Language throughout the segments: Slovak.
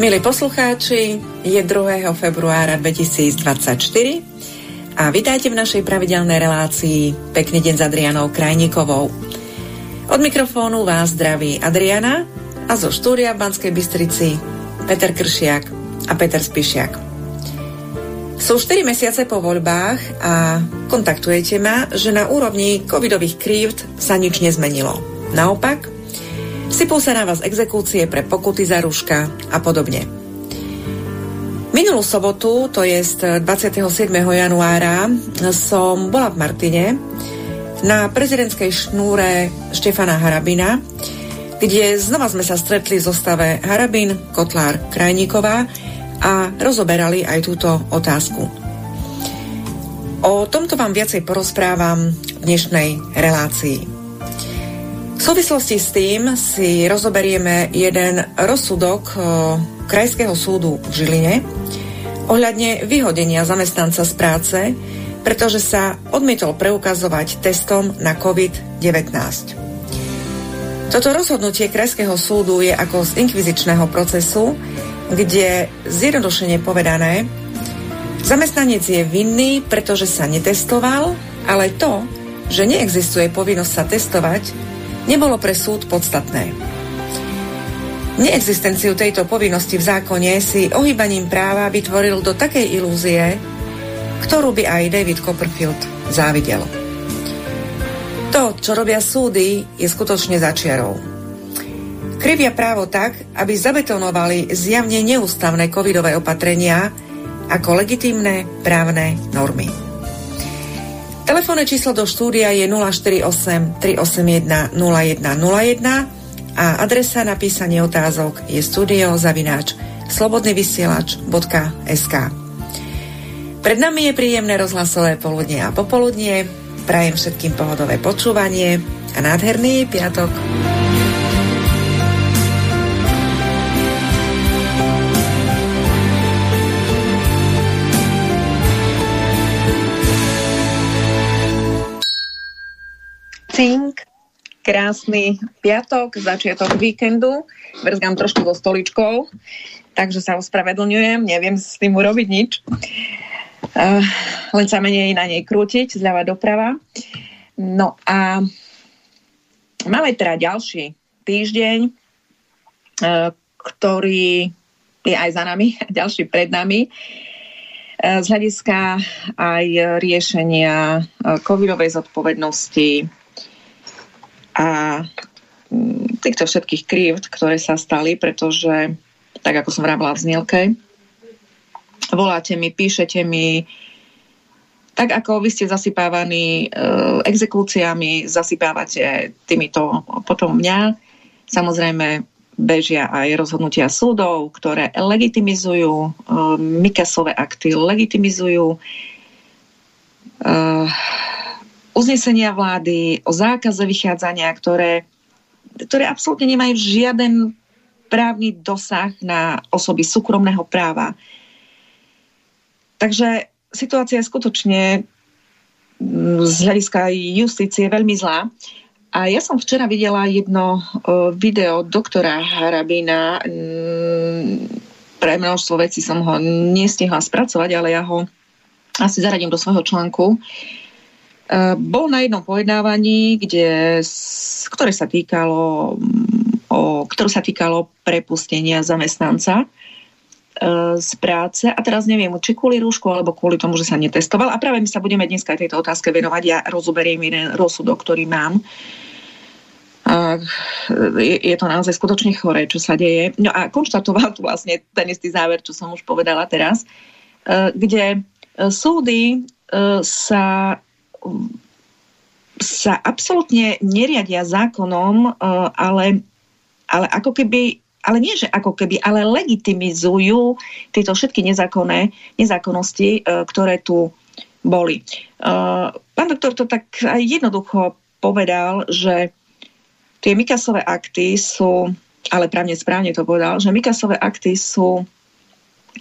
Milí poslucháči, je 2. februára 2024 a vítajte v našej pravidelnej relácii Pekný deň s Adrianou Krajníkovou. Od mikrofónu vás zdraví Adriana a zo štúdia v Banskej Bystrici Peter Kršiak a Peter Spišiak. Sú 4 mesiace po voľbách a kontaktujete ma, že na úrovni covidových krívd sa nič nezmenilo. Naopak, Sypú sa na vás exekúcie pre pokuty za rúška a podobne. Minulú sobotu, to je 27. januára, som bola v Martine na prezidentskej šnúre Štefana Harabina, kde znova sme sa stretli v zostave Harabin, Kotlár, Krajníková a rozoberali aj túto otázku. O tomto vám viacej porozprávam v dnešnej relácii. V súvislosti s tým si rozoberieme jeden rozsudok o, Krajského súdu v Žiline ohľadne vyhodenia zamestnanca z práce, pretože sa odmietol preukazovať testom na COVID-19. Toto rozhodnutie Krajského súdu je ako z inkvizičného procesu, kde zjednodušene povedané, zamestnanec je vinný, pretože sa netestoval, ale to, že neexistuje povinnosť sa testovať, nebolo pre súd podstatné. Neexistenciu tejto povinnosti v zákone si ohýbaním práva vytvoril do takej ilúzie, ktorú by aj David Copperfield závidel. To, čo robia súdy, je skutočne začiarou. Krivia právo tak, aby zabetonovali zjavne neústavné covidové opatrenia ako legitímne právne normy. Telefónne číslo do štúdia je 048 381 0101 a adresa na písanie otázok je studiozavináč slobodnyvysielač.sk Pred nami je príjemné rozhlasové poludnie a popoludnie. Prajem všetkým pohodové počúvanie a nádherný piatok. Cink, krásny piatok, začiatok víkendu. Vrzgám trošku so stoličkou, takže sa ospravedlňujem, neviem s tým urobiť nič. Uh, len sa menej na nej krútiť, zľava doprava. No a máme teda ďalší týždeň, uh, ktorý je aj za nami, ďalší pred nami. Uh, z hľadiska aj riešenia covidovej zodpovednosti, a mm, týchto všetkých krívd, ktoré sa stali, pretože, tak ako som vravila v znielke, voláte mi, píšete mi, tak ako vy ste zasypávaní e, exekúciami, zasypávate týmito potom mňa. Samozrejme, bežia aj rozhodnutia súdov, ktoré legitimizujú e, Mikasové akty, legitimizujú e, uznesenia vlády, o zákaze vychádzania, ktoré, ktoré absolútne nemajú žiaden právny dosah na osoby súkromného práva. Takže situácia je skutočne mm, z hľadiska justície veľmi zlá. A ja som včera videla jedno video doktora Harabina. Mm, pre množstvo vecí som ho nestihla spracovať, ale ja ho asi zaradím do svojho článku. Eh, bol na jednom pojednávaní, kde, ktoré sa týkalo, mm, o, ktoré sa týkalo prepustenia zamestnanca eh, z práce a teraz neviem, či kvôli rúšku alebo kvôli tomu, že sa netestoval. A práve my sa budeme dneska aj tejto otázke venovať. Ja rozoberiem jeden rozsudok, ktorý mám. A je, je to naozaj skutočne choré, čo sa deje. No a konštatoval tu vlastne ten istý záver, čo som už povedala teraz, eh, kde súdy sa sa absolútne neriadia zákonom, e, ale, ale ako keby ale nie, že ako keby, ale legitimizujú tieto všetky nezákonné nezákonnosti, e, ktoré tu boli. E, pán doktor to tak aj jednoducho povedal, že tie Mikasové akty sú, ale právne správne to povedal, že Mikasové akty sú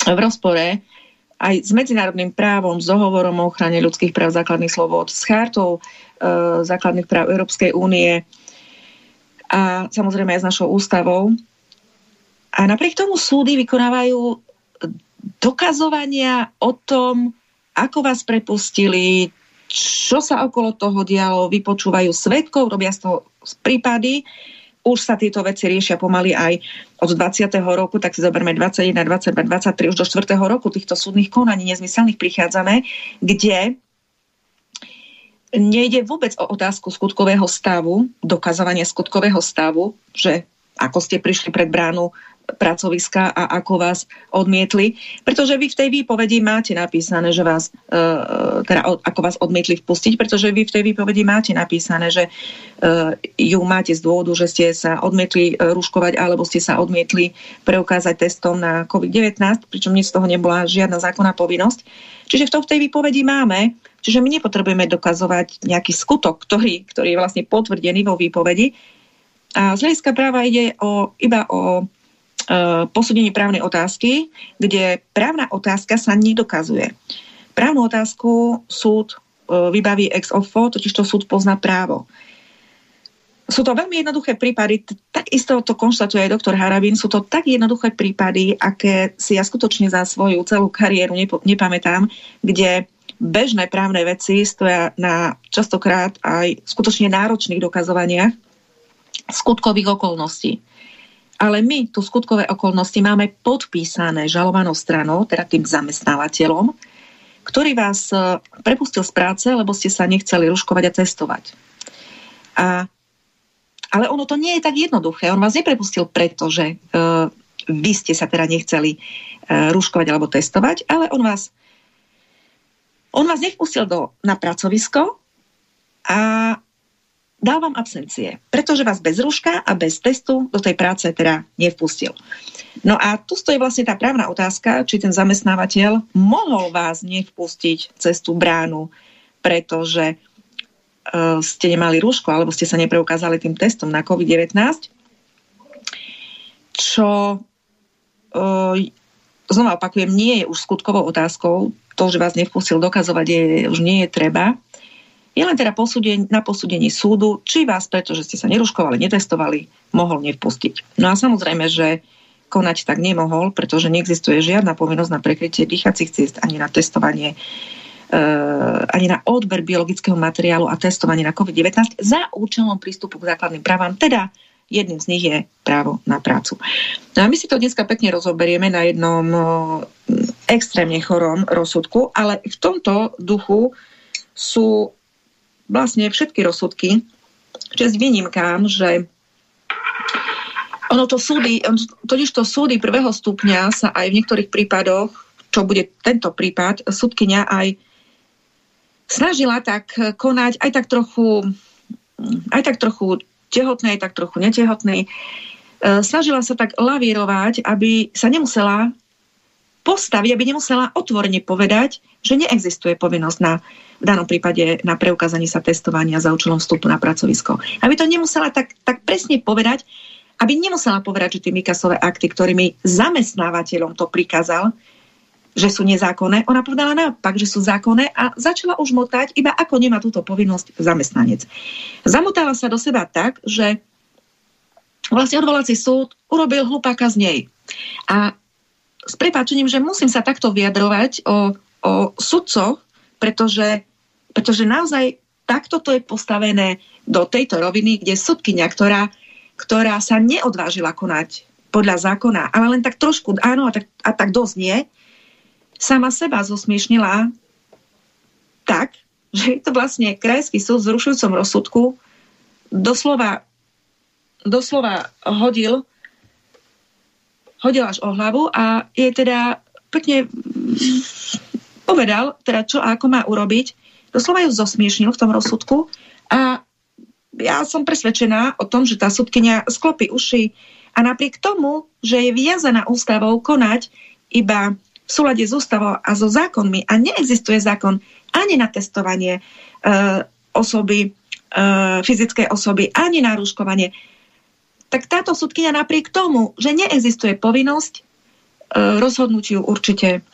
v rozpore aj s medzinárodným právom, s dohovorom o ochrane ľudských práv základných slobod, s chartou e, základných práv Európskej únie a samozrejme aj s našou ústavou. A napriek tomu súdy vykonávajú dokazovania o tom, ako vás prepustili, čo sa okolo toho dialo, vypočúvajú svetkov, robia z toho prípady, už sa tieto veci riešia pomaly aj od 20. roku, tak si zoberme 21, 22, 23, už do 4. roku týchto súdnych konaní nezmyselných prichádzame, kde nejde vôbec o otázku skutkového stavu, dokazovania skutkového stavu, že ako ste prišli pred bránu pracoviska a ako vás odmietli. Pretože vy v tej výpovedi máte napísané, že vás, e, teda ako vás odmietli vpustiť, pretože vy v tej výpovedi máte napísané, že e, ju máte z dôvodu, že ste sa odmietli e, ruškovať alebo ste sa odmietli preukázať testom na COVID-19, pričom nič z toho nebola žiadna zákonná povinnosť. Čiže v to v tej výpovedi máme, čiže my nepotrebujeme dokazovať nejaký skutok, ktorý, ktorý je vlastne potvrdený vo výpovedi. A z hľadiska práva ide o, iba o posúdenie právnej otázky, kde právna otázka sa nedokazuje. Právnu otázku súd eh, vybaví ex ofo, totiž to súd pozná právo. Sú to veľmi jednoduché prípady, takisto to konštatuje aj doktor Harabin, sú to tak jednoduché prípady, aké si ja skutočne za svoju celú kariéru nepo, nepamätám, kde bežné právne veci stoja na častokrát aj skutočne náročných dokazovaniach skutkových okolností. Ale my tu skutkové okolnosti máme podpísané žalovanou stranou, teda tým zamestnávateľom, ktorý vás e, prepustil z práce, lebo ste sa nechceli ruškovať a testovať. A, ale ono to nie je tak jednoduché. On vás neprepustil preto, že uh, vy ste sa teda nechceli uh, ruškovať alebo testovať, ale on vás on vás nevpustil do, na pracovisko a dal vám absencie, pretože vás bez rúška a bez testu do tej práce teda nevpustil. No a tu stojí vlastne tá právna otázka, či ten zamestnávateľ mohol vás nevpustiť cez tú bránu, pretože uh, ste nemali rúško alebo ste sa nepreukázali tým testom na COVID-19, čo uh, znova opakujem, nie je už skutkovou otázkou. To, že vás nevpustil dokazovať, je, už nie je treba. Je len teda posúdenie, na posúdení súdu, či vás, pretože ste sa neruškovali, netestovali, mohol nevpustiť. No a samozrejme, že konať tak nemohol, pretože neexistuje žiadna povinnosť na prekrytie dýchacích ciest ani na testovanie Uh, ani na odber biologického materiálu a testovanie na COVID-19 za účelom prístupu k základným právam, teda jedným z nich je právo na prácu. No a my si to dneska pekne rozoberieme na jednom uh, extrémne chorom rozsudku, ale v tomto duchu sú vlastne všetky rozsudky, čest výnimkám, že ono to súdy, totiž to súdy prvého stupňa sa aj v niektorých prípadoch, čo bude tento prípad, súdkynia aj snažila tak konať, aj tak trochu, aj tak trochu tehotný, aj tak trochu netehotný. E, snažila sa tak lavírovať, aby sa nemusela postaviť, aby nemusela otvorene povedať, že neexistuje povinnosť na v danom prípade na preukázanie sa testovania za účelom vstupu na pracovisko. Aby to nemusela tak, tak presne povedať, aby nemusela povedať, že tie Mikasové akty, ktorými zamestnávateľom to prikázal, že sú nezákonné. Ona povedala naopak, že sú zákonné a začala už motať, iba ako nemá túto povinnosť zamestnanec. Zamotala sa do seba tak, že vlastne odvolací súd urobil hlupáka z nej. A s prepáčením, že musím sa takto vyjadrovať o, o sudcoch, pretože pretože naozaj takto to je postavené do tejto roviny, kde sudkynia, ktorá, ktorá sa neodvážila konať podľa zákona, ale len tak trošku, áno, a tak, a tak dosť nie, sama seba zosmiešnila tak, že to vlastne krajský súd v zrušujúcom rozsudku doslova, doslova hodil hodil až o hlavu a je teda pekne povedal, teda čo a ako má urobiť. Doslova ju zosmiešnil v tom rozsudku a ja som presvedčená o tom, že tá sudkynia sklopí uši a napriek tomu, že je viazaná ústavou konať iba v súlade s ústavou a so zákonmi a neexistuje zákon ani na testovanie e, osoby, e, fyzickej osoby, ani na rúškovanie, tak táto sudkynia napriek tomu, že neexistuje povinnosť, e, rozhodnutiu určite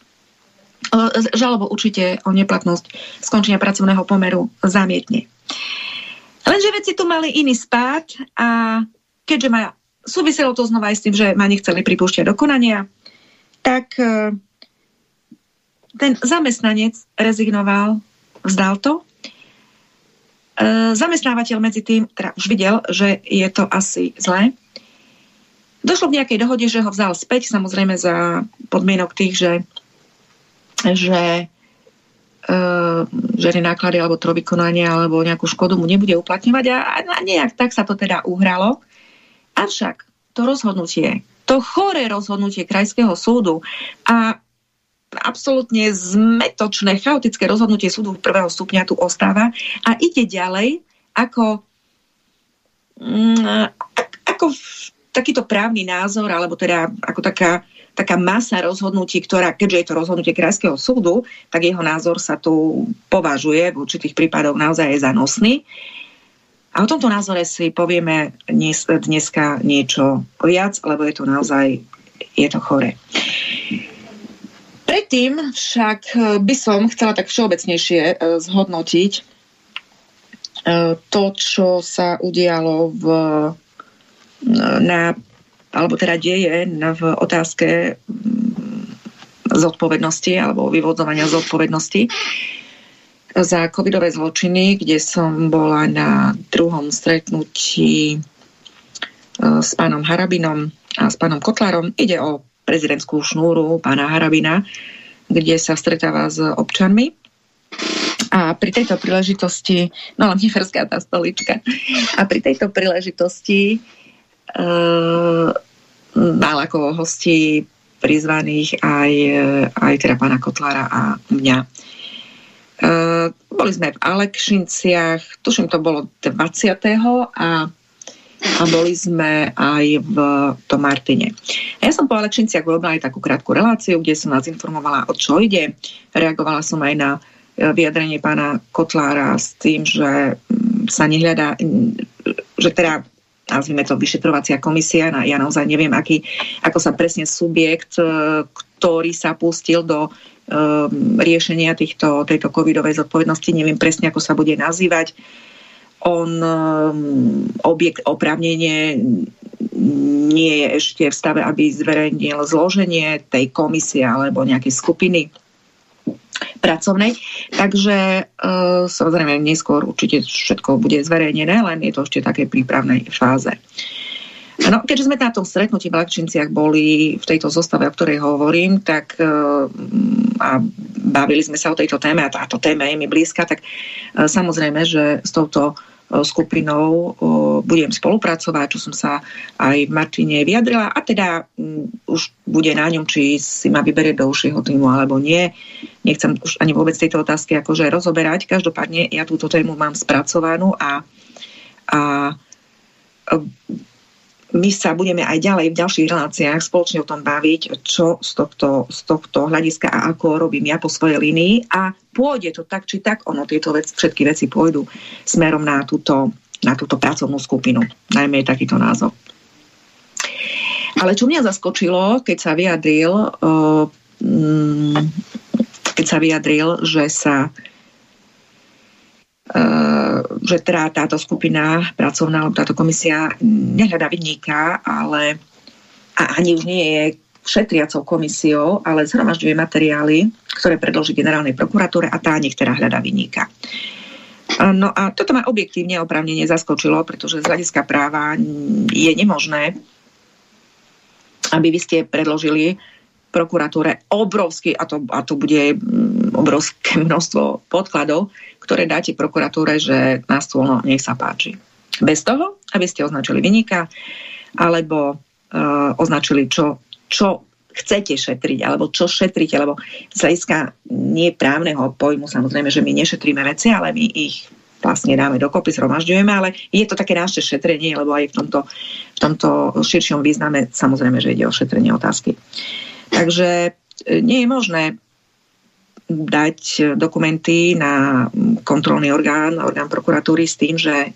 žalobu určite o neplatnosť skončenia pracovného pomeru zamietne. Lenže veci tu mali iný spád a keďže má súviselo to znova aj s tým, že ma nechceli pripúšťať do konania, tak e, ten zamestnanec rezignoval, vzdal to. E, zamestnávateľ medzi tým teda už videl, že je to asi zlé. Došlo k nejakej dohode, že ho vzal späť, samozrejme za podmienok tých, že, že že náklady alebo to vykonanie alebo nejakú škodu mu nebude uplatňovať a, a nejak tak sa to teda uhralo. Avšak to rozhodnutie, to choré rozhodnutie Krajského súdu a absolútne zmetočné, chaotické rozhodnutie súdu prvého stupňa tu ostáva a ide ďalej ako, mm, ako takýto právny názor, alebo teda ako taká taká masa rozhodnutí, ktorá, keďže je to rozhodnutie Krajského súdu, tak jeho názor sa tu považuje v určitých prípadoch naozaj je za nosný. A o tomto názore si povieme dnes, dneska niečo viac, lebo je to naozaj je to chore. Predtým však by som chcela tak všeobecnejšie e, zhodnotiť e, to, čo sa udialo v, na alebo teda deje v otázke mm, zodpovednosti alebo vyvodzovania zodpovednosti za covidové zločiny, kde som bola na druhom stretnutí e, s pánom Harabinom a s pánom Kotlárom. Ide o prezidentskú šnúru pána Harabina, kde sa stretáva s občanmi. A pri tejto príležitosti, no len neferská tá stolička, a pri tejto príležitosti uh, mal ako hostí prizvaných aj, aj teda pána Kotlára a mňa. E, boli sme v Alekšinciach, tuším to bolo 20. a a boli sme aj v tom Martine. A ja som po Alekšinciach urobila aj takú krátku reláciu, kde som vás informovala, o čo ide. Reagovala som aj na vyjadrenie pána Kotlára s tým, že sa nehľadá, že teda nazvime to vyšetrovacia komisia, ja naozaj neviem, aký, ako sa presne subjekt, e, ktorý sa pustil do um, riešenia týchto, tejto covidovej zodpovednosti, neviem presne, ako sa bude nazývať. On um, objekt oprávnenie nie je ešte v stave, aby zverejnil zloženie tej komisie alebo nejakej skupiny pracovnej. Takže e, samozrejme neskôr určite všetko bude zverejnené, len je to ešte také prípravnej fáze. No, keďže sme na tom stretnutí v Lakčinciach boli v tejto zostave, o ktorej hovorím, tak e, a bavili sme sa o tejto téme a táto téma je mi blízka, tak e, samozrejme, že s touto skupinou budem spolupracovať, čo som sa aj v Martine vyjadrila a teda už bude na ňom, či si ma vyberie do užšieho týmu alebo nie. Nechcem už ani vôbec tejto otázky akože rozoberať. Každopádne ja túto tému mám spracovanú a, a my sa budeme aj ďalej v ďalších reláciách spoločne o tom baviť, čo z tohto, z tohto hľadiska a ako robím ja po svojej línii a pôjde to tak či tak, ono tieto vec, všetky veci pôjdu smerom na túto, na túto pracovnú skupinu. Najmä je takýto názov. Ale čo mňa zaskočilo, keď sa vyjadril, uh, keď sa vyjadril, že sa Eh, že teda táto skupina pracovná, alebo táto komisia nehľadá vinníka, ale a ani už nie je šetriacou komisiou, ale zhromažďuje materiály, ktoré predloží generálnej prokuratúre a tá nech teda hľadá vinníka. Eh, no a toto ma objektívne oprávnene zaskočilo, pretože z hľadiska práva je nemožné, aby vy ste predložili prokuratúre obrovský, a to, a to bude mm, obrovské množstvo podkladov, ktoré dáte prokuratúre, že na stôl, no, nech sa páči. Bez toho, aby ste označili vynika, alebo uh, označili, čo, čo chcete šetriť, alebo čo šetrite, lebo z hľadiska nie právneho pojmu, samozrejme, že my nešetríme veci, ale my ich vlastne dáme dokopy, zhromažďujeme, ale je to také naše šetrenie, lebo aj v tomto, v tomto širšom význame samozrejme, že ide o šetrenie otázky. Takže e, nie je možné dať dokumenty na kontrolný orgán, orgán prokuratúry s tým, že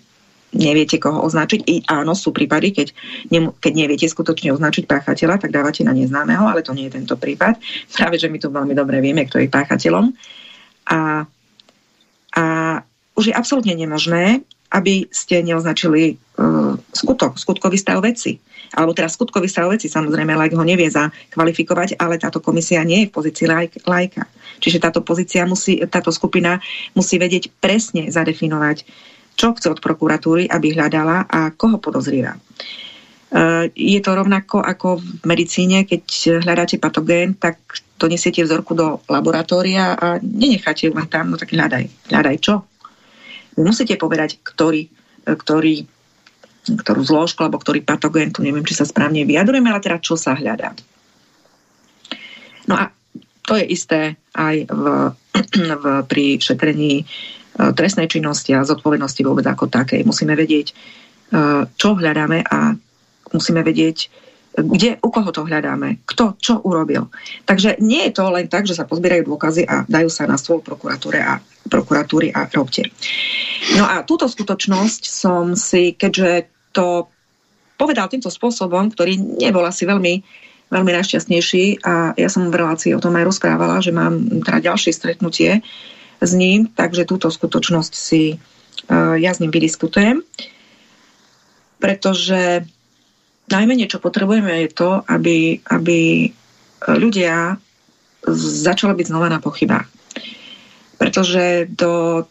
neviete koho označiť. I áno, sú prípady, keď, ne, keď neviete skutočne označiť páchateľa, tak dávate na neznámeho, ale to nie je tento prípad. Práve, že my tu veľmi dobre vieme, kto je páchateľom. A, a už je absolútne nemožné, aby ste neoznačili skutok, skutkový stav veci. Alebo teda skutkový stav veci, samozrejme, lajk ho nevie zakvalifikovať, ale táto komisia nie je v pozícii lajk, lajka. Čiže táto pozícia musí, táto skupina musí vedieť presne zadefinovať, čo chce od prokuratúry, aby hľadala a koho podozrieva. Eh, je to rovnako ako v medicíne, keď hľadáte patogén, tak to nesiete vzorku do laboratória a nenecháte ju len tam, no tak hľadaj. Hľadaj čo? Musíte povedať, ktorý, eh, ktorý, ktorú zložku alebo ktorý patogén, tu neviem, či sa správne vyjadrujeme, ale teda čo sa hľadá. No a to je isté aj v, v, pri šetrení eh, trestnej činnosti a zodpovednosti vôbec ako takej. Musíme vedieť, čo hľadáme a musíme vedieť, kde, u koho to hľadáme, kto, čo urobil. Takže nie je to len tak, že sa pozbierajú dôkazy a dajú sa na stôl prokuratúre a prokuratúry a robte. No a túto skutočnosť som si, keďže to povedal týmto spôsobom, ktorý nebol asi veľmi, veľmi najšťastnejší a ja som v relácii o tom aj rozprávala, že mám teda ďalšie stretnutie s ním, takže túto skutočnosť si uh, ja s ním vydiskutujem, pretože najmenej, čo potrebujeme, je to, aby, aby ľudia začali byť znova na pochybách. Pretože do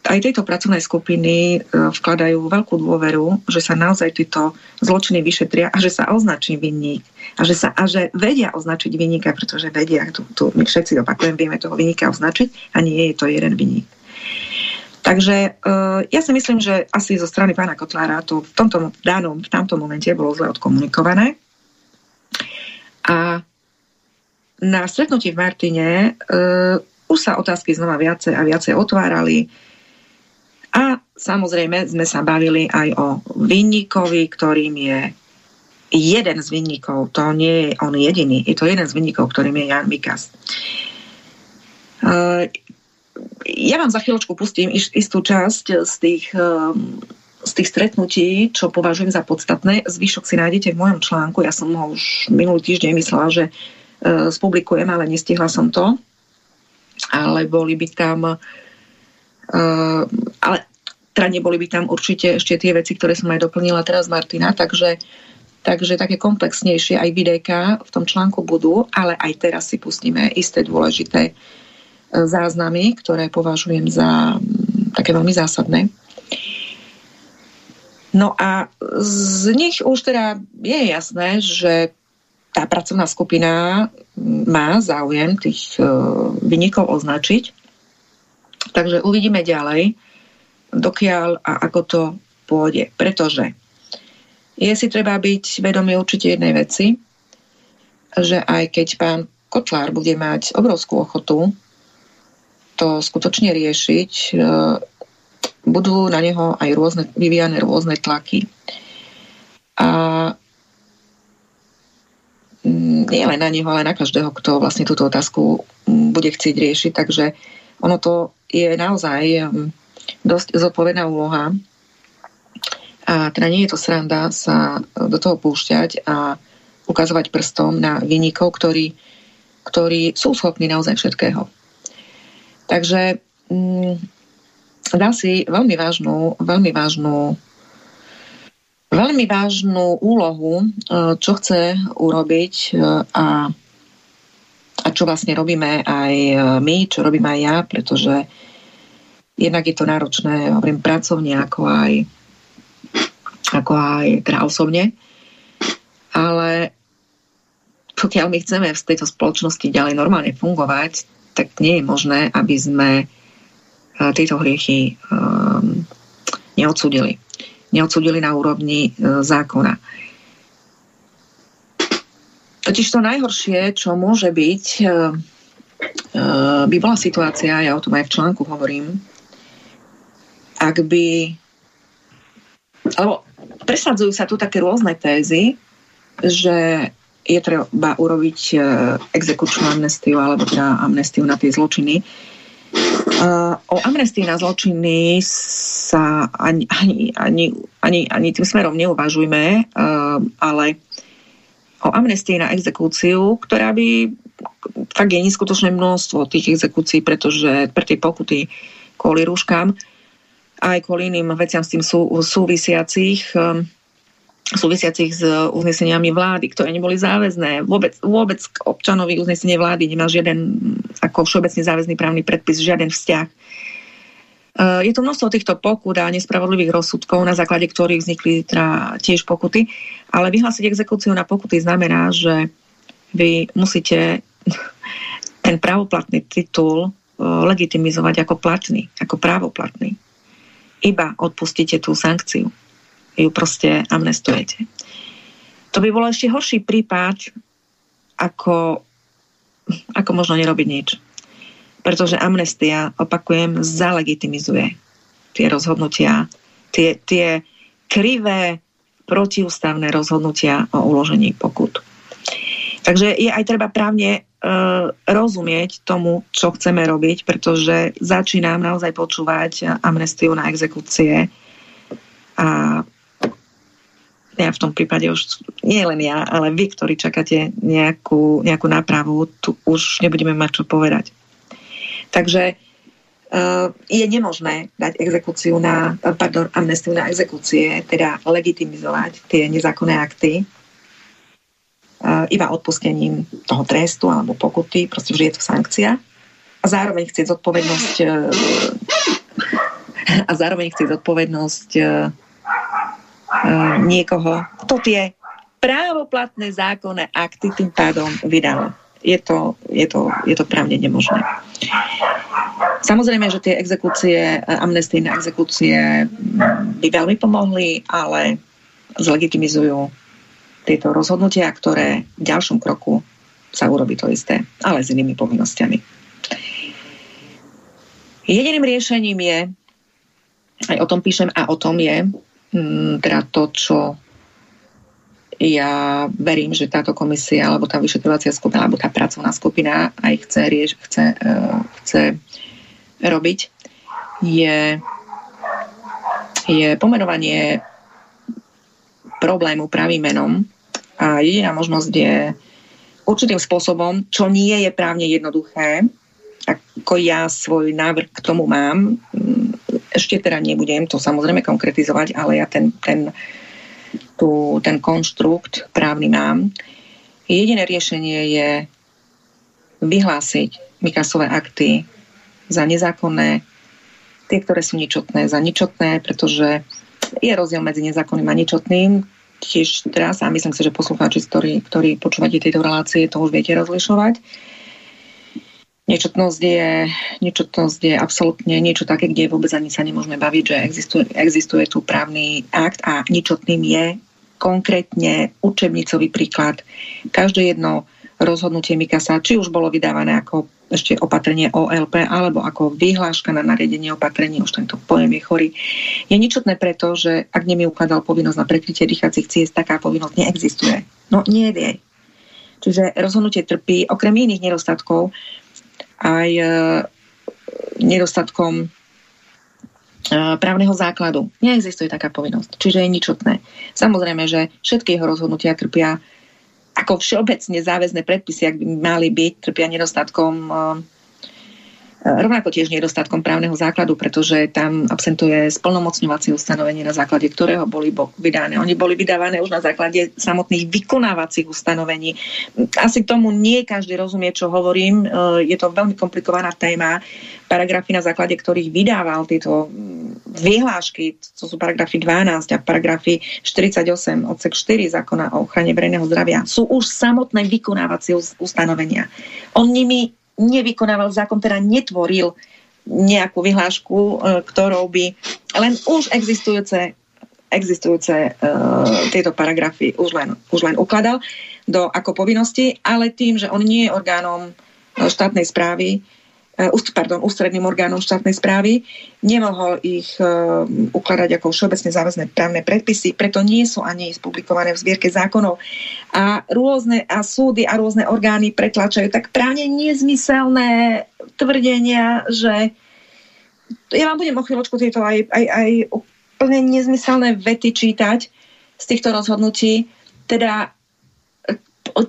aj tejto pracovnej skupiny e, vkladajú veľkú dôveru, že sa naozaj tieto zločiny vyšetria a že sa označí vinník. A že, sa, a že vedia označiť vinníka, pretože vedia, tu, tu my všetci opakujem, vieme toho vinníka označiť a nie je to jeden vinník. Takže uh, ja si myslím, že asi zo strany pána Kotlára to v tomto danom, v tamtom momente bolo zle odkomunikované. A na stretnutí v Martine uh, už sa otázky znova viacej a viacej otvárali. A samozrejme sme sa bavili aj o vinníkovi, ktorým je jeden z vinníkov, to nie je on jediný, je to jeden z vinníkov, ktorým je Jan Mikas. Uh, ja vám za chvíľočku pustím istú časť z tých, ehm, z tých stretnutí, čo považujem za podstatné. Zvyšok si nájdete v mojom článku. Ja som ho už minulý týždeň myslela, že e, spublikujem, ale nestihla som to. Ale boli by tam e, ale teda neboli by tam určite ešte tie veci, ktoré som aj doplnila teraz Martina, takže Takže také komplexnejšie aj videjka v tom článku budú, ale aj teraz si pustíme isté dôležité záznamy, ktoré považujem za mm, také veľmi zásadné. No a z nich už teda je jasné, že tá pracovná skupina má záujem tých e, vynikov označiť. Takže uvidíme ďalej, dokiaľ a ako to pôjde. Pretože je si treba byť vedomý určite jednej veci, že aj keď pán Kotlár bude mať obrovskú ochotu to skutočne riešiť, e, budú na neho aj rôzne, vyvíjane rôzne tlaky. A mm, nie len na neho, ale na každého, kto vlastne túto otázku bude chcieť riešiť. Takže ono to je naozaj dosť zodpovedná úloha. A teda nie je to sranda sa do toho púšťať a ukazovať prstom na vynikov, ktorí, ktorí sú schopní naozaj všetkého. Takže mm, dá si veľmi vážnu, veľmi vážnu veľmi vážnu úlohu, e, čo chce urobiť e, a, a čo vlastne robíme aj e, my, čo robím aj ja, pretože jednak je to náročné, hovorím, pracovne, ako aj, ako aj teda osobne. Ale pokiaľ my chceme v tejto spoločnosti ďalej normálne fungovať, tak nie je možné, aby sme e, tieto hriechy um, neodsudili. Neodsudili na úrovni uh, zákona. Totiž to najhoršie, čo môže byť, by bola situácia, ja o tom aj v článku hovorím, ak by... Alebo presadzujú sa tu také rôzne tézy, že je treba urobiť e, exekučnú amnestiu alebo teda amnestiu na tie zločiny. E, o amnestii na zločiny sa ani, ani, ani, ani, ani tým smerom neuvažujme, e, ale o amnestii na exekúciu, ktorá by fakt je neskutočné množstvo tých exekúcií, pretože pre tie pokuty kvôli rúškam aj kvôli iným veciam s tým sú, súvisiacich um, súvisiacich s uzneseniami vlády, ktoré neboli záväzné. Vôbec, vôbec k občanovi uznesenie vlády nemá žiaden ako všeobecne záväzný právny predpis, žiaden vzťah. Uh, je tu množstvo týchto pokut a nespravodlivých rozsudkov, na základe ktorých vznikli teda tiež pokuty, ale vyhlásiť exekúciu na pokuty znamená, že vy musíte ten právoplatný titul legitimizovať ako platný, ako právoplatný. Iba odpustíte tú sankciu. Ju proste amnestujete. To by bolo ešte horší prípad, ako, ako možno nerobiť nič. Pretože amnestia, opakujem, zalegitimizuje tie rozhodnutia, tie, tie krivé protiústavné rozhodnutia o uložení pokut. Takže je aj treba právne uh, rozumieť tomu, čo chceme robiť, pretože začínam naozaj počúvať amnestiu na exekúcie a ja v tom prípade už, nie len ja, ale vy, ktorí čakáte nejakú, nejakú nápravu, tu už nebudeme mať čo povedať. Takže uh, je nemožné dať exekúciu na, pardon, amnestiu na exekúcie, teda legitimizovať tie nezákonné akty, iba odpustením toho trestu alebo pokuty, proste vždy je to sankcia a zároveň chcieť zodpovednosť e, a zároveň chcieť zodpovednosť e, niekoho, kto tie právoplatné zákonné akty tým pádom vydal. Je to, je to, je to právne nemožné. Samozrejme, že tie exekúcie, amnestijné exekúcie by veľmi pomohli, ale zlegitimizujú tieto rozhodnutia, ktoré v ďalšom kroku sa urobí to isté, ale s inými povinnosťami. Jediným riešením je, aj o tom píšem a o tom je, mm, teda to, čo ja verím, že táto komisia, alebo tá vyšetrovacia skupina, alebo tá pracovná skupina aj chce, rieš, chce, uh, chce robiť, je, je pomenovanie problému pravým menom. A jediná možnosť je určitým spôsobom, čo nie je právne jednoduché, ako ja svoj návrh k tomu mám, ešte teda nebudem to samozrejme konkretizovať, ale ja ten, ten, tú, ten konštrukt právny mám. Jediné riešenie je vyhlásiť Mikasové akty za nezákonné, tie, ktoré sú ničotné, za ničotné, pretože je rozdiel medzi nezákonným a ničotným. Tiež teraz, a myslím si, že poslucháči, ktorí, ktorí počúvate tieto relácie, to už viete rozlišovať. Niečotnosť je, niečotnosť je absolútne niečo také, kde vôbec ani sa nemôžeme baviť, že existuje, existuje tu právny akt a ničotným je konkrétne učebnicový príklad. Každé jedno rozhodnutie Mikasa, či už bolo vydávané ako ešte opatrenie OLP alebo ako vyhláška na nariadenie opatrení, už tento pojem je chorý, je ničotné preto, že ak nemi ukladal povinnosť na prekrytie dýchacích ciest, taká povinnosť neexistuje. No nie je. Čiže rozhodnutie trpí okrem iných nedostatkov aj e, nedostatkom e, právneho základu. Neexistuje taká povinnosť, čiže je ničotné. Samozrejme, že všetky jeho rozhodnutia trpia ako všeobecne záväzné predpisy, ak by mali byť, trpia nedostatkom eh, rovnako tiež nedostatkom právneho základu, pretože tam absentuje splnomocňovacie ustanovenie, na základe ktorého boli vydané. Oni boli vydávané už na základe samotných vykonávacích ustanovení. Asi tomu nie každý rozumie, čo hovorím. Eh, je to veľmi komplikovaná téma. Paragrafy, na základe ktorých vydával tieto vyhlášky, to sú paragrafy 12 a paragrafy 48 odsek 4 zákona o ochrane verejného zdravia, sú už samotné vykonávacie ustanovenia. On nimi nevykonával zákon, teda netvoril nejakú vyhlášku, e, ktorou by len už existujúce existujúce uh, tieto paragrafy už len, už len ukladal do ako povinnosti, ale tým, že on nie je orgánom štátnej správy, E, pardon, ústredným orgánom štátnej správy, nemohol ich uh, ukladať ako všeobecne záväzné právne predpisy, preto nie sú ani publikované v zbierke zákonov. A rôzne a súdy a rôzne orgány pretlačajú tak právne nezmyselné tvrdenia, že ja vám budem o chvíľočku tieto aj, aj, aj úplne nezmyselné vety čítať z týchto rozhodnutí. Teda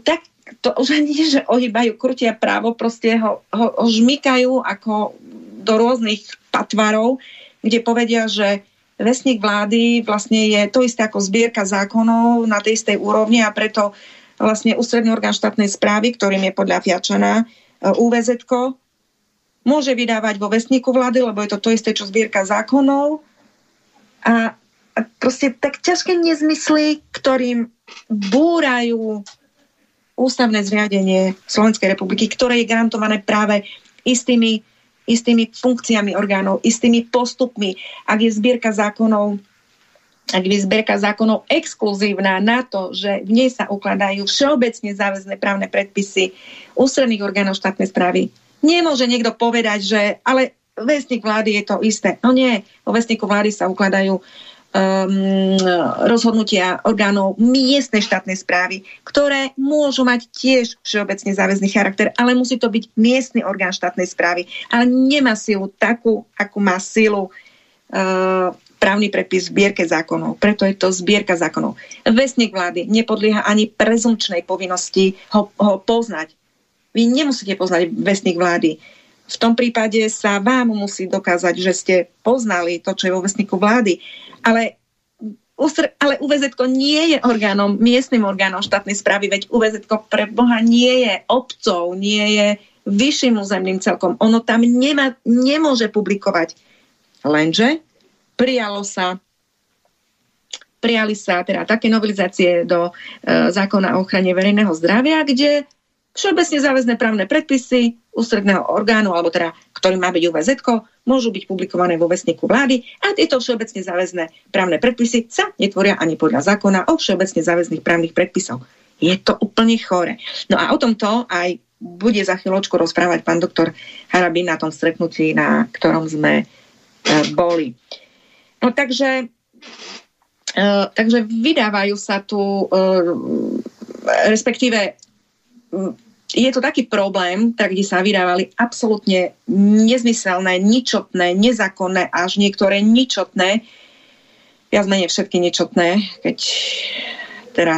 tak to už ani nie, že ohýbajú, krutia právo, proste ho, ho, ho žmykajú ako do rôznych patvarov, kde povedia, že vesník vlády vlastne je to isté ako zbierka zákonov na tej istej úrovni a preto vlastne ústredný orgán štátnej správy, ktorým je podľa Fiačana UVZ, môže vydávať vo vesníku vlády, lebo je to to isté, čo zbierka zákonov. A, a proste tak ťažké nezmysly, ktorým búrajú ústavné zriadenie Slovenskej republiky, ktoré je garantované práve istými, istými funkciami orgánov, istými postupmi. Ak je zbierka zákonov ak je zbierka zákonov exkluzívna na to, že v nej sa ukladajú všeobecne záväzné právne predpisy ústredných orgánov štátnej správy, nemôže niekto povedať, že ale vestník vlády je to isté. No nie, vo vestníku vlády sa ukladajú um, rozhodnutia orgánov miestnej štátnej správy, ktoré môžu mať tiež všeobecne záväzný charakter, ale musí to byť miestny orgán štátnej správy. Ale nemá silu takú, ako má silu uh, právny predpis v zbierke zákonov. Preto je to zbierka zákonov. Vesník vlády nepodlieha ani prezumčnej povinnosti ho, ho poznať. Vy nemusíte poznať vesník vlády. V tom prípade sa vám musí dokázať, že ste poznali to, čo je vo vesníku vlády ale ale UVZ nie je orgánom, miestnym orgánom štátnej správy, veď UVZ pre Boha nie je obcov, nie je vyšším územným celkom. Ono tam nemá, nemôže publikovať. Lenže prijalo sa prijali sa teda také novelizácie do e, zákona o ochrane verejného zdravia, kde všeobecne záväzné právne predpisy ústredného orgánu, alebo teda, ktorý má byť UVZ, môžu byť publikované vo vesníku vlády a tieto všeobecne záväzné právne predpisy sa netvoria ani podľa zákona o všeobecne záväzných právnych predpisov. Je to úplne chore. No a o tomto aj bude za chvíľočku rozprávať pán doktor Harabin na tom stretnutí, na ktorom sme e, boli. No takže, e, takže vydávajú sa tu, e, respektíve je to taký problém, tak kde sa vydávali absolútne nezmyselné, ničotné, nezákonné, až niektoré ničotné, viac menej všetky ničotné, keď teda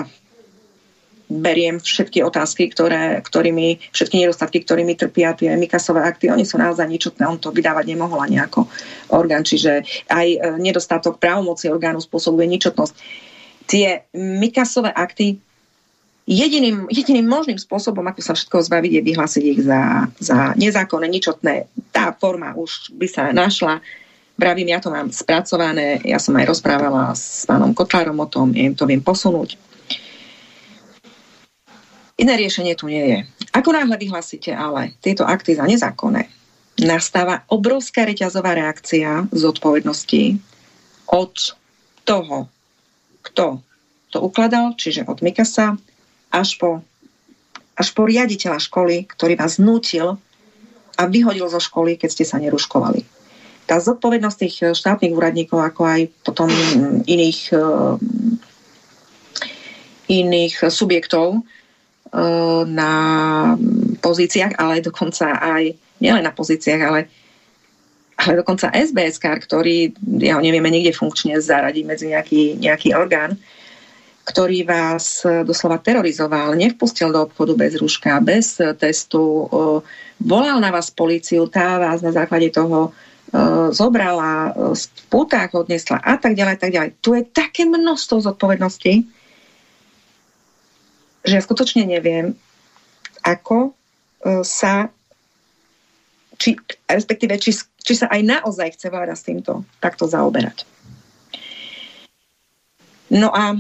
beriem všetky otázky, ktoré, ktorými, všetky nedostatky, ktorými trpia tie Mikasové akty, oni sú naozaj ničotné, on to vydávať nemohol ani ako orgán, čiže aj e, nedostatok právomoci orgánu spôsobuje ničotnosť. Tie Mikasové akty Jediným, jediným možným spôsobom, ako sa všetko zbaviť, je vyhlásiť ich za, za nezákonné, ničotné. Tá forma už by sa našla. Vravím, ja to mám spracované, ja som aj rozprávala s pánom Kotlárom o tom, ja im to viem posunúť. Iné riešenie tu nie je. Ako náhle vyhlásite ale tieto akty za nezákonné, nastáva obrovská reťazová reakcia z odpovednosti od toho, kto to ukladal, čiže od Mikasa, až po, až po riaditeľa školy, ktorý vás nutil a vyhodil zo školy, keď ste sa neruškovali. Tá zodpovednosť tých eh, štátnych úradníkov, ako aj potom iných, eh, iných subjektov eh, na pozíciách, ale dokonca aj nielen na pozíciách, ale ale dokonca SBS, ktorý, ja ho nevieme nikde funkčne zaradiť medzi nejaký, nejaký orgán, ktorý vás e, doslova terorizoval, nevpustil do obchodu bez rúška, bez e, testu, e, volal na vás policiu, tá vás na základe toho zobrala, v putách odnesla a tak ďalej, tak ďalej. Tu je také množstvo zodpovedností, že ja skutočne neviem, ako sa či, respektíve, či, či sa aj naozaj chce vláda s týmto takto zaoberať. No a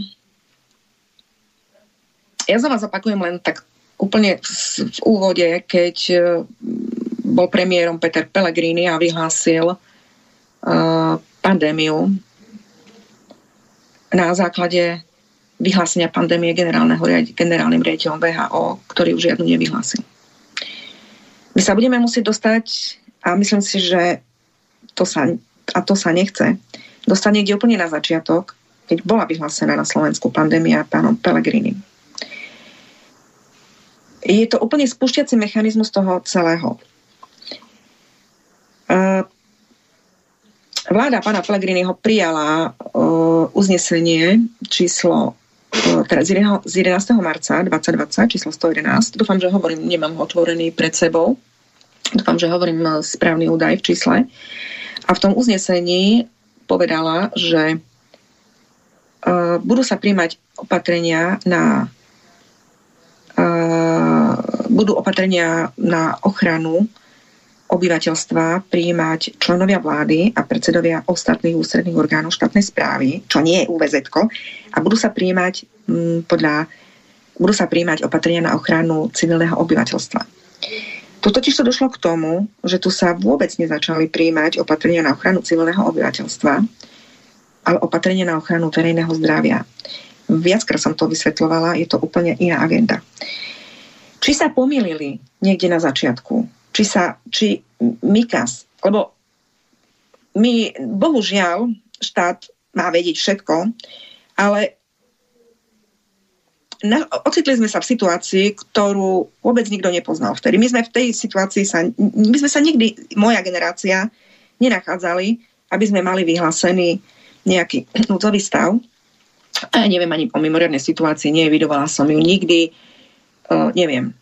ja za vás opakujem len tak úplne v, úvode, keď e, bol premiérom Peter Pellegrini a vyhlásil uh, pandémiu na základe vyhlásenia pandémie generálneho, generálnym riaditeľom VHO, ktorý už žiadnu nevyhlásil. My sa budeme musieť dostať, a myslím si, že to sa, a to sa nechce, dostať niekde úplne na začiatok, keď bola vyhlásená na Slovensku pandémia pánom Pellegrini je to úplne spúšťací mechanizmus toho celého. Vláda pána Pellegriniho prijala uznesenie číslo teda z 11. marca 2020, číslo 111. Dúfam, že hovorím, nemám ho otvorený pred sebou. Dúfam, že hovorím správny údaj v čísle. A v tom uznesení povedala, že budú sa príjmať opatrenia na budú opatrenia na ochranu obyvateľstva prijímať členovia vlády a predsedovia ostatných ústredných orgánov štátnej správy, čo nie je UVZ, a budú sa prijímať m, podľa budú sa prijímať opatrenia na ochranu civilného obyvateľstva. Tu totiž to došlo k tomu, že tu sa vôbec nezačali prijímať opatrenia na ochranu civilného obyvateľstva, ale opatrenia na ochranu verejného zdravia. Viackrát som to vysvetľovala, je to úplne iná agenda. Či sa pomýlili niekde na začiatku, či sa, či Mikas, lebo my, bohužiaľ, štát má vedieť všetko, ale na, ocitli sme sa v situácii, ktorú vôbec nikto nepoznal vtedy. My sme v tej situácii sa, my sme sa nikdy, moja generácia, nenachádzali, aby sme mali vyhlásený nejaký núdzový stav. A ja neviem ani o mimoriadnej situácii, nevidovala som ju nikdy, neviem.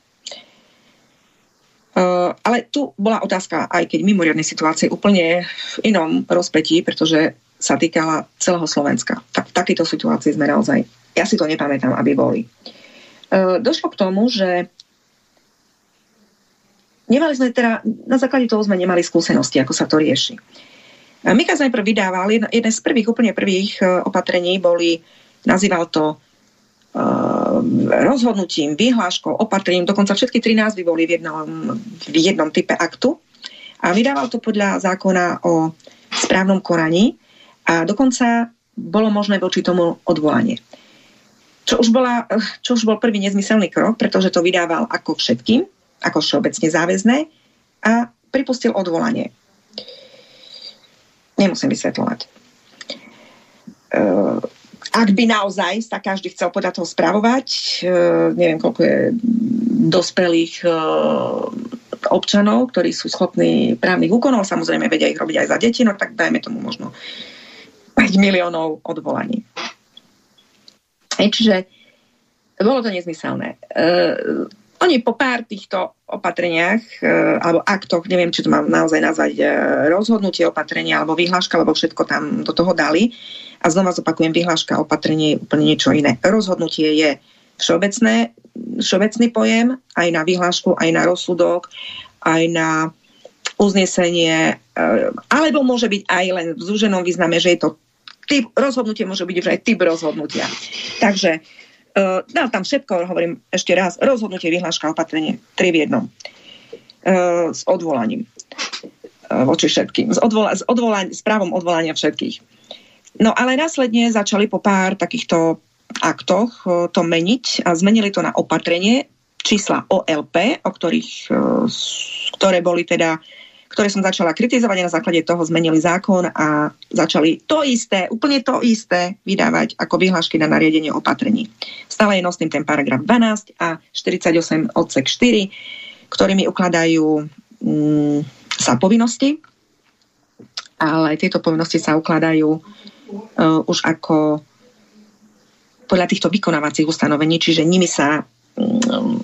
Ale tu bola otázka, aj keď mimoriadnej situácie, úplne v inom rozpetí, pretože sa týkala celého Slovenska. Tak v takejto situácii sme naozaj, ja si to nepamätám, aby boli. Došlo k tomu, že nemali sme teda, na základe toho sme nemali skúsenosti, ako sa to rieši. Mikas najprv vydával, jeden z prvých, úplne prvých opatrení boli, nazýval to rozhodnutím, vyhláškou, opatrením, dokonca všetky tri názvy boli v jednom, v jednom type aktu a vydával to podľa zákona o správnom konaní a dokonca bolo možné voči tomu odvolanie. Čo už, bola, čo už bol prvý nezmyselný krok, pretože to vydával ako všetkým, ako všeobecne záväzné a pripustil odvolanie. Nemusím vysvetľovať. Ehm, ak by naozaj sa každý chcel podľa toho spravovať, e, neviem, koľko je dospelých e, občanov, ktorí sú schopní právnych úkonov, samozrejme vedia ich robiť aj za deti, no tak dajme tomu možno 5 miliónov odvolaní. Čiže bolo to nezmyselné. Uh, oni po pár týchto opatreniach uh, alebo aktoch, neviem, či to mám naozaj nazvať uh, rozhodnutie opatrenia alebo vyhláška, alebo všetko tam do toho dali, a znova zopakujem, vyhláška opatrenie je úplne niečo iné. Rozhodnutie je všeobecné, všeobecný pojem, aj na vyhlášku, aj na rozsudok, aj na uznesenie, eh, alebo môže byť aj len v zúženom význame, že je to typ, rozhodnutie môže byť už aj typ rozhodnutia. Takže uh, dal tam všetko, hovorím ešte raz, rozhodnutie, vyhláška, opatrenie, tri v jednom. Uh, s odvolaním uh, voči všetkým. S, odvola- s, odvola- s právom odvolania všetkých. No ale následne začali po pár takýchto aktoch to meniť a zmenili to na opatrenie čísla OLP, o ktorých, ktoré boli teda ktoré som začala kritizovať a na základe toho zmenili zákon a začali to isté, úplne to isté vydávať ako vyhlášky na nariadenie opatrení. Stále je nosným ten paragraf 12 a 48 odsek 4, ktorými ukladajú mm, sa povinnosti, ale tieto povinnosti sa ukladajú uh, už ako podľa týchto vykonávacích ustanovení, čiže nimi sa, um,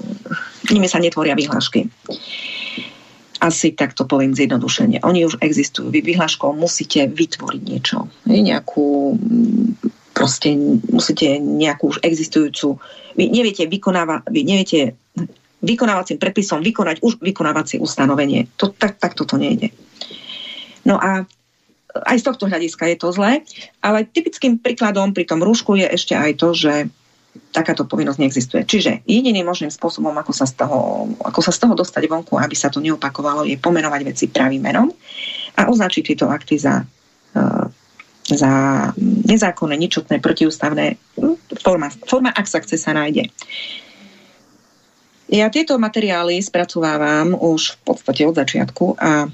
nimi sa netvoria vyhlášky. Asi tak to poviem zjednodušene. Oni už existujú. Vy vyhláškou musíte vytvoriť niečo. Nejakú proste musíte nejakú už existujúcu vy neviete, vykonáva, vy neviete vykonávacím predpisom vykonať už vykonávacie ustanovenie. To, tak, tak toto nejde. No a aj z tohto hľadiska je to zlé, ale typickým príkladom pri tom rúšku je ešte aj to, že takáto povinnosť neexistuje. Čiže jediným možným spôsobom, ako sa, z toho, ako sa z toho dostať vonku, aby sa to neopakovalo, je pomenovať veci pravým menom a označiť tieto akty za, uh, za nezákonné, ničotné, protiústavné hm, forma, forma, ak sa chce, sa nájde. Ja tieto materiály spracovávam už v podstate od začiatku a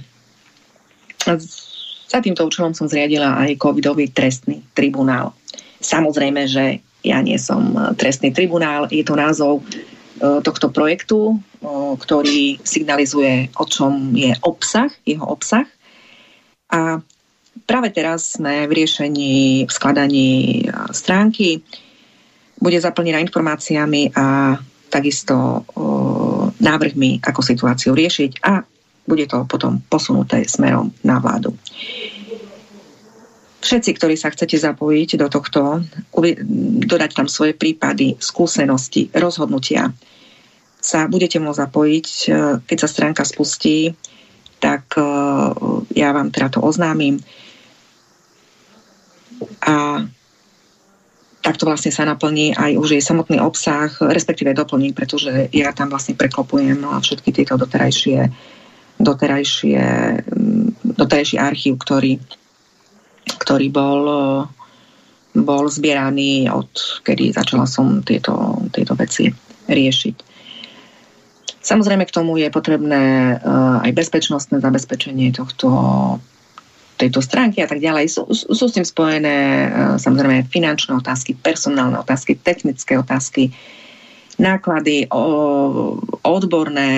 za týmto účelom som zriadila aj covidový trestný tribunál. Samozrejme, že ja nie som e, trestný tribunál, je to názov e, tohto projektu, e, ktorý signalizuje, o čom je obsah, jeho obsah. A práve teraz sme v riešení, v skladaní stránky. Bude zaplnená informáciami a takisto návrhmi, ako situáciu riešiť a bude to potom posunuté smerom na vládu. Všetci, ktorí sa chcete zapojiť do tohto, dodať tam svoje prípady, skúsenosti, rozhodnutia, sa budete môcť zapojiť, e, keď sa stránka spustí, tak e, ja vám teda to oznámim. A takto vlastne sa naplní aj už jej samotný obsah, respektíve doplní, pretože ja tam vlastne preklopujem všetky tieto doterajšie, doterajšie, doterajší archív, ktorý, ktorý bol, bol zbieraný od kedy začala som tieto, tieto veci riešiť. Samozrejme k tomu je potrebné aj bezpečnostné zabezpečenie tohto tejto stránky a tak ďalej. Sú, sú s tým spojené e, samozrejme finančné otázky, personálne otázky, technické otázky, náklady, odborné,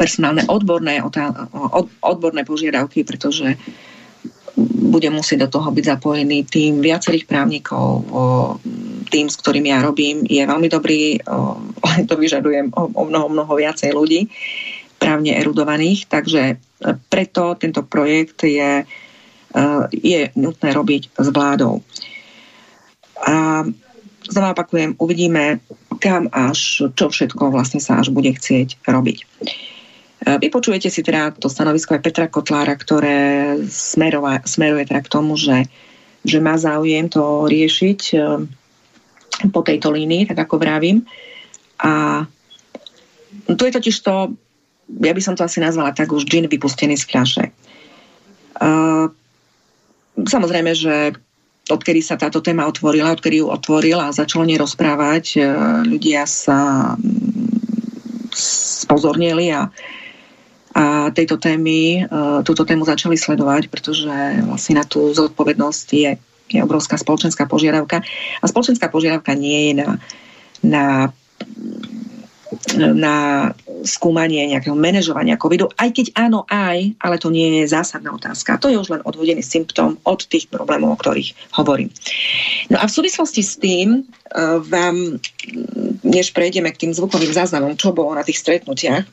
personálne odborné, odborné požiadavky, pretože bude musieť do toho byť zapojený tým viacerých právnikov, tým, s ktorým ja robím, je veľmi dobrý, to vyžadujem o mnoho, mnoho viacej ľudí právne erudovaných, takže preto tento projekt je Eh, je nutné robiť s vládou. A znova opakujem, uvidíme, kam až, čo všetko vlastne sa až bude chcieť robiť. Eh, vypočujete si teda to stanovisko aj Petra Kotlára, ktoré smerova, smeruje teda k tomu, že, že má záujem to riešiť eh, po tejto línii, tak ako vravím. A tu je totiž to, ja by som to asi nazvala tak už džin vypustený z fľaše. Samozrejme, že odkedy sa táto téma otvorila, odkedy ju otvorila a začalo nerozprávať, e, ľudia sa mm, spozornili a, a tejto témy, e, túto tému začali sledovať, pretože vlastne na tú zodpovednosť je, je obrovská spoločenská požiadavka. A spoločenská požiadavka nie je na, na na skúmanie nejakého manažovania covidu, aj keď áno, aj, ale to nie je zásadná otázka. To je už len odvodený symptóm od tých problémov, o ktorých hovorím. No a v súvislosti s tým uh, vám, než prejdeme k tým zvukovým záznamom, čo bolo na tých stretnutiach,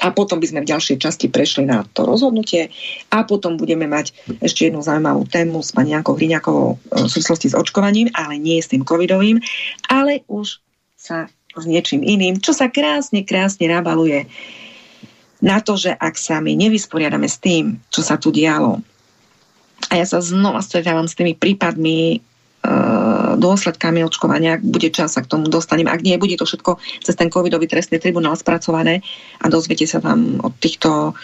a potom by sme v ďalšej časti prešli na to rozhodnutie a potom budeme mať ešte jednu zaujímavú tému s pani Jankou Hriňakovou v súvislosti s očkovaním, ale nie s tým covidovým, ale už sa s niečím iným, čo sa krásne, krásne nabaluje na to, že ak sa my nevysporiadame s tým, čo sa tu dialo, a ja sa znova stretávam s tými prípadmi e, dôsledkami očkovania, ak bude čas, sa k tomu dostanem. Ak nie, bude to všetko cez ten covidový trestný tribunál spracované a dozviete sa tam o týchto,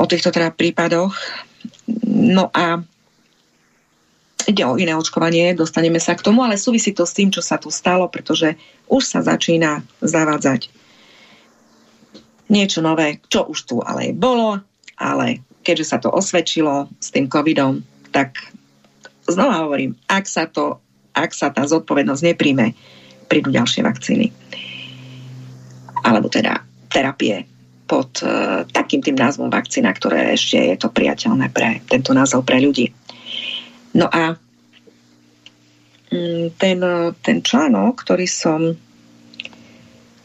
o týchto teda prípadoch. No a ide o iné očkovanie, dostaneme sa k tomu, ale súvisí to s tým, čo sa tu stalo, pretože už sa začína zavádzať niečo nové, čo už tu ale bolo, ale keďže sa to osvedčilo s tým covidom, tak znova hovorím, ak sa, to, ak sa tá zodpovednosť nepríjme, prídu ďalšie vakcíny. Alebo teda terapie pod uh, takým tým názvom vakcína, ktoré ešte je to priateľné pre tento názov pre ľudí. No a mm, ten, ten článok, ktorý som,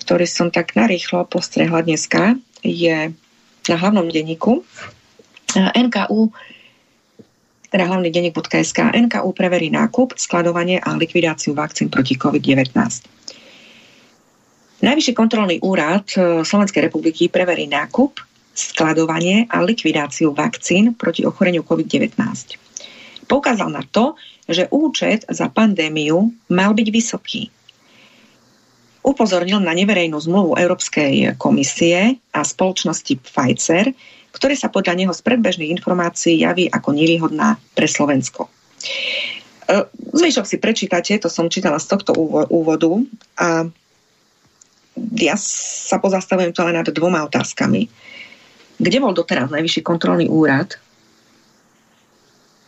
ktorý som tak narýchlo postrehla dneska, je na hlavnom denníku NKU teda hlavný denník.sk NKU preverí nákup, skladovanie a likvidáciu vakcín proti COVID-19. Najvyšší kontrolný úrad e, Slovenskej republiky preverí nákup, skladovanie a likvidáciu vakcín proti ochoreniu COVID-19 poukázal na to, že účet za pandémiu mal byť vysoký. Upozornil na neverejnú zmluvu Európskej komisie a spoločnosti Pfizer, ktoré sa podľa neho z predbežných informácií javí ako nevýhodná pre Slovensko. E, zvyšok si prečítate, to som čítala z tohto úvodu a ja sa pozastavujem to len nad dvoma otázkami. Kde bol doteraz najvyšší kontrolný úrad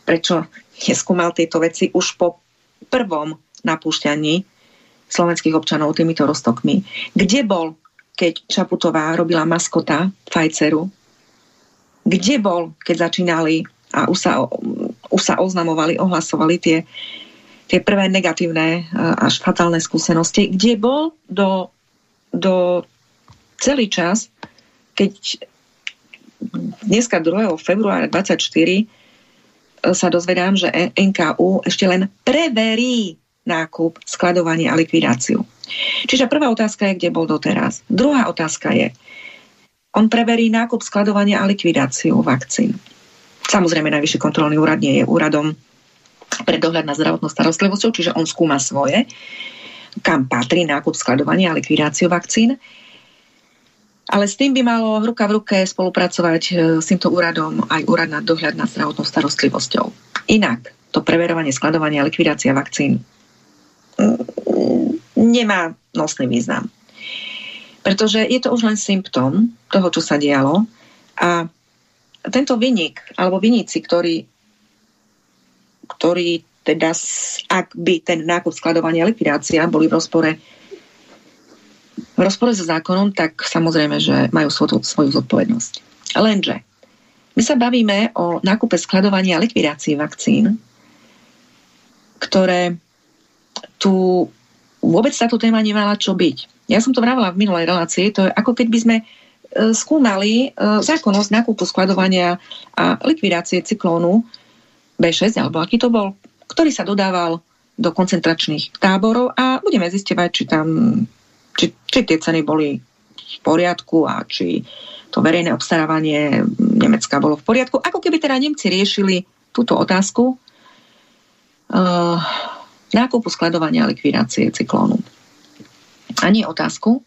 prečo neskúmal tieto veci už po prvom napúšťaní slovenských občanov týmito roztokmi. Kde bol, keď Čaputová robila maskota Pfizeru? Kde bol, keď začínali a už sa, už sa oznamovali, ohlasovali tie, tie prvé negatívne až fatálne skúsenosti? Kde bol do, do celý čas, keď dneska 2. februára 24 sa dozvedám, že NKU ešte len preverí nákup, skladovanie a likvidáciu. Čiže prvá otázka je, kde bol doteraz. Druhá otázka je, on preverí nákup, skladovanie a likvidáciu vakcín. Samozrejme, Najvyšší kontrolný úrad nie je úradom pre dohľad na zdravotnou starostlivosťou, čiže on skúma svoje, kam patrí nákup, skladovanie a likvidáciu vakcín. Ale s tým by malo ruka v ruke spolupracovať e, s týmto úradom aj úrad na dohľad nad zdravotnou starostlivosťou. Inak to preverovanie, skladovanie a likvidácia vakcín mm, nemá nosný význam. Pretože je to už len symptóm toho, čo sa dialo a tento vynik alebo viníci, ktorí, ktorí teda ak by ten nákup skladovania a likvidácia boli v rozpore v rozpore so zákonom, tak samozrejme, že majú svoju, svoju zodpovednosť. Lenže my sa bavíme o nákupe skladovania a likvidácii vakcín, ktoré tu vôbec táto téma nemala čo byť. Ja som to vravila v minulej relácii, to je ako keď by sme e, skúmali e, zákonnosť nákupu skladovania a likvidácie cyklónu B6, alebo aký to bol, ktorý sa dodával do koncentračných táborov a budeme zistovať, či tam či, či tie ceny boli v poriadku a či to verejné obstarávanie Nemecka bolo v poriadku. Ako keby teda Nemci riešili túto otázku uh, nákupu skladovania a likvidácie cyklónu. A nie otázku,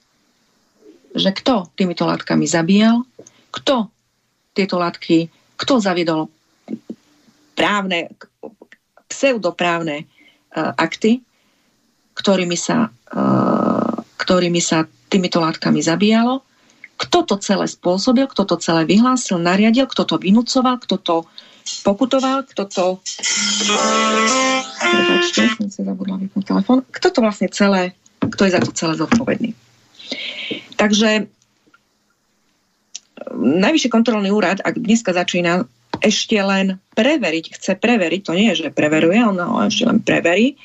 že kto týmito látkami zabíjal, kto tieto látky, kto zaviedol právne, pseudoprávne uh, akty, ktorými sa uh, ktorými sa týmito látkami zabíjalo. Kto to celé spôsobil, kto to celé vyhlásil, nariadil, kto to vynúcoval, kto to pokutoval, kto to... Prepačte, som si zabudla vypnúť telefón. Kto to vlastne celé, kto je za to celé zodpovedný. Takže Najvyšší kontrolný úrad, ak dneska začína ešte len preveriť, chce preveriť, to nie je, že preveruje, on ešte len preverí,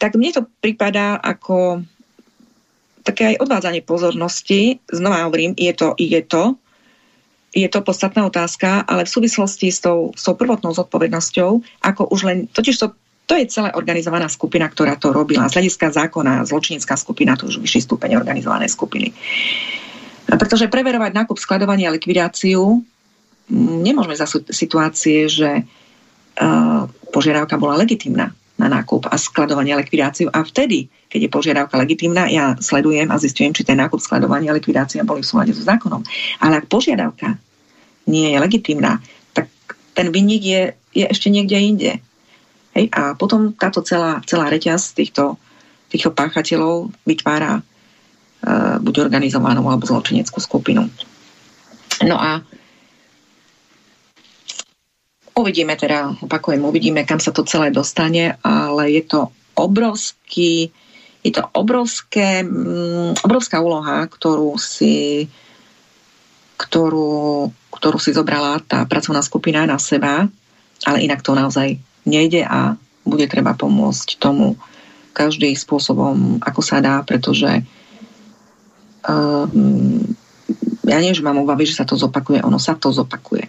tak mne to pripadá ako také aj odvádzanie pozornosti. Znova hovorím, je to, je to, je to podstatná otázka, ale v súvislosti s tou, s tou prvotnou zodpovednosťou, ako už len, totiž to, to je celá organizovaná skupina, ktorá to robila. Z hľadiska zákona, zločinecká skupina, to už vyšší stupeň organizované skupiny. Pretože preverovať nákup, skladovanie a likvidáciu nemôžeme za situácie, že uh, požiadavka bola legitimná na nákup a skladovanie a likvidáciu. A vtedy, keď je požiadavka legitimná, ja sledujem a zistujem, či ten nákup, skladovanie a likvidácia boli v súlade so zákonom. Ale ak požiadavka nie je legitimná, tak ten vinník je, je ešte niekde inde. Hej? A potom táto celá, celá reťaz týchto, týchto páchateľov vytvára uh, buď organizovanú alebo zločineckú skupinu. No a Uvidíme teda, opakujem, uvidíme, kam sa to celé dostane, ale je to obrovský, je to obrovské, mm, obrovská úloha, ktorú si, ktorú, ktorú si zobrala tá pracovná skupina na seba, ale inak to naozaj nejde a bude treba pomôcť tomu každý spôsobom, ako sa dá, pretože um, ja nie, že mám obavy, že sa to zopakuje, ono sa to zopakuje.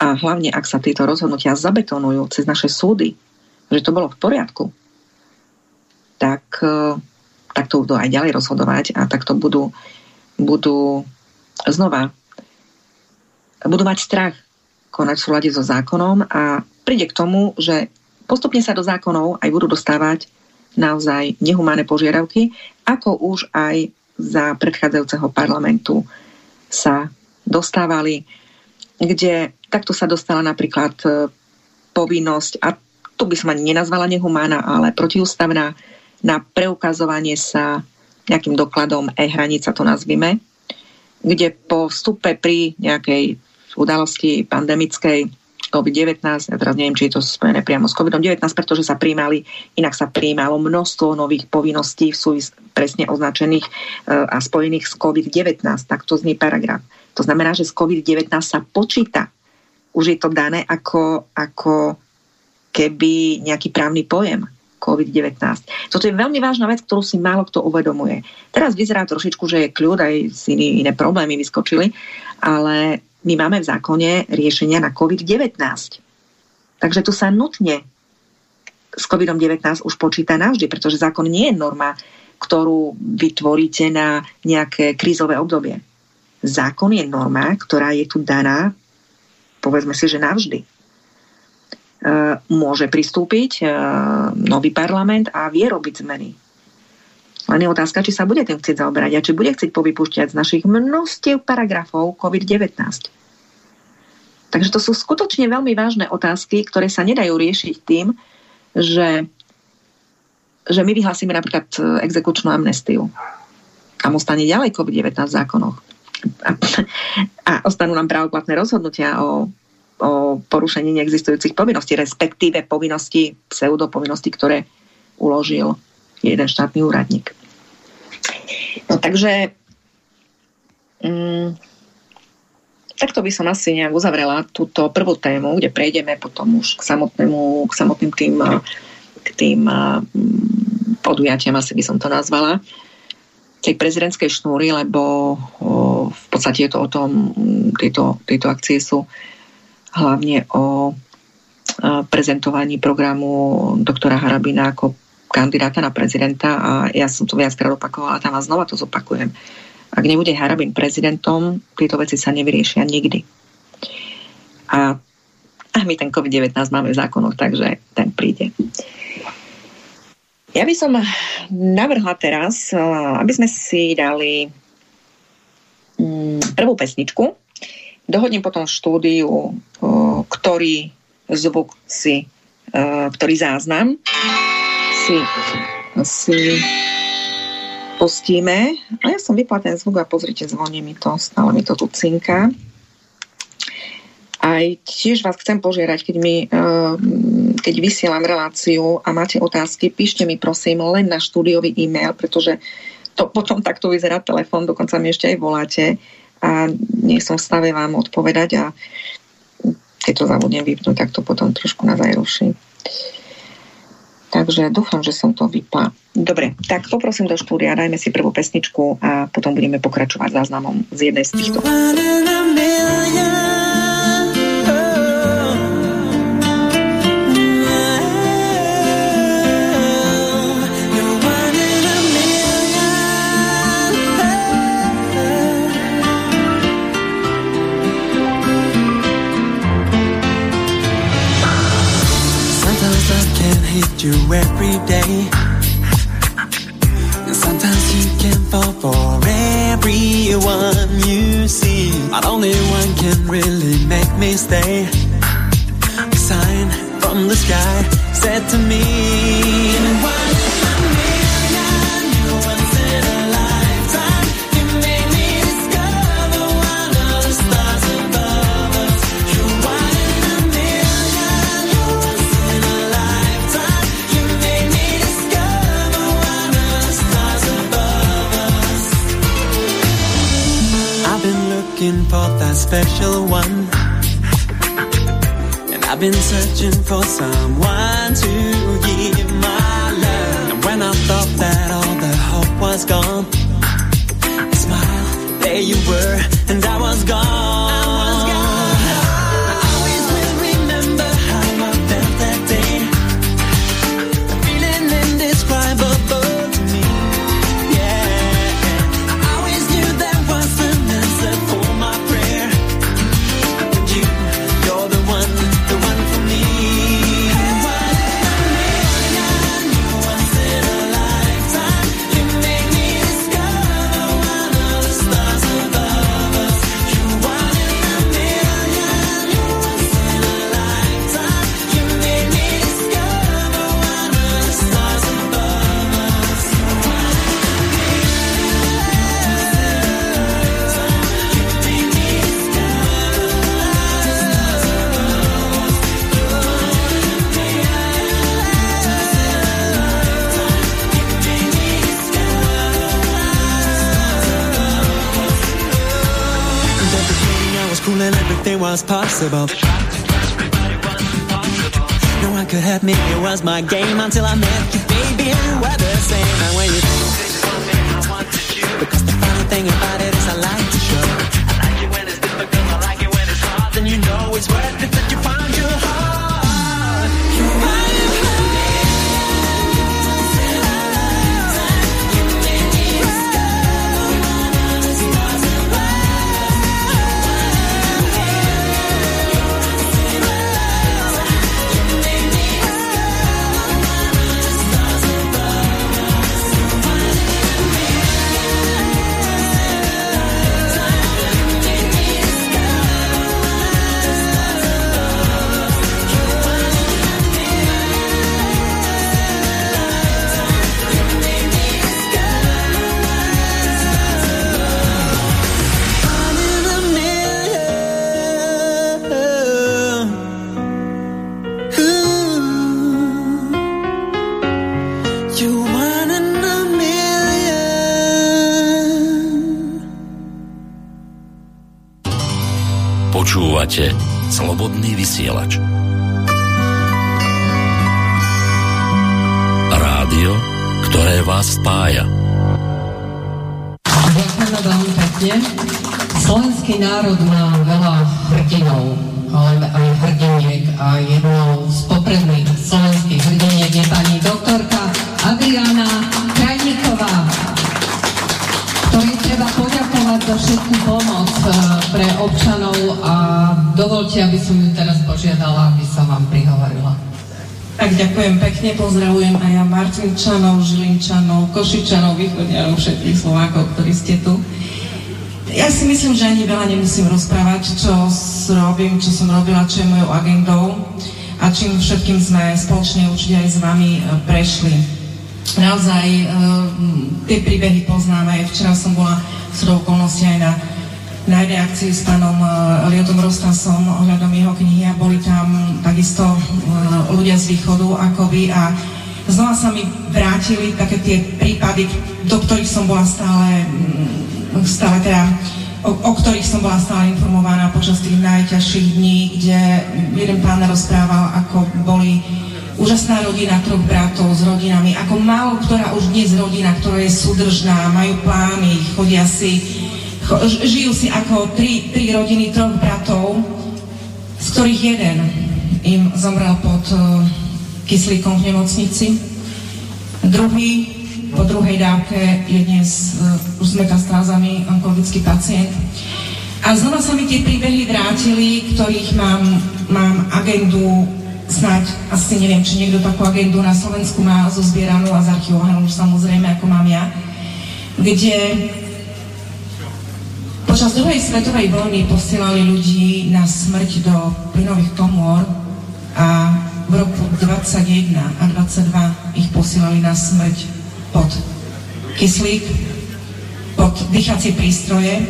A hlavne ak sa tieto rozhodnutia zabetonujú cez naše súdy, že to bolo v poriadku, tak, e, tak to budú aj ďalej rozhodovať a tak to budú, budú znova budú mať strach konať v súlade so zákonom a príde k tomu, že postupne sa do zákonov aj budú dostávať naozaj nehumánne požiadavky, ako už aj za predchádzajúceho parlamentu sa dostávali, kde takto sa dostala napríklad e, povinnosť, a tu by som ani nenazvala nehumána, ale protiústavná, na preukazovanie sa nejakým dokladom e-hranica to nazvime, kde po vstupe pri nejakej udalosti pandemickej COVID-19, ja teraz neviem, či je to spojené priamo s COVID-19, pretože sa príjmali, inak sa príjmalo množstvo nových povinností v súvis presne označených e, a spojených s COVID-19, tak to znie paragraf. To znamená, že z COVID-19 sa počíta už je to dané ako, ako keby nejaký právny pojem COVID-19. Toto je veľmi vážna vec, ktorú si málo kto uvedomuje. Teraz vyzerá trošičku, že je kľud, aj si iné problémy vyskočili, ale my máme v zákone riešenia na COVID-19. Takže tu sa nutne s COVID-19 už počíta navždy, pretože zákon nie je norma, ktorú vytvoríte na nejaké krízové obdobie. Zákon je norma, ktorá je tu daná, povedzme si, že navždy. E, môže pristúpiť e, nový parlament a vie robiť zmeny. Len je otázka, či sa bude tým chcieť zaoberať a či bude chcieť povypúšťať z našich množstiev paragrafov COVID-19. Takže to sú skutočne veľmi vážne otázky, ktoré sa nedajú riešiť tým, že, že my vyhlásime napríklad e, exekučnú amnestiu a mu stane ďalej COVID-19 v zákonoch. A, a ostanú nám právoplatné rozhodnutia o, o porušení neexistujúcich povinností, respektíve povinnosti, pseudopovinnosti, ktoré uložil jeden štátny úradník. No takže mm, takto by som asi nejak uzavrela túto prvú tému, kde prejdeme potom už k samotnému, k samotným tým, k tým mm, podujatiam, asi by som to nazvala, tej prezidentskej šnúry, lebo o, v podstate je to o tom, tieto, tieto akcie sú hlavne o prezentovaní programu doktora Harabina ako kandidáta na prezidenta a ja som to viackrát opakovala tam a znova to zopakujem. Ak nebude Harabin prezidentom, tieto veci sa nevyriešia nikdy. A, a my ten COVID-19 máme v zákonoch, takže ten príde. Ja by som navrhla teraz, aby sme si dali mm, prvú pesničku. Dohodnem potom štúdiu, ktorý zvuk si, ktorý záznam si, si pustíme. A ja som vypla ten zvuk a pozrite, zvoní mi to, stále mi to tu cinká. Aj tiež vás chcem požiadať, keď, mi, eh, keď vysielam reláciu a máte otázky, píšte mi prosím len na štúdiový e-mail, pretože to potom takto vyzerá telefón, dokonca mi ešte aj voláte a nie som v stave vám odpovedať a keď to zabudnem vypnúť, tak to potom trošku nás aj ruší. Takže dúfam, že som to vypla. Dobre, tak poprosím do štúdia, dajme si prvú pesničku a potom budeme pokračovať záznamom z jednej z týchto. You every day. And sometimes you can fall for everyone you see. But only one can really make me stay. A sign from the sky said to me, looking for that special one. And I've been searching for someone to give my love. And when I thought that all the hope was gone, smile, there you were, and I was gone. Possible. No one could hurt me, it was my game Žilinčanov, Košičanov, Východňanov, všetkých Slovákov, ktorí ste tu. Ja si myslím, že ani veľa nemusím rozprávať, čo robím, čo som robila, čo je mojou agendou a čím všetkým sme spoločne určite aj s vami e, prešli. Naozaj e, tie príbehy poznám aj včera som bola s okolností aj na, na jednej akcii s pánom e, Liotom Rostasom ohľadom jeho knihy a boli tam takisto ľudia z východu akoby a znova sa mi vrátili také tie prípady, do ktorých som bola stále stále teda, o, o ktorých som bola stále informovaná počas tých najťažších dní, kde jeden pán rozprával, ako boli úžasná rodina troch bratov s rodinami, ako málo ktorá už dnes rodina, ktorá je súdržná, majú plány, chodia si, cho, žijú si ako tri, tri rodiny troch bratov, z ktorých jeden im zomrel pod uh, kyslíkom v nemocnici, druhý po druhej dávke je dnes uh, už s metastázami onkologický pacient. A znova sa mi tie príbehy vrátili, ktorých mám, mám agendu snáď, asi neviem, či niekto takú agendu na Slovensku má zozbieranú a zarchivovanú už samozrejme, ako mám ja, kde počas druhej svetovej vojny posielali ľudí na smrť do plynových komôr 21 a 22 ich posielali na smrť pod kyslík, pod dýchacie prístroje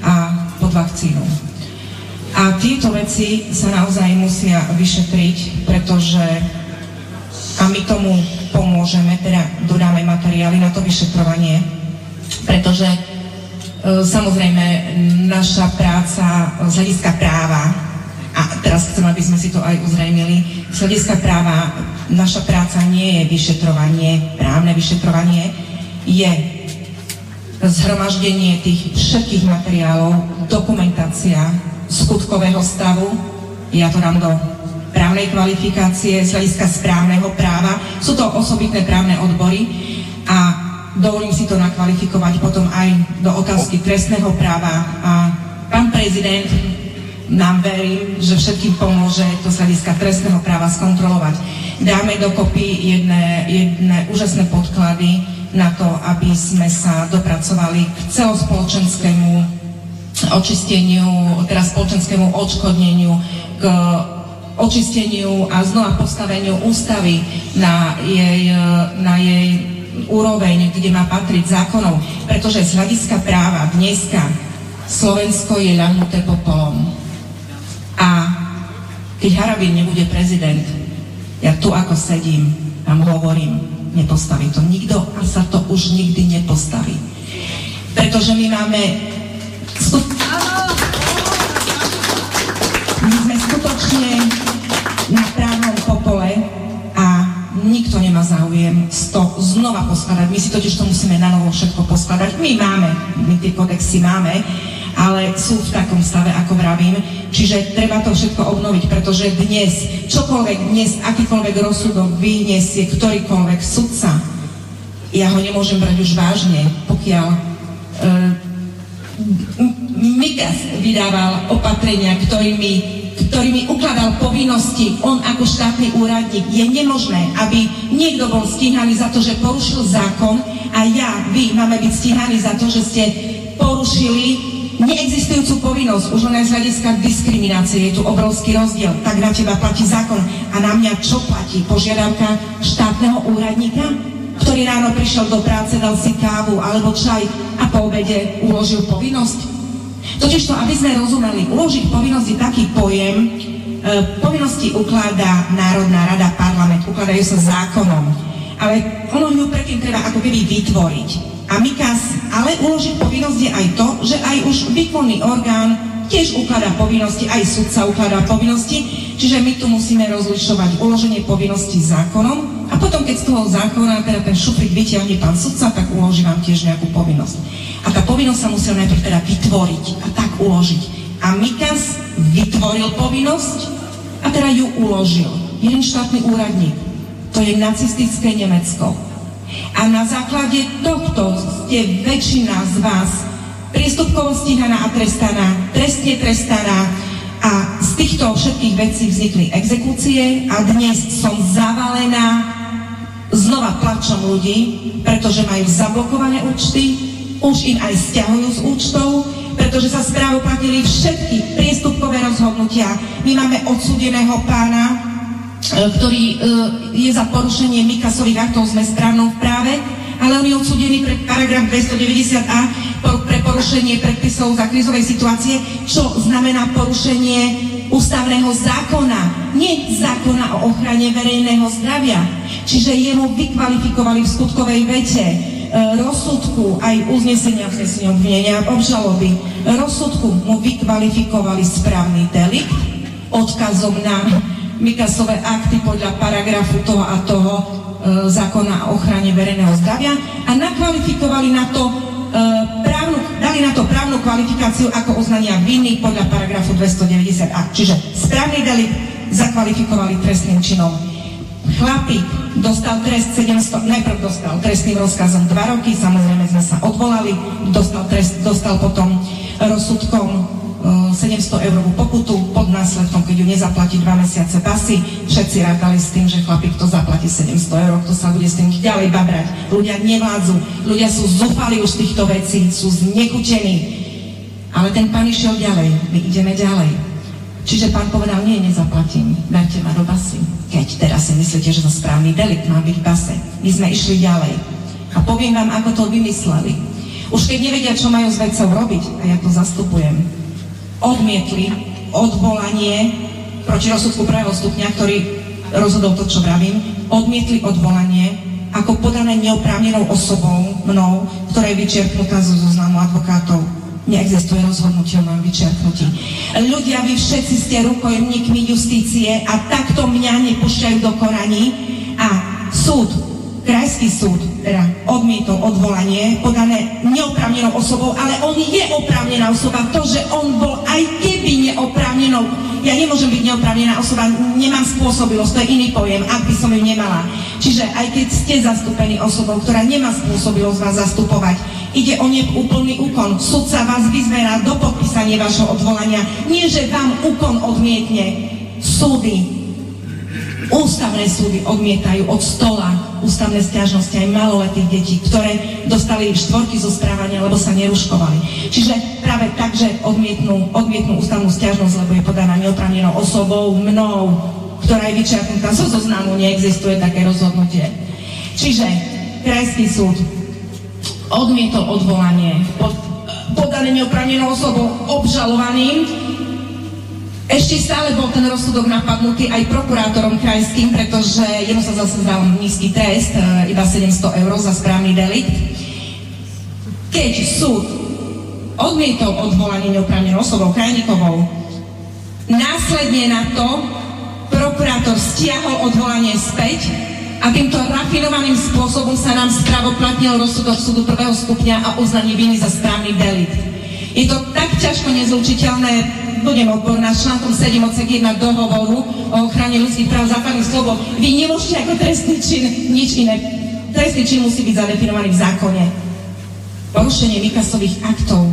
a pod vakcínu. A tieto veci sa naozaj musia vyšetriť, pretože a my tomu pomôžeme, teda dodáme materiály na to vyšetrovanie, pretože e, samozrejme naša práca z hľadiska práva, a teraz chcem, aby sme si to aj uzrejmili, z hľadiska práva naša práca nie je vyšetrovanie, právne vyšetrovanie, je zhromaždenie tých všetkých materiálov, dokumentácia skutkového stavu, ja to dám do právnej kvalifikácie z hľadiska správneho práva, sú to osobitné právne odbory a dovolím si to nakvalifikovať potom aj do otázky trestného práva. A pán prezident nám verím, že všetkým pomôže to z hľadiska trestného práva skontrolovať. Dáme dokopy jedné, jedné úžasné podklady na to, aby sme sa dopracovali k celospoločenskému očisteniu, teda spoločenskému odškodneniu, k očisteniu a znova postaveniu ústavy na jej, na jej úroveň, kde má patriť zákonov. Pretože z hľadiska práva dneska Slovensko je ľahnuté popolom. Keď Harabin nebude prezident, ja tu ako sedím, vám hovorím, nepostaví to nikto a sa to už nikdy nepostaví. Pretože my máme my sme skutočne na právnom popole a nikto nemá záujem to znova poskladať. My si totiž to musíme na novo všetko poskladať. My máme, my tie kodexy máme, ale sú v takom stave, ako vravím. Čiže treba to všetko obnoviť, pretože dnes, čokoľvek dnes, akýkoľvek rozsudok vyniesie ktorýkoľvek sudca, ja ho nemôžem brať už vážne, pokiaľ uh, Mikas vydával opatrenia, ktorými ktorými ukladal povinnosti on ako štátny úradník, je nemožné, aby niekto bol stíhaný za to, že porušil zákon a ja, vy máme byť stíhaní za to, že ste porušili neexistujúcu povinnosť, už len z hľadiska diskriminácie, je tu obrovský rozdiel, tak na teba platí zákon a na mňa čo platí? Požiadavka štátneho úradníka, ktorý ráno prišiel do práce, dal si kávu alebo čaj a po obede uložil povinnosť? Totiž to, aby sme rozumeli, uložiť povinnosť je taký pojem, e, povinnosti ukladá Národná rada, parlament, ukladajú sa zákonom, ale ono ju predtým treba ako keby vytvoriť. A MIKAS ale uložiť povinnosť je aj to, že aj už výkonný orgán tiež ukladá povinnosti, aj sudca ukladá povinnosti, čiže my tu musíme rozlišovať uloženie povinnosti zákonom a potom, keď z toho zákona teda ten šuprik vyťahne pán sudca, tak uloží vám tiež nejakú povinnosť. A tá povinnosť sa musí najprv teda vytvoriť a tak uložiť. A Mikas vytvoril povinnosť a teda ju uložil. Jeden štátny úradník. To je nacistické Nemecko. A na základe tohto ste väčšina z vás priestupkovo stíhaná a trestaná, trestne trestaná a z týchto všetkých vecí vznikli exekúcie a dnes som zavalená znova plačom ľudí, pretože majú zablokované účty, už im aj stiahujú z účtov, pretože sa správoplatili všetky priestupkové rozhodnutia. My máme odsudeného pána, ktorý e, je za porušenie Mikasových aktov, sme správnou v práve, ale on je odsudený pre paragraf 290a pre porušenie predpisov za krizovej situácie, čo znamená porušenie ústavného zákona, nie zákona o ochrane verejného zdravia. Čiže jemu vykvalifikovali v skutkovej vete e, rozsudku, aj uznesenia, vznesenia obvinenia, obžaloby, rozsudku mu vykvalifikovali správny delikt odkazom na Mikasové akty podľa paragrafu toho a toho E, zákona o ochrane verejného zdravia a nakvalifikovali na to e, právnu, dali na to právnu kvalifikáciu ako uznania viny podľa paragrafu 290a. Čiže správny delikt zakvalifikovali trestným činom. Chlapík dostal trest 700, najprv dostal trestným rozkazom 2 roky, samozrejme sme sa odvolali, dostal, trest, dostal potom rozsudkom 700 eurovú pokutu pod následkom, keď ju nezaplatí dva mesiace pasy. Všetci rátali s tým, že chlapík to zaplatí 700 eur, kto sa bude s tým ďalej babrať. Ľudia nevládzu, ľudia sú zúfali už z týchto vecí, sú znekutení. Ale ten pán išiel ďalej, my ideme ďalej. Čiže pán povedal, nie, nezaplatím, dajte ma do basy. Keď teraz si myslíte, že to správny delikt má byť v base. My sme išli ďalej. A poviem vám, ako to vymysleli. Už keď nevedia, čo majú s vecou robiť, a ja to zastupujem, odmietli odvolanie proti rozsudku prvého stupňa, ktorý rozhodol to, čo vravím, odmietli odvolanie ako podané neoprávnenou osobou mnou, ktorá je vyčerpnutá zo zoznamu advokátov. Neexistuje rozhodnutie o mojom vyčerpnutí. Ľudia, vy všetci ste rukojemníkmi justície a takto mňa nepúšťajú do koraní a súd Krajský súd teda odmietol odvolanie podané neoprávnenou osobou, ale on je oprávnená osoba. To, že on bol aj keby neoprávnenou, ja nemôžem byť neoprávnená osoba, nemám spôsobilosť, to je iný pojem, ak by som ju nemala. Čiže aj keď ste zastúpení osobou, ktorá nemá spôsobilosť vás zastupovať, ide o neúplný úkon. Sudca vás vyzverá do podpísania vašho odvolania. Nie, že vám úkon odmietne. Súdy Ústavné súdy odmietajú od stola ústavné stiažnosti aj maloletých detí, ktoré dostali štvorky zo správania, lebo sa neruškovali. Čiže práve tak, že odmietnú, odmietnú ústavnú stiažnosť, lebo je podaná neoprávnenou osobou, mnou, ktorá je vyčiarknutá zo zoznamu, neexistuje také rozhodnutie. Čiže Krajský súd odmietol odvolanie pod, podané neoprávnenou osobou obžalovaným ešte stále bol ten rozsudok napadnutý aj prokurátorom krajským, pretože jemu sa zase dal nízky trest, e, iba 700 eur za správny delikt. Keď súd odmietol odvolanie neoprávnenou osobou Krajnikovou, následne na to prokurátor stiahol odvolanie späť a týmto rafinovaným spôsobom sa nám spravoplatnil rozsudok súdu prvého stupňa a uznanie viny za správny delikt. Je to tak ťažko nezlučiteľné budem odborná s článkom 7 odsek 1 dohovoru o ochrane ľudských práv základných slobod. Vy nemôžete ako trestný čin nič iné. Trestný čin musí byť zadefinovaný v zákone. Porušenie Mikasových aktov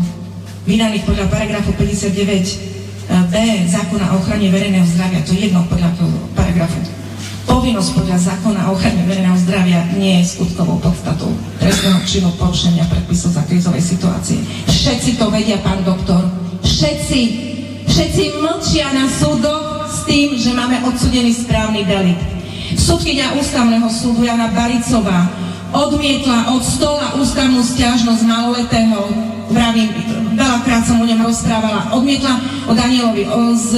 vydaných podľa paragrafu 59b zákona o ochrane verejného zdravia, to je jedno podľa paragrafu. Povinnosť podľa zákona o ochrane verejného zdravia nie je skutkovou podstatou trestného činu porušenia predpisov za krízovej situácie. Všetci to vedia, pán doktor. Všetci Všetci mlčia na súdoch s tým, že máme odsudený správny delikt. Sudkynia ústavného súdu Jana Baricová odmietla od stola ústavnú stiažnosť maloletého, vravím, veľakrát som o ňom rozprávala, odmietla o Danielovi, o z,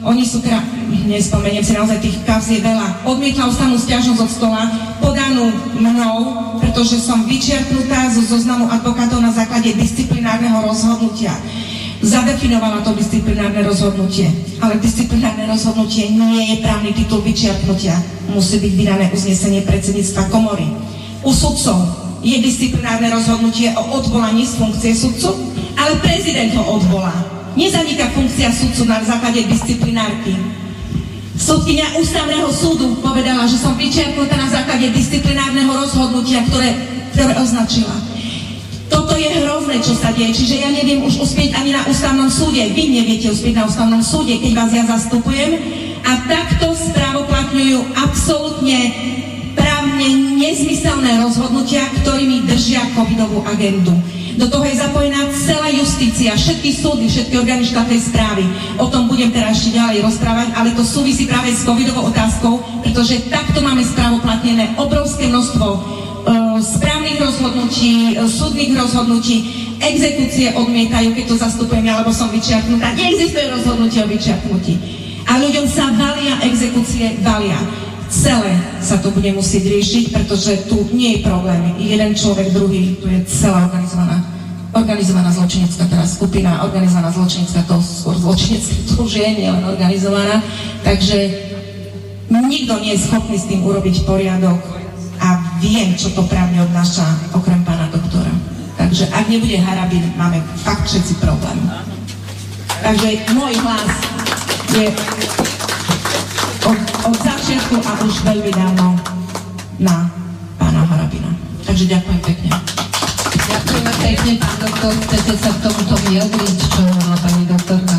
oni sú teda, nespomeniem si, naozaj tých kauz je veľa, odmietla ústavnú stiažnosť od stola, podanú mnou, pretože som vyčerpnutá zo zoznamu advokátov na základe disciplinárneho rozhodnutia. Zadefinovala to disciplinárne rozhodnutie. Ale disciplinárne rozhodnutie nie je právny titul vyčiarknutia. Musí byť vydané uznesenie predsedníctva komory. U sudcov je disciplinárne rozhodnutie o odvolaní z funkcie sudcu, ale prezident ho odvolá. Nezaniká funkcia sudcu na základe disciplinárky. Súdkynia ústavného súdu povedala, že som vyčiarknutá na základe disciplinárneho rozhodnutia, ktoré, ktoré označila. Toto je hrozné, čo sa deje, čiže ja neviem už uspieť ani na ústavnom súde. Vy neviete uspieť na ústavnom súde, keď vás ja zastupujem. A takto správoplatňujú absolútne právne nezmyselné rozhodnutia, ktorými držia covidovú agendu. Do toho je zapojená celá justícia, všetky súdy, všetky orgány štátnej správy. O tom budem teraz ešte ďalej rozprávať, ale to súvisí práve s covidovou otázkou, pretože takto máme správoplatnené obrovské množstvo správnych rozhodnutí, e, súdnych rozhodnutí, exekúcie odmietajú, keď to zastupujem ja, lebo som vyčiarknutá. Neexistuje rozhodnutie o vyčiarknutí. A ľuďom sa valia exekúcie, valia. Celé sa to bude musieť riešiť, pretože tu nie je problém. Jeden človek, druhý, tu je celá organizovaná organizovaná zločinecká teraz skupina, organizovaná zločinecká, to skôr zločinecká, to už je nielen organizovaná. Takže nikto nie je schopný s tým urobiť poriadok viem, čo to právne odnáša okrem pána doktora. Takže ak nebude Harabin, máme fakt všetci problém. Takže môj hlas je od, od začiatku a už veľmi dávno na pána Harabina. Takže ďakujem pekne. Ďakujeme pekne, pán doktor. Chcete sa k tomuto vyjadriť, čo hovorila pani doktorka?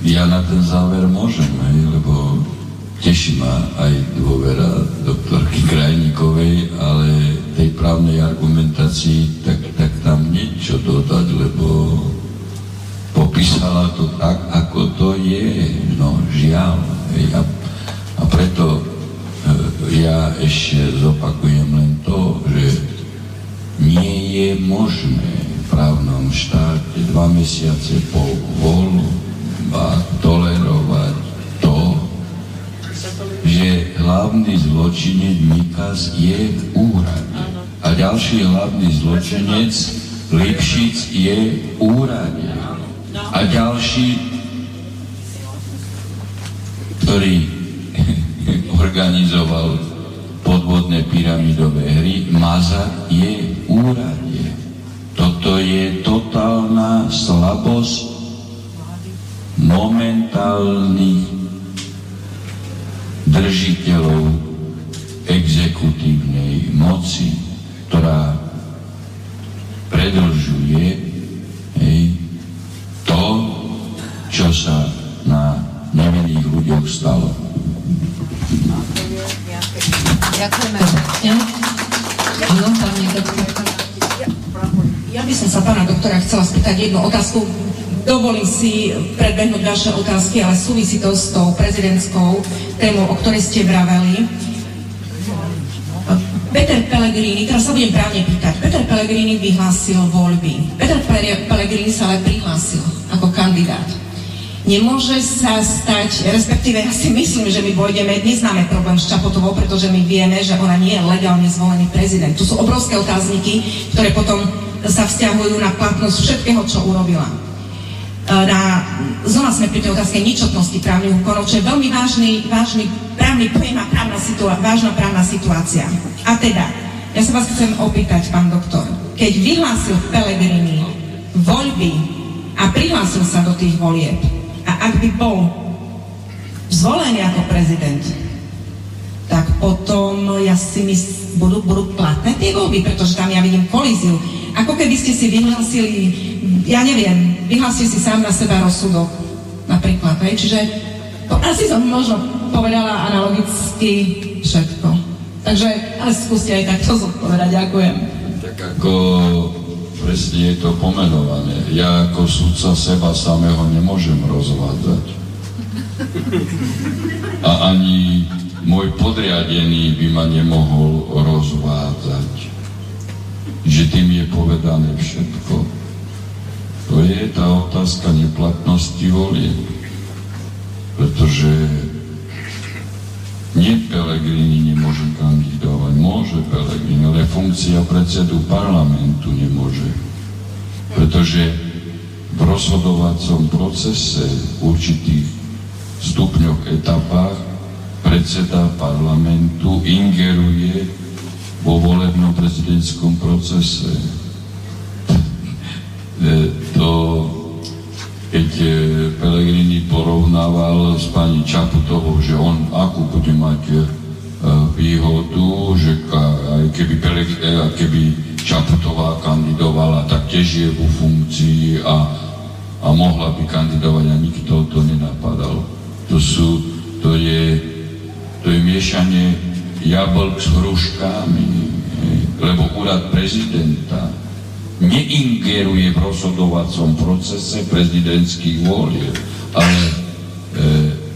Ja na ten záver môžem, lebo Teší ma aj dôvera doktorky Krajníkovej, ale tej právnej argumentácii tak, tak tam niečo dodať, lebo popísala to tak, ako to je. No, žiaľ. A, a preto e, ja ešte zopakujem len to, že nie je možné v právnom štáte dva mesiace po voľbách tolerovať že hlavný zločinec Mikas je v úrade. A ďalší hlavný zločinec Lipšic je v úrade. A ďalší, ktorý organizoval podvodné pyramidové hry, Maza je v úrade. Toto je totálna slabosť momentálnych držiteľov exekutívnej moci, ktorá predlžuje hej, to, čo sa na nevinných ľuďoch stalo. Ďakujeme. Áno. Ja by som sa pána doktora chcela spýtať jednu otázku Dovolím si predbehnúť vaše otázky, ale súvisí to s tou prezidentskou témou, o ktorej ste vraveli. Peter Pellegrini, teraz sa budem právne pýtať, Peter Pellegrini vyhlásil voľby. Peter Pellegrini sa ale prihlásil ako kandidát. Nemôže sa stať, respektíve ja si myslím, že my vojdeme, dnes máme problém s Čapotovou, pretože my vieme, že ona nie je legálne zvolený prezident. Tu sú obrovské otázniky, ktoré potom sa vzťahujú na platnosť všetkého, čo urobila. Na, znova sme pri tej otázke ničotnosti právnych úkonov, čo je veľmi vážny, vážny právny pojem a právna situá- vážna právna situácia. A teda, ja sa vás chcem opýtať, pán doktor, keď vyhlásil Pelegrini voľby a prihlásil sa do tých volieb, a ak by bol zvolený ako prezident, tak potom ja si mysl, budú, budú platné tie voľby, pretože tam ja vidím kolíziu. Ako keby ste si vyhlásili ja neviem, vyhlásil si sám na seba rozsudok, napríklad, hej, čiže to asi som možno povedala analogicky všetko. Takže, ale skúste aj takto zodpovedať, ďakujem. Tak ako presne je to pomenované. Ja ako sudca seba samého nemôžem rozvádzať. A ani môj podriadený by ma nemohol rozvádzať. Že tým je povedané všetko. To je tá otázka neplatnosti volie. Pretože nie Pelegrini nemôže kandidovať, môže Pelegrini, ale funkcia predsedu parlamentu nemôže. pretože v rozhodovacom procese v určitých stupňoch, etapách predseda parlamentu ingeruje vo volebnom prezidentskom procese. E, to, keď e, Pelegrini porovnával s pani Čaputovou, že on akú bude mať e, výhodu, že aj keby, keby Čaputová kandidovala, tak tiež je vo funkcii a, a mohla by kandidovať a nikto to nenapadal. To sú, to je, to je miešanie jablk s hruškami, lebo úrad prezidenta neingeruje v rozhodovacom procese prezidentských volieb, ale, e,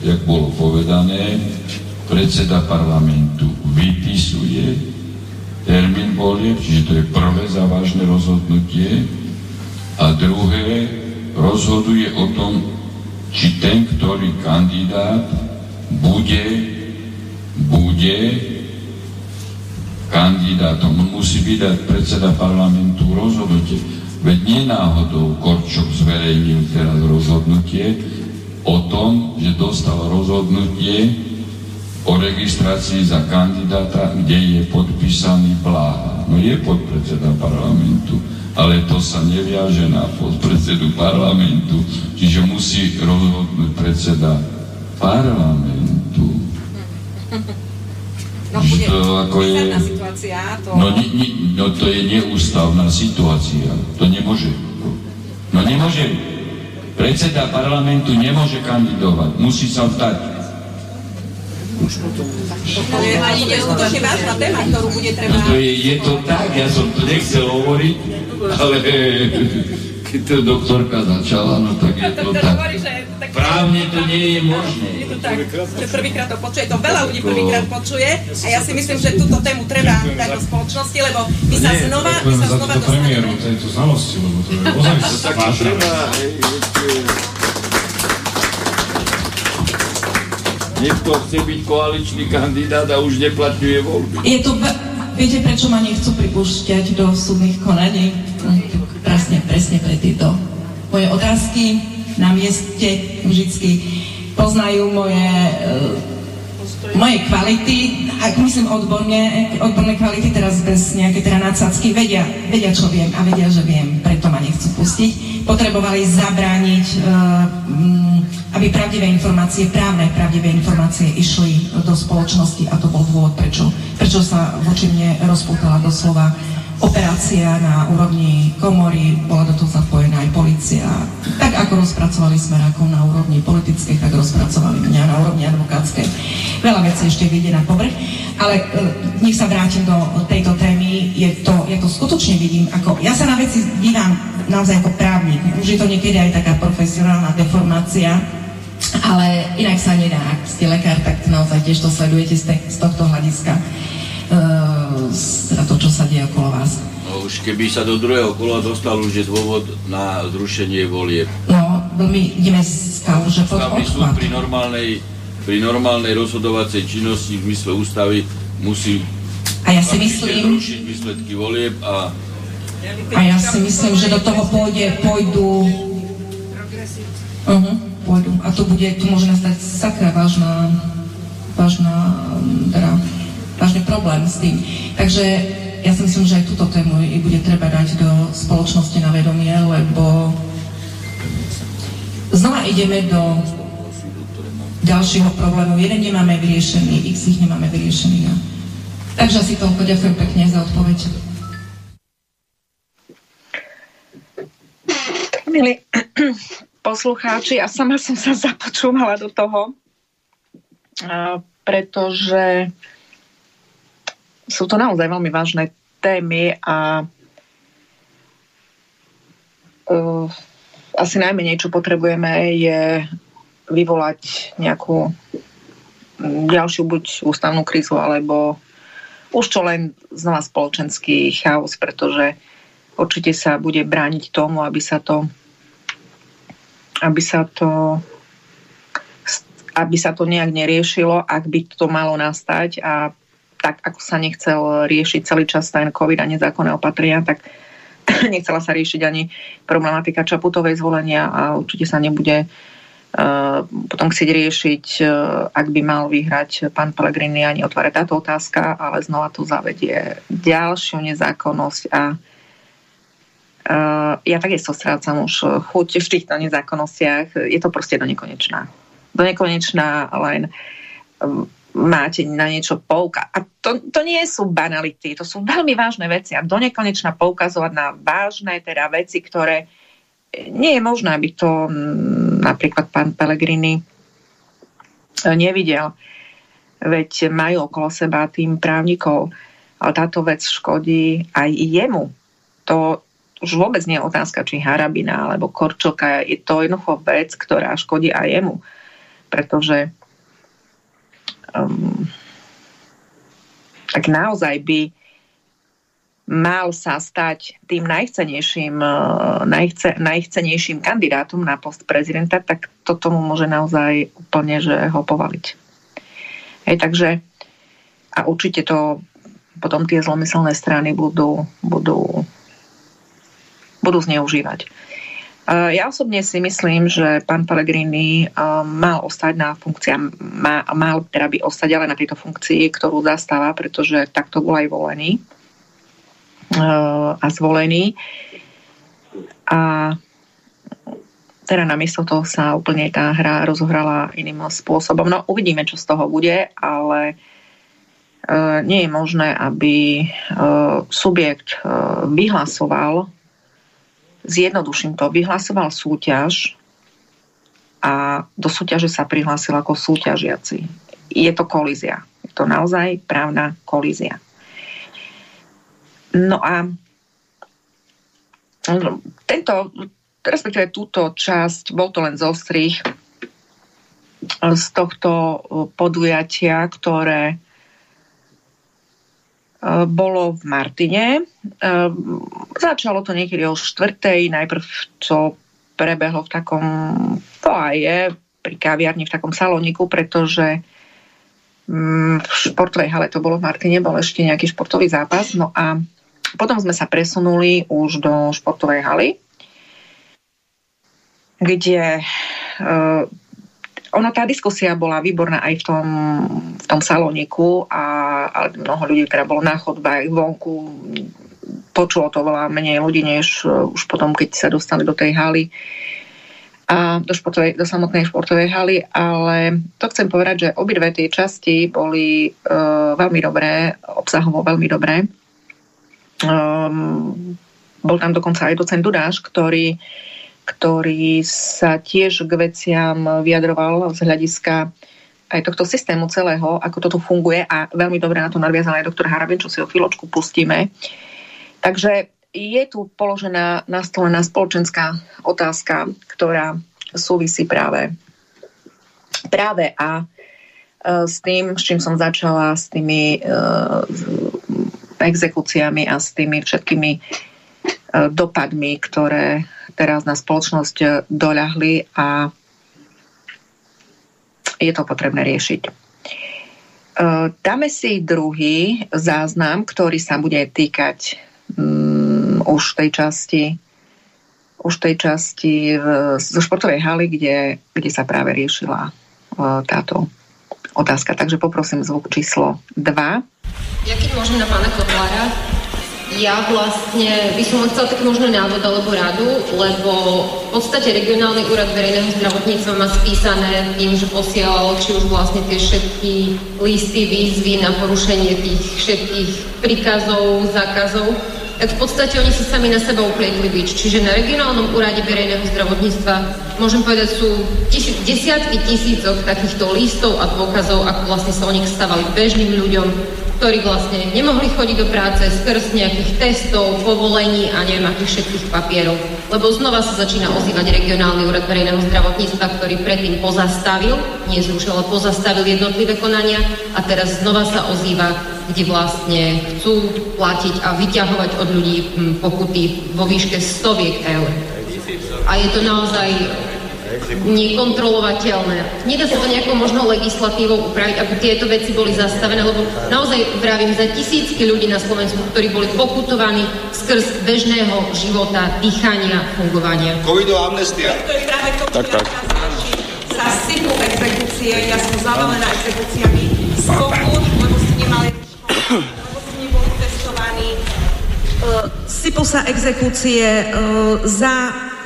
jak bolo povedané, predseda parlamentu vypisuje termín volieb, čiže to je prvé závažné rozhodnutie a druhé rozhoduje o tom, či ten, ktorý kandidát bude, bude kandidátom. On musí vydať predseda parlamentu rozhodnutie. Veď nenáhodou Korčok zverejnil teraz rozhodnutie o tom, že dostal rozhodnutie o registrácii za kandidáta, kde je podpísaný Bláha. No je podpredseda parlamentu, ale to sa neviaže na podpredsedu parlamentu, čiže musí rozhodnúť predseda parlamentu. No, bude to ako je, situácia. To... No, ni, ni, no to je neústavná situácia. To nemôže. No nemôže. Predseda parlamentu nemôže kandidovať. Musí sa vzdať ani ide skutočne vážna téma, ktorú bude treba... No to je, je to tak, ja som to nechcel hovoriť, ale keď to doktorka začala, no tak je to tak. Právne to nie je možné. Je to tak, že prvýkrát to počuje, to veľa ľudí prvýkrát počuje a ja si myslím, že túto tému treba dať do spoločnosti, lebo my sa znova, my sa znova dostaneme... premiéru, tejto znalosti, lebo to je ozaj vážne. Niekto chce byť koaličný kandidát a už neplatňuje voľby. Je to, viete, prečo ma nechcú pripúšťať do súdnych konaní? Presne, presne pre tieto moje otázky na mieste vždycky poznajú moje moje kvality, ak myslím odborne, odborné kvality teraz bez nejaké teda nadsadsky, vedia, vedia, čo viem a vedia, že viem, preto ma nechcú pustiť. Potrebovali zabrániť, uh, aby pravdivé informácie, právne pravdivé informácie išli do spoločnosti a to bol dôvod, prečo, prečo sa voči mne rozpútala doslova operácia na úrovni komory, bola do toho zapojená aj policia. Tak ako rozpracovali smerákov na úrovni politickej, tak rozpracovali mňa na úrovni advokátskej. Veľa vecí ešte vyjde na povrch, ale e, nech sa vrátim do tejto témy. Je to, ja to skutočne vidím ako... Ja sa na veci dívam naozaj ako právnik. Už je to niekedy aj taká profesionálna deformácia, ale inak sa nedá. Ak ste lekár, tak naozaj tiež to sledujete z, z tohto hľadiska. Uh, teda to, čo sa deje okolo vás. No už keby sa do druhého kola dostal, už je dôvod na zrušenie volieb. No, my ideme stavu, že pod odklad. pri normálnej, pri normálnej rozhodovacej činnosti v zmysle ústavy musí a ja si myslím, zrušiť výsledky volieb a a ja si myslím, že do toho pôjde, pôjdu uh-huh, pôjdu. A to bude, tu môže nastať sakra vážna, vážna, teda, vážny problém s tým. Takže ja si myslím, že aj túto tému bude treba dať do spoločnosti na vedomie, lebo znova ideme do ďalšieho problému. Jeden nemáme vyriešený, x ich nemáme vyriešený. Takže asi toľko ďakujem pekne za odpoveď. Milí poslucháči, ja sama som sa započúvala do toho, pretože sú to naozaj veľmi vážne témy a uh, asi najmenej, čo potrebujeme, je vyvolať nejakú ďalšiu buď ústavnú krízu, alebo už čo len znova spoločenský chaos, pretože určite sa bude brániť tomu, aby sa to aby sa to aby sa to nejak neriešilo, ak by to malo nastať a tak ako sa nechcel riešiť celý čas ten COVID a nezákonné opatrenia, tak nechcela sa riešiť ani problematika Čaputovej zvolenia a určite sa nebude uh, potom chcieť riešiť, uh, ak by mal vyhrať pán Pellegrini ani otvárať táto otázka, ale znova tu zavedie ďalšiu nezákonnosť a uh, ja takisto strácam už chuť v týchto nezákonnostiach. Je to proste do nekonečná. Do nekonečná len máte na niečo pouka. A to, to nie sú banality, to sú veľmi vážne veci a do nekonečna poukazovať na vážne teda veci, ktoré nie je možné, aby to napríklad pán Pellegrini e, nevidel. Veď majú okolo seba tým právnikov, ale táto vec škodí aj jemu. To už vôbec nie je otázka, či Harabina alebo Korčoka. Je to jednoducho vec, ktorá škodí aj jemu. Pretože um, tak naozaj by mal sa stať tým najchcenejším, uh, najchce, najchcenejším kandidátom na post prezidenta, tak to tomu môže naozaj úplne že ho povaliť. Hej, takže a určite to potom tie zlomyselné strany budú, budú, budú zneužívať. Ja osobne si myslím, že pán Pellegrini mal ostať na funkcii, mal teda by ostať ale na tejto funkcii, ktorú zastáva, pretože takto bol aj volený a zvolený. A teda namiesto toho sa úplne tá hra rozohrala iným spôsobom. No uvidíme, čo z toho bude, ale nie je možné, aby subjekt vyhlasoval zjednoduším to, vyhlasoval súťaž a do súťaže sa prihlásil ako súťažiaci. Je to kolízia. Je to naozaj právna kolízia. No a tento, respektíve túto časť, bol to len zostrih z tohto podujatia, ktoré bolo v Martine. Eh, začalo to niekedy o štvrtej, najprv to prebehlo v takom foaje, pri kaviarni, v takom saloniku, pretože mm, v športovej hale to bolo v Martine, bol ešte nejaký športový zápas. No a potom sme sa presunuli už do športovej haly, kde ono, tá diskusia bola výborná aj v tom, v tom saloniku a, a mnoho ľudí teda bolo na chodbách vonku, počulo to veľa menej ľudí, než uh, už potom, keď sa dostali do tej haly a do, športovej, do samotnej športovej haly, ale to chcem povedať, že obidve tie časti boli uh, veľmi dobré, obsahovo veľmi dobré. Um, bol tam dokonca aj docent Dudáš, ktorý uh, ktorý sa tiež k veciam vyjadroval z hľadiska aj tohto systému celého, ako to tu funguje a veľmi dobre na to nadviazal aj doktor Harabin, čo si o chvíľočku pustíme. Takže je tu položená nastolená spoločenská otázka, ktorá súvisí práve, práve a e, s tým, s čím som začala, s tými uh, exekúciami a s tými všetkými uh, dopadmi, ktoré teraz na spoločnosť eh, doľahli a je to potrebné riešiť. Eh, dáme si druhý záznam, ktorý sa bude týkať um, už tej časti už tej časti v, zo športovej haly, kde, kde sa práve riešila uh, táto otázka. Takže poprosím zvuk číslo 2. Ja keď môžem na pána Kotlára, ja vlastne by som chcela tak možno návod alebo radu, lebo v podstate regionálny úrad verejného zdravotníctva má spísané tým, že posielal či už vlastne tie všetky listy, výzvy na porušenie tých všetkých príkazov, zákazov, tak v podstate oni si sami na seba uplietli bič. Čiže na regionálnom úrade verejného zdravotníctva môžem povedať, sú tisíc, desiatky tisícok takýchto listov a dôkazov, ako vlastne sa o nich stávali bežným ľuďom, ktorí vlastne nemohli chodiť do práce skrz nejakých testov, povolení a neviem akých všetkých papierov. Lebo znova sa začína ozývať regionálny úrad verejného zdravotníctva, ktorý predtým pozastavil, nie zrušil, ale pozastavil jednotlivé konania a teraz znova sa ozýva, kde vlastne chcú platiť a vyťahovať od ľudí hm, pokuty vo výške stoviek eur. A je to naozaj nekontrolovateľné. Nedá sa to nejakou možno legislatívou upraviť, aby tieto veci boli zastavené, lebo naozaj vravím za tisícky ľudí na Slovensku, ktorí boli pokutovaní skrz bežného života, dýchania, fungovania. Covidová amnestia. To je práve tak, tak. sa sypú exekúcie, ja som zavalená exekúciami z pokut, neboli sa exekúcie uh, za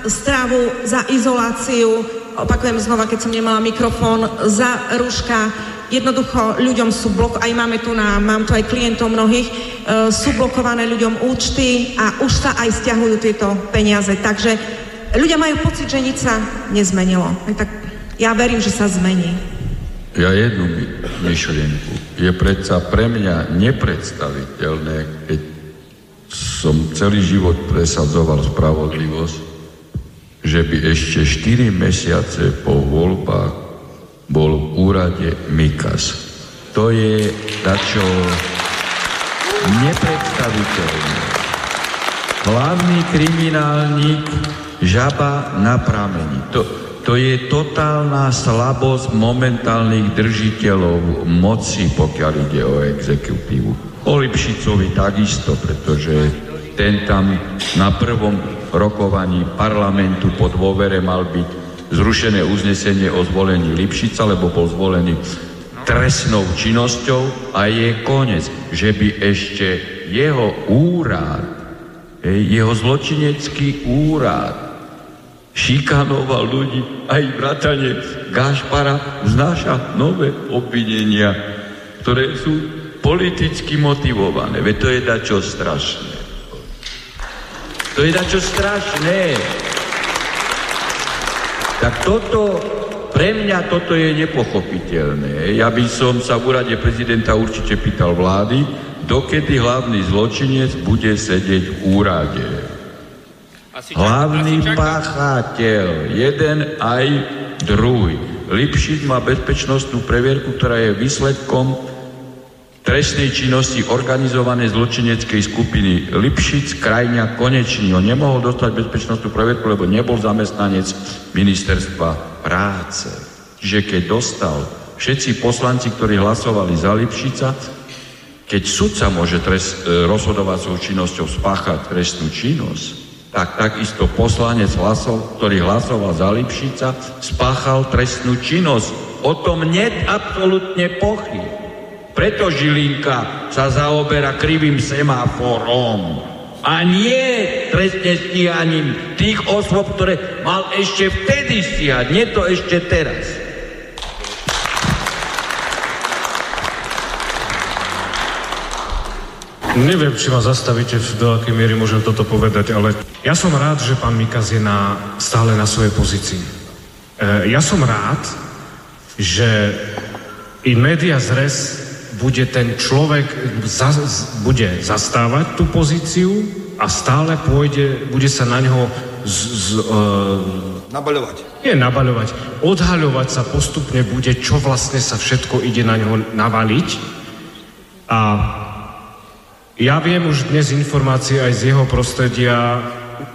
stravu, za izoláciu, opakujem znova, keď som nemala mikrofón, za rúška, jednoducho ľuďom sú blok, aj máme tu na, mám tu aj klientov mnohých, e, sú blokované ľuďom účty a už sa aj stiahujú tieto peniaze. Takže ľudia majú pocit, že nič sa nezmenilo. Tak ja verím, že sa zmení. Ja jednu myšlienku. Je predsa pre mňa nepredstaviteľné, keď som celý život presadzoval spravodlivosť, že by ešte 4 mesiace po voľbách bol v úrade Mikas. To je dačo nepredstaviteľné. Hlavný kriminálnik žaba na pramení. To, to je totálna slabosť momentálnych držiteľov moci, pokiaľ ide o exekutívu. O Lipšicovi takisto, pretože ten tam na prvom rokovaní parlamentu po dôvere mal byť zrušené uznesenie o zvolení Lipšica, lebo bol zvolený trestnou činnosťou a je koniec, že by ešte jeho úrad, jeho zločinecký úrad šikanoval ľudí, aj vrátane Gašpara znáša nové obvinenia, ktoré sú politicky motivované. Veď to je dačo strašné. To je dačo strašné. Tak toto, pre mňa toto je nepochopiteľné. Ja by som sa v úrade prezidenta určite pýtal vlády, dokedy hlavný zločinec bude sedieť v úrade. Hlavný páchateľ, jeden aj druhý. Lipšic má bezpečnostnú previerku, ktorá je výsledkom trestnej činnosti organizovanej zločineckej skupiny Lipšic, Krajňa, Konečný. On nemohol dostať bezpečnostnú previerku, lebo nebol zamestnanec ministerstva práce. Čiže keď dostal všetci poslanci, ktorí hlasovali za Lipšica, keď sudca môže trest, e, rozhodovacou činnosťou spáchať trestnú činnosť, tak takisto poslanec, hlasov, ktorý hlasoval za Lipšica, spáchal trestnú činnosť. O tom nie absolútne pochyb. Preto Žilinka sa zaoberá krivým semáforom a nie trestne stíhaním tých osôb, ktoré mal ešte vtedy stíhať, nie to ešte teraz. Neviem, či ma zastavíte, do akej miery môžem toto povedať, ale ja som rád, že pán Mikas je na, stále na svojej pozícii. E, ja som rád, že i media zres bude ten človek za, bude zastávať tú pozíciu a stále pôjde, bude sa na ňo z, z, uh, nabaľovať. Nie nabaľovať, odhaľovať sa postupne bude, čo vlastne sa všetko ide na ňo navaliť. A ja viem už dnes informácie aj z jeho prostredia,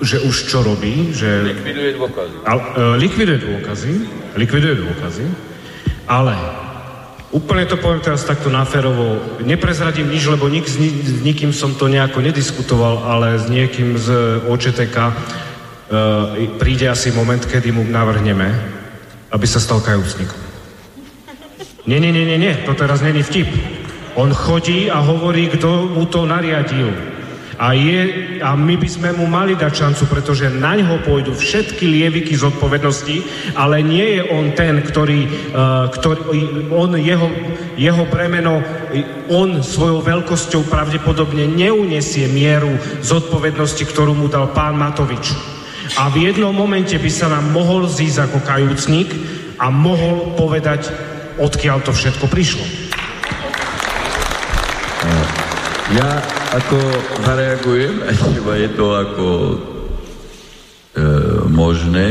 že už čo robí, že... Likviduje dôkazy. A, uh, likviduje dôkazy, likviduje dôkazy, ale Úplne to poviem teraz takto náferovo. Neprezradím nič, lebo nik, s, s nikým som to nejako nediskutoval, ale s niekým z OČTK e, príde asi moment, kedy mu navrhneme, aby sa stal kajúcnikom. Nie, nie, nie, nie, nie, to teraz není vtip. On chodí a hovorí, kto mu to nariadil. A, je, a my by sme mu mali dať šancu, pretože na ňo pôjdu všetky lieviky zodpovednosti, ale nie je on ten, ktorý, uh, ktorý on, jeho, jeho bremeno, on svojou veľkosťou pravdepodobne neunesie mieru zodpovednosti, ktorú mu dal pán Matovič. A v jednom momente by sa nám mohol zísť ako kajúcnik a mohol povedať, odkiaľ to všetko prišlo. Ja ako zareagujem, iba je to ako e, možné,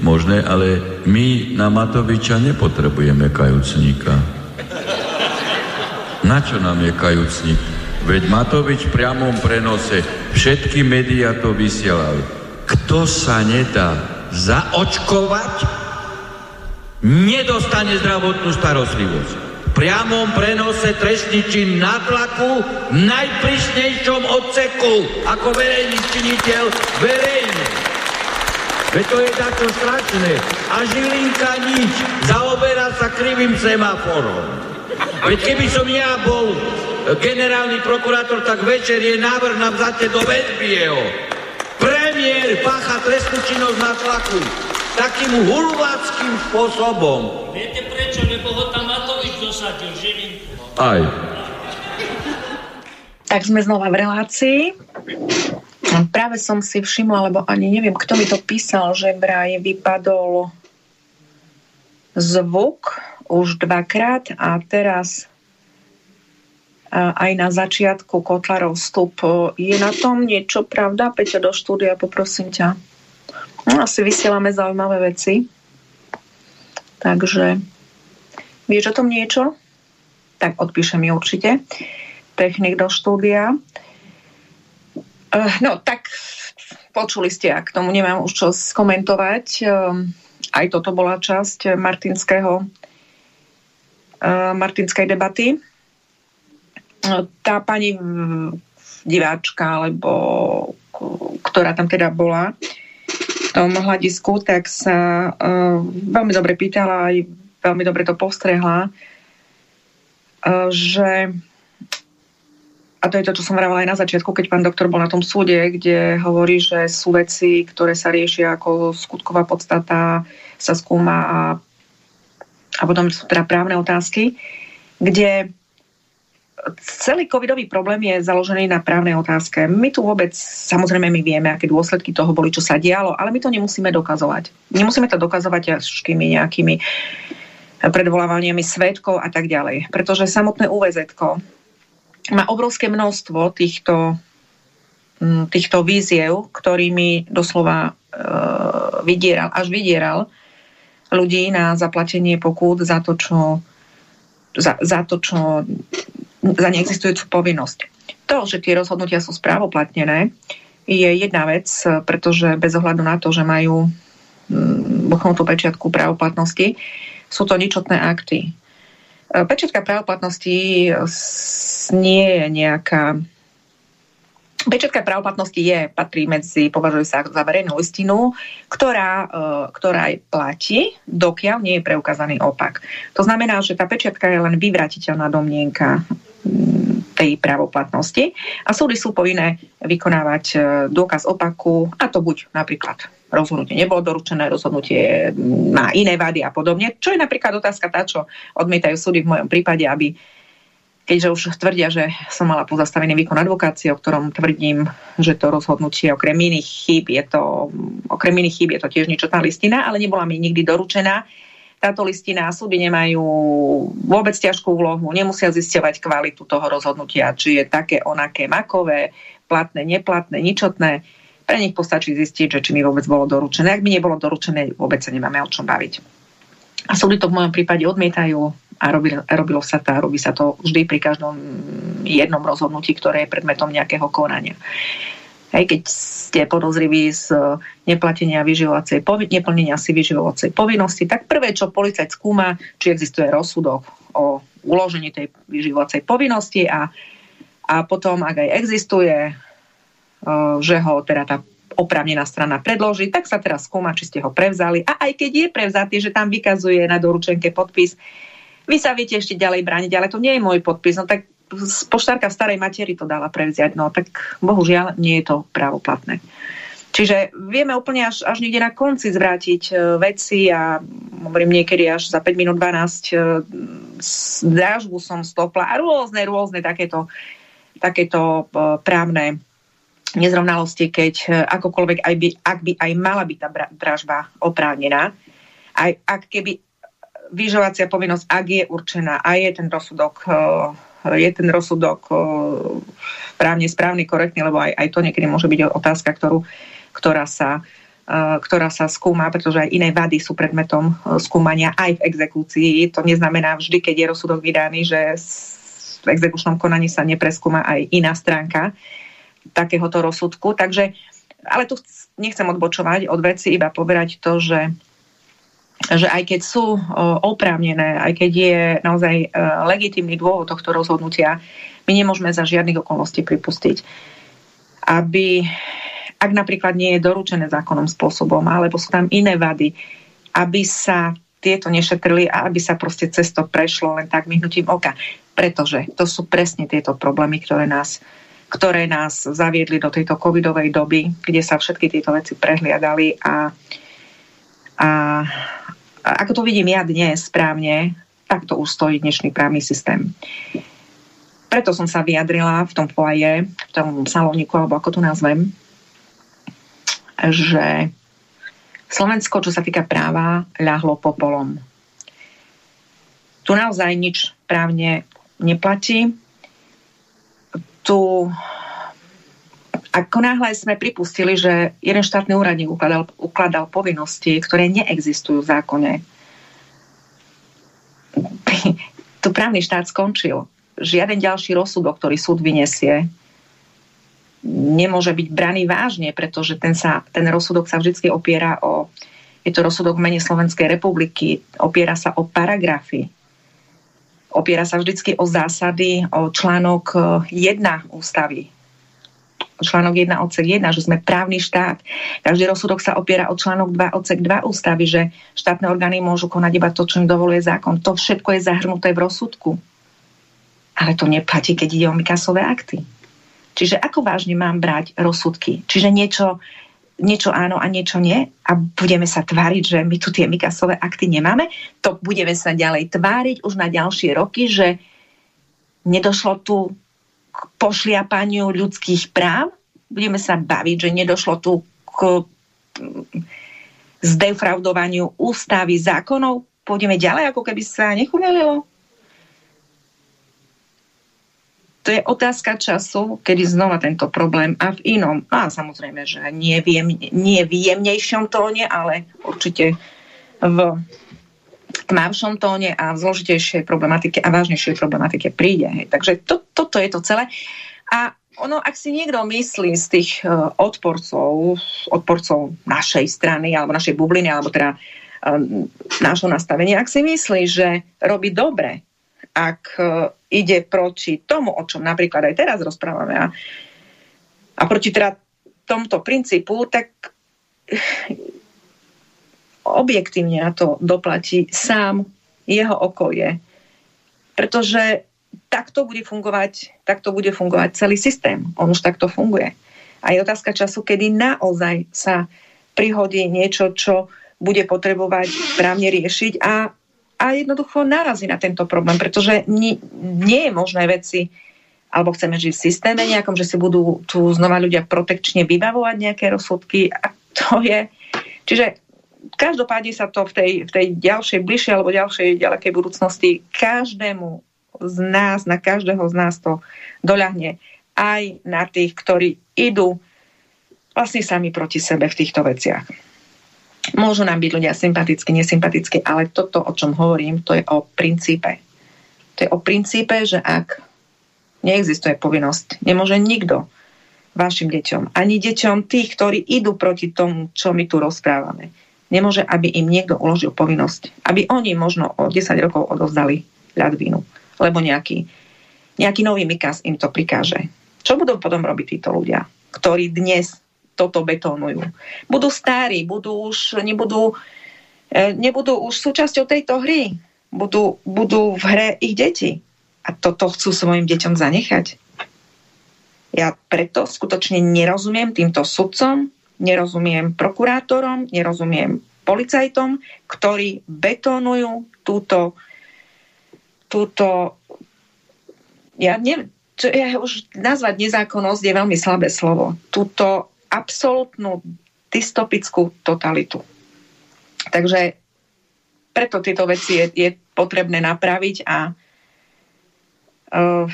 možné, ale my na Matoviča nepotrebujeme kajúcníka. Na čo nám je kajúcník? Veď Matovič v priamom prenose, všetky médiá to vysielali. Kto sa nedá zaočkovať, nedostane zdravotnú starostlivosť. Priamom prenose trestný na tlaku v najprísnejšom odseku ako verejný činiteľ verejne. Veď to je takto strašné. A Žilinka nič. Zaoberá sa krivým semaforom. Veď keby som ja bol generálny prokurátor, tak večer je návrh na vzatie do väzby jeho. Premiér pácha trestnú činnosť na tlaku takým hulváckým spôsobom. Viete prečo? Lebo ho tam Matovič dosadil, Žilinku. Aj. Tak sme znova v relácii. Práve som si všimla, lebo ani neviem, kto mi to písal, že vraj vypadol zvuk už dvakrát a teraz aj na začiatku Kotlarov vstup. Je na tom niečo, pravda? Peťo, do štúdia, poprosím ťa. No, asi vysielame zaujímavé veci. Takže vieš o tom niečo? Tak odpíše mi určite. Technik do štúdia. Uh, no tak počuli ste, ak k tomu nemám už čo skomentovať. Uh, aj toto bola časť martinského uh, martinskej debaty tá pani diváčka, alebo ktorá tam teda bola v tom hľadisku, tak sa uh, veľmi dobre pýtala aj veľmi dobre to postrehla, uh, že a to je to, čo som vravela aj na začiatku, keď pán doktor bol na tom súde, kde hovorí, že sú veci, ktoré sa riešia ako skutková podstata, sa skúma a, a potom sú teda právne otázky, kde celý covidový problém je založený na právnej otázke. My tu vôbec, samozrejme my vieme, aké dôsledky toho boli, čo sa dialo, ale my to nemusíme dokazovať. Nemusíme to dokazovať ťažkými nejakými predvolávaniami svetkov a tak ďalej. Pretože samotné UVZ má obrovské množstvo týchto, mm, týchto víziev, ktorými doslova e, vydieral, až vydieral ľudí na zaplatenie pokút za to, čo za, za to, čo za neexistujúcu povinnosť. To, že tie rozhodnutia sú správoplatnené, je jedna vec, pretože bez ohľadu na to, že majú mm, bochnutú pečiatku právoplatnosti, sú to ničotné akty. Pečiatka právoplatnosti nie je nejaká Pečatka právoplatnosti je, patrí medzi, považuje sa za verejnú listinu, ktorá, e, ktorá platí, dokiaľ nie je preukázaný opak. To znamená, že tá pečiatka je len vyvratiteľná domnienka mm, tej právoplatnosti a súdy sú povinné vykonávať e, dôkaz opaku a to buď napríklad rozhodnutie nebolo doručené, rozhodnutie má iné vady a podobne, čo je napríklad otázka tá, čo odmietajú súdy v mojom prípade, aby keďže už tvrdia, že som mala pozastavený výkon advokácie, o ktorom tvrdím, že to rozhodnutie okrem iných chýb je to, okrem iných chýb je to tiež niečotná listina, ale nebola mi nikdy doručená. Táto listina súdy nemajú vôbec ťažkú úlohu, nemusia zisťovať kvalitu toho rozhodnutia, či je také, onaké, makové, platné, neplatné, ničotné. Pre nich postačí zistiť, že či mi vôbec bolo doručené. Ak mi nebolo doručené, vôbec sa nemáme o čom baviť. A súdy to v mojom prípade odmietajú, a robilo, robilo sa to, robí sa to vždy pri každom jednom rozhodnutí, ktoré je predmetom nejakého konania. Hej, keď ste podozriví z neplatenia vyživovacej neplnenia si vyživovacej povinnosti, tak prvé, čo policajt skúma, či existuje rozsudok o uložení tej vyživovacej povinnosti a, a potom, ak aj existuje, že ho teda tá oprávnená strana predloží, tak sa teraz skúma, či ste ho prevzali. A aj keď je prevzatý, že tam vykazuje na doručenke podpis, vy sa viete ešte ďalej brániť, ale to nie je môj podpis. No tak poštárka starej materi to dala prevziať. No tak bohužiaľ nie je to právoplatné. Čiže vieme úplne až, až niekde na konci zvrátiť e, veci a hovorím niekedy až za 5 minút 12 e, drážbu som stopla a rôzne, rôzne takéto, takéto e, právne nezrovnalosti, keď akokoľvek aj by, ak by aj mala byť tá dražba oprávnená, aj ak keby vyžovacia povinnosť, ak je určená a je ten rozsudok je ten rozsudok právne správny, korektný, lebo aj, aj to niekedy môže byť otázka, ktorú, ktorá sa eh, ktorá sa skúma, pretože aj iné vady sú predmetom skúmania aj v exekúcii. To neznamená vždy, keď je rozsudok vydaný, že v exekučnom konaní sa nepreskúma aj iná stránka takéhoto rozsudku. Takže, ale tu nechcem odbočovať od veci, iba poberať to, že že aj keď sú oprávnené, aj keď je naozaj e, legitímny dôvod tohto rozhodnutia, my nemôžeme za žiadnych okolností pripustiť, aby, ak napríklad nie je doručené zákonnom spôsobom, alebo sú tam iné vady, aby sa tieto nešetrili a aby sa proste cesto prešlo len tak myhnutím oka. Pretože to sú presne tieto problémy, ktoré nás, ktoré nás zaviedli do tejto covidovej doby, kde sa všetky tieto veci prehliadali a, a ako to vidím ja dnes správne, tak to už stojí dnešný právny systém. Preto som sa vyjadrila v tom foaje, v tom salóniku, alebo ako to nazvem, že Slovensko, čo sa týka práva, ľahlo popolom. Tu naozaj nič právne neplatí. Tu ako náhle sme pripustili, že jeden štátny úradník ukladal, ukladal povinnosti, ktoré neexistujú v zákone, tu právny štát skončil. Žiaden ďalší rozsudok, ktorý súd vyniesie, nemôže byť braný vážne, pretože ten, sa, ten rozsudok sa vždy opiera o, je to rozsudok v mene Slovenskej republiky, opiera sa o paragrafy, opiera sa vždy o zásady, o článok 1 ústavy článok 1 odsek 1, že sme právny štát. Každý rozsudok sa opiera o článok 2 odsek 2 ústavy, že štátne orgány môžu konať iba to, čo im dovoluje zákon. To všetko je zahrnuté v rozsudku. Ale to neplatí, keď ide o Mikasové akty. Čiže ako vážne mám brať rozsudky? Čiže niečo, niečo áno a niečo nie a budeme sa tváriť, že my tu tie Mikasové akty nemáme? To budeme sa ďalej tváriť už na ďalšie roky, že nedošlo tu k pošliapaniu ľudských práv. Budeme sa baviť, že nedošlo tu k zdefraudovaniu ústavy zákonov. Pôjdeme ďalej, ako keby sa nechumelilo. To je otázka času, kedy znova tento problém a v inom, a samozrejme, že nie, viem, nie v jemnejšom tóne, ale určite v tmavšom tóne a v zložitejšej problematike a vážnejšej problematike príde. Hej. Takže to, toto je to celé. A ono, ak si niekto myslí z tých uh, odporcov, odporcov našej strany alebo našej bubliny, alebo teda uh, nášho nastavenia, ak si myslí, že robí dobre, ak uh, ide proti tomu, o čom napríklad aj teraz rozprávame a, a proti teda tomto princípu, tak objektívne na to doplatí sám jeho okolie. Pretože takto bude fungovať, takto bude fungovať celý systém. On už takto funguje. A je otázka času, kedy naozaj sa prihodí niečo, čo bude potrebovať právne riešiť a, a jednoducho narazí na tento problém, pretože nie, nie je možné veci, alebo chceme žiť v systéme nejakom, že si budú tu znova ľudia protekčne vybavovať nejaké rozsudky a to je... Čiže každopádne sa to v tej, v tej ďalšej, bližšej alebo ďalšej ďalekej budúcnosti každému z nás, na každého z nás to doľahne aj na tých, ktorí idú vlastne sami proti sebe v týchto veciach. Môžu nám byť ľudia sympaticky, nesympaticky, ale toto, o čom hovorím, to je o princípe. To je o princípe, že ak neexistuje povinnosť, nemôže nikto vašim deťom, ani deťom tých, ktorí idú proti tomu, čo my tu rozprávame, nemôže, aby im niekto uložil povinnosť. Aby oni možno o 10 rokov odovzdali ľadvinu. Lebo nejaký, nejaký nový Mikas im to prikáže. Čo budú potom robiť títo ľudia, ktorí dnes toto betónujú? Budú starí, budú už, nebudú, e, nebudú už súčasťou tejto hry. Budú, budú v hre ich deti. A toto chcú svojim deťom zanechať. Ja preto skutočne nerozumiem týmto sudcom, nerozumiem prokurátorom, nerozumiem policajtom, ktorí betónujú túto, túto ja neviem, čo ja už nazvať nezákonnosť je veľmi slabé slovo. Túto absolútnu dystopickú totalitu. Takže preto tieto veci je, je potrebné napraviť a uh,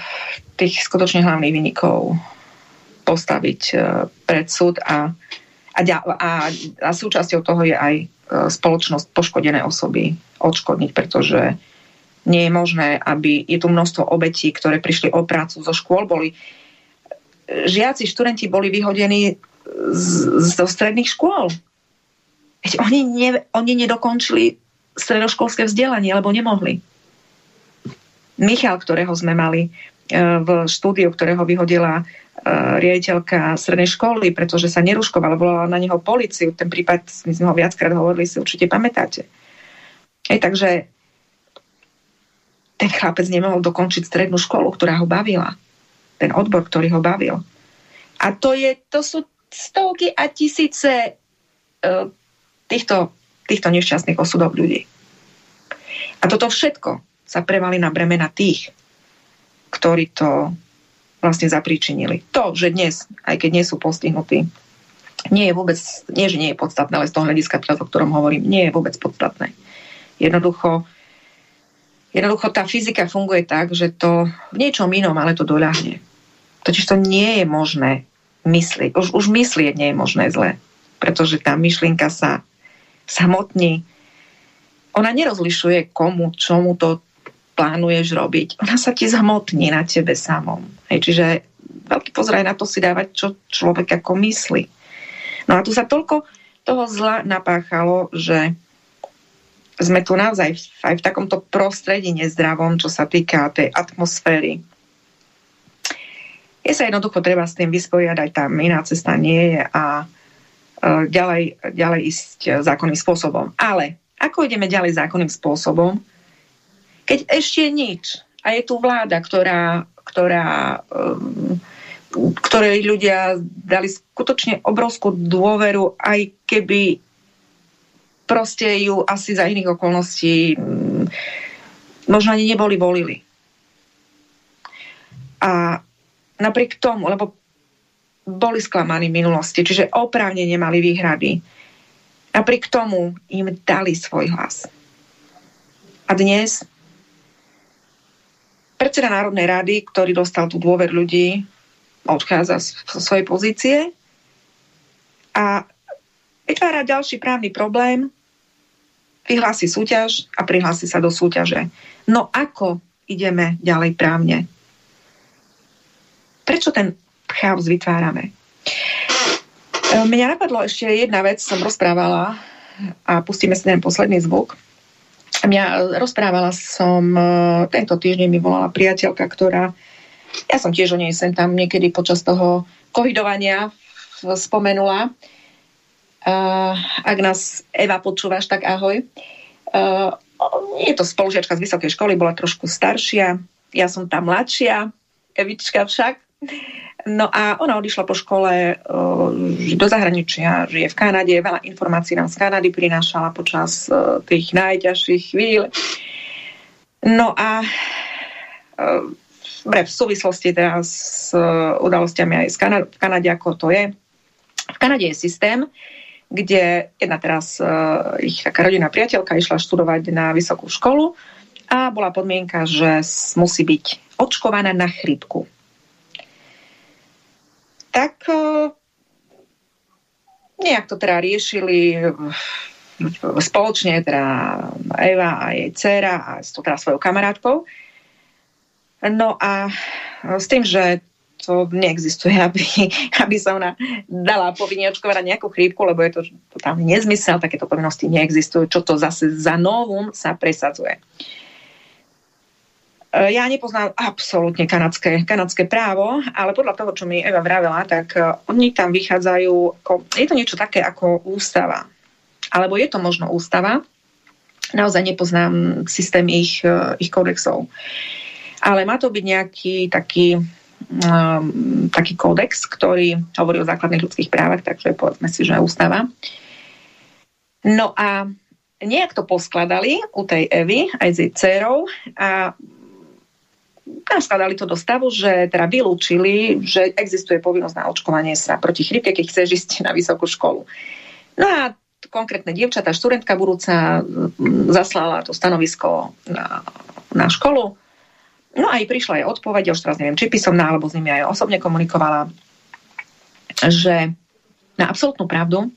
tých skutočne hlavných vynikov postaviť uh, pred súd a a, a, a súčasťou toho je aj e, spoločnosť poškodené osoby odškodniť, pretože nie je možné, aby je tu množstvo obetí, ktoré prišli o prácu zo škôl, boli žiaci, študenti boli vyhodení z, zo stredných škôl. Veď oni, ne, oni nedokončili stredoškolské vzdelanie, lebo nemohli. Michal, ktorého sme mali e, v štúdiu, ktorého vyhodila e, riaditeľka strednej školy, pretože sa neruškovala, volala na neho policiu. Ten prípad, my sme ho viackrát hovorili, si určite pamätáte. Hej, takže ten chlapec nemohol dokončiť strednú školu, ktorá ho bavila. Ten odbor, ktorý ho bavil. A to, je, to sú stovky a tisíce uh, týchto, týchto nešťastných osudov ľudí. A toto všetko sa prevali na bremena tých, ktorí to vlastne zapríčinili. To, že dnes, aj keď nie sú postihnutí, nie je vôbec, nie, že nie je podstatné, ale z toho hľadiska, o ktorom hovorím, nie je vôbec podstatné. Jednoducho, jednoducho tá fyzika funguje tak, že to v niečom inom, ale to doľahne. Totiž to nie je možné myslieť. Už, už myslieť nie je možné zle, pretože tá myšlienka sa samotní. Ona nerozlišuje komu, čomu to plánuješ robiť. Ona sa ti zhmotní na tebe samom. Hej, čiže veľký pozor aj na to si dávať, čo človek ako myslí. No a tu sa toľko toho zla napáchalo, že sme tu naozaj aj v takomto prostredí nezdravom, čo sa týka tej atmosféry. Je sa jednoducho treba s tým vysporiadať, tam iná cesta nie je a e, ďalej, ďalej ísť zákonným spôsobom. Ale ako ideme ďalej zákonným spôsobom, keď ešte nič a je tu vláda, ktorá, ktorá um, ktorej ľudia dali skutočne obrovskú dôveru, aj keby proste ju asi za iných okolností mm, možno ani neboli volili. A napriek tomu, lebo boli sklamaní v minulosti, čiže oprávne nemali výhrady, napriek tomu im dali svoj hlas. A dnes predseda Národnej rady, ktorý dostal tú dôver ľudí, odchádza z svojej pozície a vytvára ďalší právny problém, vyhlási súťaž a prihlási sa do súťaže. No ako ideme ďalej právne? Prečo ten chaos vytvárame? Mňa napadlo ešte jedna vec, som rozprávala a pustíme si ten posledný zvuk. Mňa rozprávala som, e, tento týždeň mi volala priateľka, ktorá, ja som tiež o nej sem tam niekedy počas toho covidovania spomenula, ak nás Eva počúvaš, tak ahoj. Uh, je to spolužiačka z vysokej školy, bola trošku staršia, ja som tá mladšia, Evička však. No a ona odišla po škole uh, do zahraničia, žije v Kanade, veľa informácií nám z Kanady prinášala počas uh, tých najťažších chvíľ. No a uh, v súvislosti teraz s udalostiami aj v Kanade, ako to je. V Kanade je systém, kde jedna teraz ich taká rodinná priateľka išla študovať na vysokú školu a bola podmienka, že musí byť očkovaná na chrípku. Tak uh, nejak to teda riešili spoločne, teda Eva a jej dcera a s to teda svojou kamarátkou. No a s tým, že to neexistuje, aby, aby sa ona dala povinne očkovať nejakú chrípku, lebo je to totálny nezmysel, takéto povinnosti neexistujú, čo to zase za novum sa presadzuje. E, ja nepoznám absolútne kanadské, kanadské právo, ale podľa toho, čo mi Eva vravela, tak e, oni tam vychádzajú, ako, je to niečo také ako ústava. Alebo je to možno ústava, naozaj nepoznám systém ich, e, ich kodexov. Ale má to byť nejaký taký um, taký kódex, ktorý hovorí o základných ľudských právach, takže povedzme si, že ústava. No a nejak to poskladali u tej Evy aj s jej dcerou a skladali to do stavu, že teda vylúčili, že existuje povinnosť na očkovanie sa proti chrypke, keď chceš ísť na vysokú školu. No a konkrétne dievčatá, študentka budúca zaslala to stanovisko na, na školu No aj prišla aj odpoveď, už teraz neviem, či písomná, alebo s nimi aj osobne komunikovala, že na absolútnu pravdu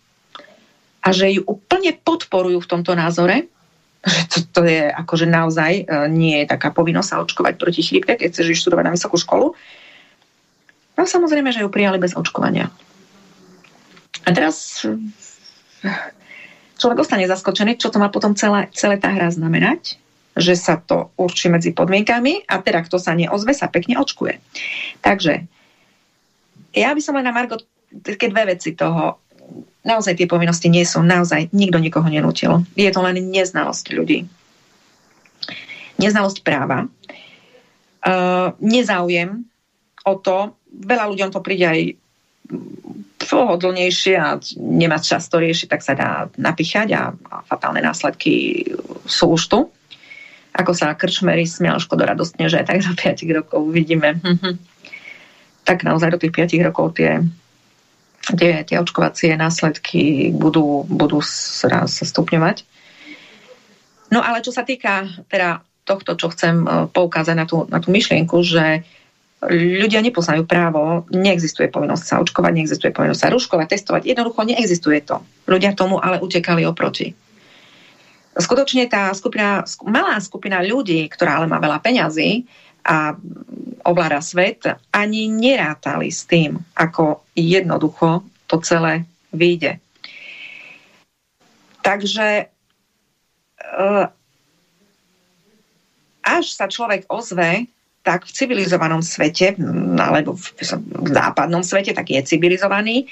a že ju úplne podporujú v tomto názore, že to, to je akože naozaj e, nie je taká povinnosť sa očkovať proti chrípke, keď chceš študovať na vysokú školu. No samozrejme, že ju prijali bez očkovania. A teraz človek ostane zaskočený, čo to má potom celá, celé tá hra znamenať, že sa to určí medzi podmienkami a teda kto sa neozve, sa pekne očkuje. Takže ja by som len na Margo také dve veci toho. Naozaj tie povinnosti nie sú, naozaj nikto nikoho nenútil. Je to len neznalosť ľudí. Neznalosť práva. Uh, nezáujem o to, veľa ľuďom to príde aj pohodlnejšie a nemá čas to riešiť, tak sa dá napíchať a, a fatálne následky sú už tu. Ako sa krčmery smial Škodo radostne, že tak za 5 rokov uvidíme. tak naozaj do tých 5 rokov tie, tie, tie očkovacie následky budú, budú sa stupňovať. No ale čo sa týka teda tohto, čo chcem e, poukázať na tú, na tú myšlienku, že ľudia nepoznajú právo, neexistuje povinnosť sa očkovať, neexistuje povinnosť sa ruškovať, testovať, jednoducho neexistuje to. Ľudia tomu ale utekali oproti. Skutočne tá skupina, malá skupina ľudí, ktorá ale má veľa peňazí a ovláda svet, ani nerátali s tým, ako jednoducho to celé vyjde. Takže eh, až sa človek ozve, tak v civilizovanom svete, alebo v západnom svete, tak je civilizovaný,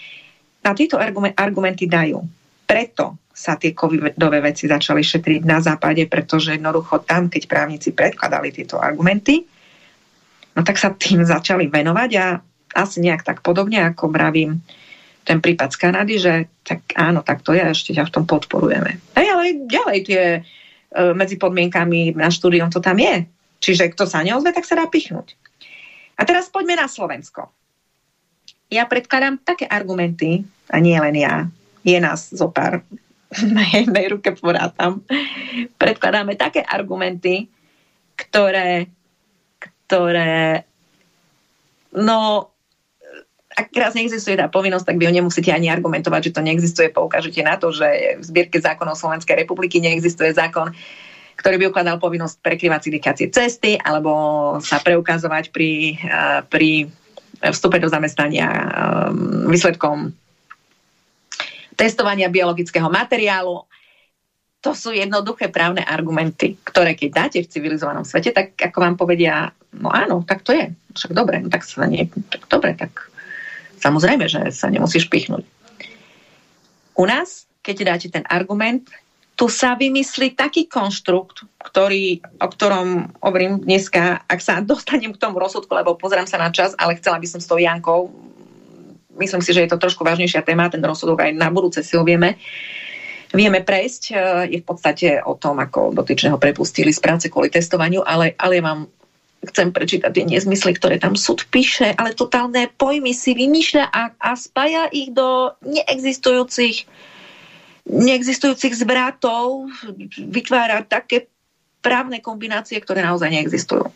na tieto argumenty dajú. Preto sa tie covidové veci začali šetriť na západe, pretože jednoducho tam, keď právnici predkladali tieto argumenty, no tak sa tým začali venovať a asi nejak tak podobne, ako bravím ten prípad z Kanady, že tak áno, tak to je, ešte ťa v tom podporujeme. Hej, ale ďalej tie e, medzi podmienkami na štúdium to tam je. Čiže kto sa neozve, tak sa dá pichnúť. A teraz poďme na Slovensko. Ja predkladám také argumenty, a nie len ja, je nás zo pár na jednej ruke porátam, predkladáme také argumenty, ktoré, ktoré no ak raz neexistuje tá povinnosť, tak vy ho nemusíte ani argumentovať, že to neexistuje. Poukážete na to, že v zbierke zákonov Slovenskej republiky neexistuje zákon, ktorý by ukladal povinnosť prekryvať syndikácie cesty alebo sa preukazovať pri, eh, pri vstupe do zamestnania um, výsledkom testovania biologického materiálu. To sú jednoduché právne argumenty, ktoré keď dáte v civilizovanom svete, tak ako vám povedia, no áno, tak to je. Však dobre, no tak sa nie, tak dobre, tak samozrejme, že sa nemusíš pichnúť. U nás, keď dáte ten argument, tu sa vymyslí taký konštrukt, ktorý, o ktorom hovorím dneska, ak sa dostanem k tomu rozsudku, lebo pozerám sa na čas, ale chcela by som s tou Jankou, myslím si, že je to trošku vážnejšia téma, ten rozsudok aj na budúce si ho vieme, vieme prejsť. E, je v podstate o tom, ako dotyčného prepustili z práce kvôli testovaniu, ale, ale vám chcem prečítať tie nezmysly, ktoré tam súd píše, ale totálne pojmy si vymýšľa a, a spája ich do neexistujúcich neexistujúcich zvratov vytvára také právne kombinácie, ktoré naozaj neexistujú.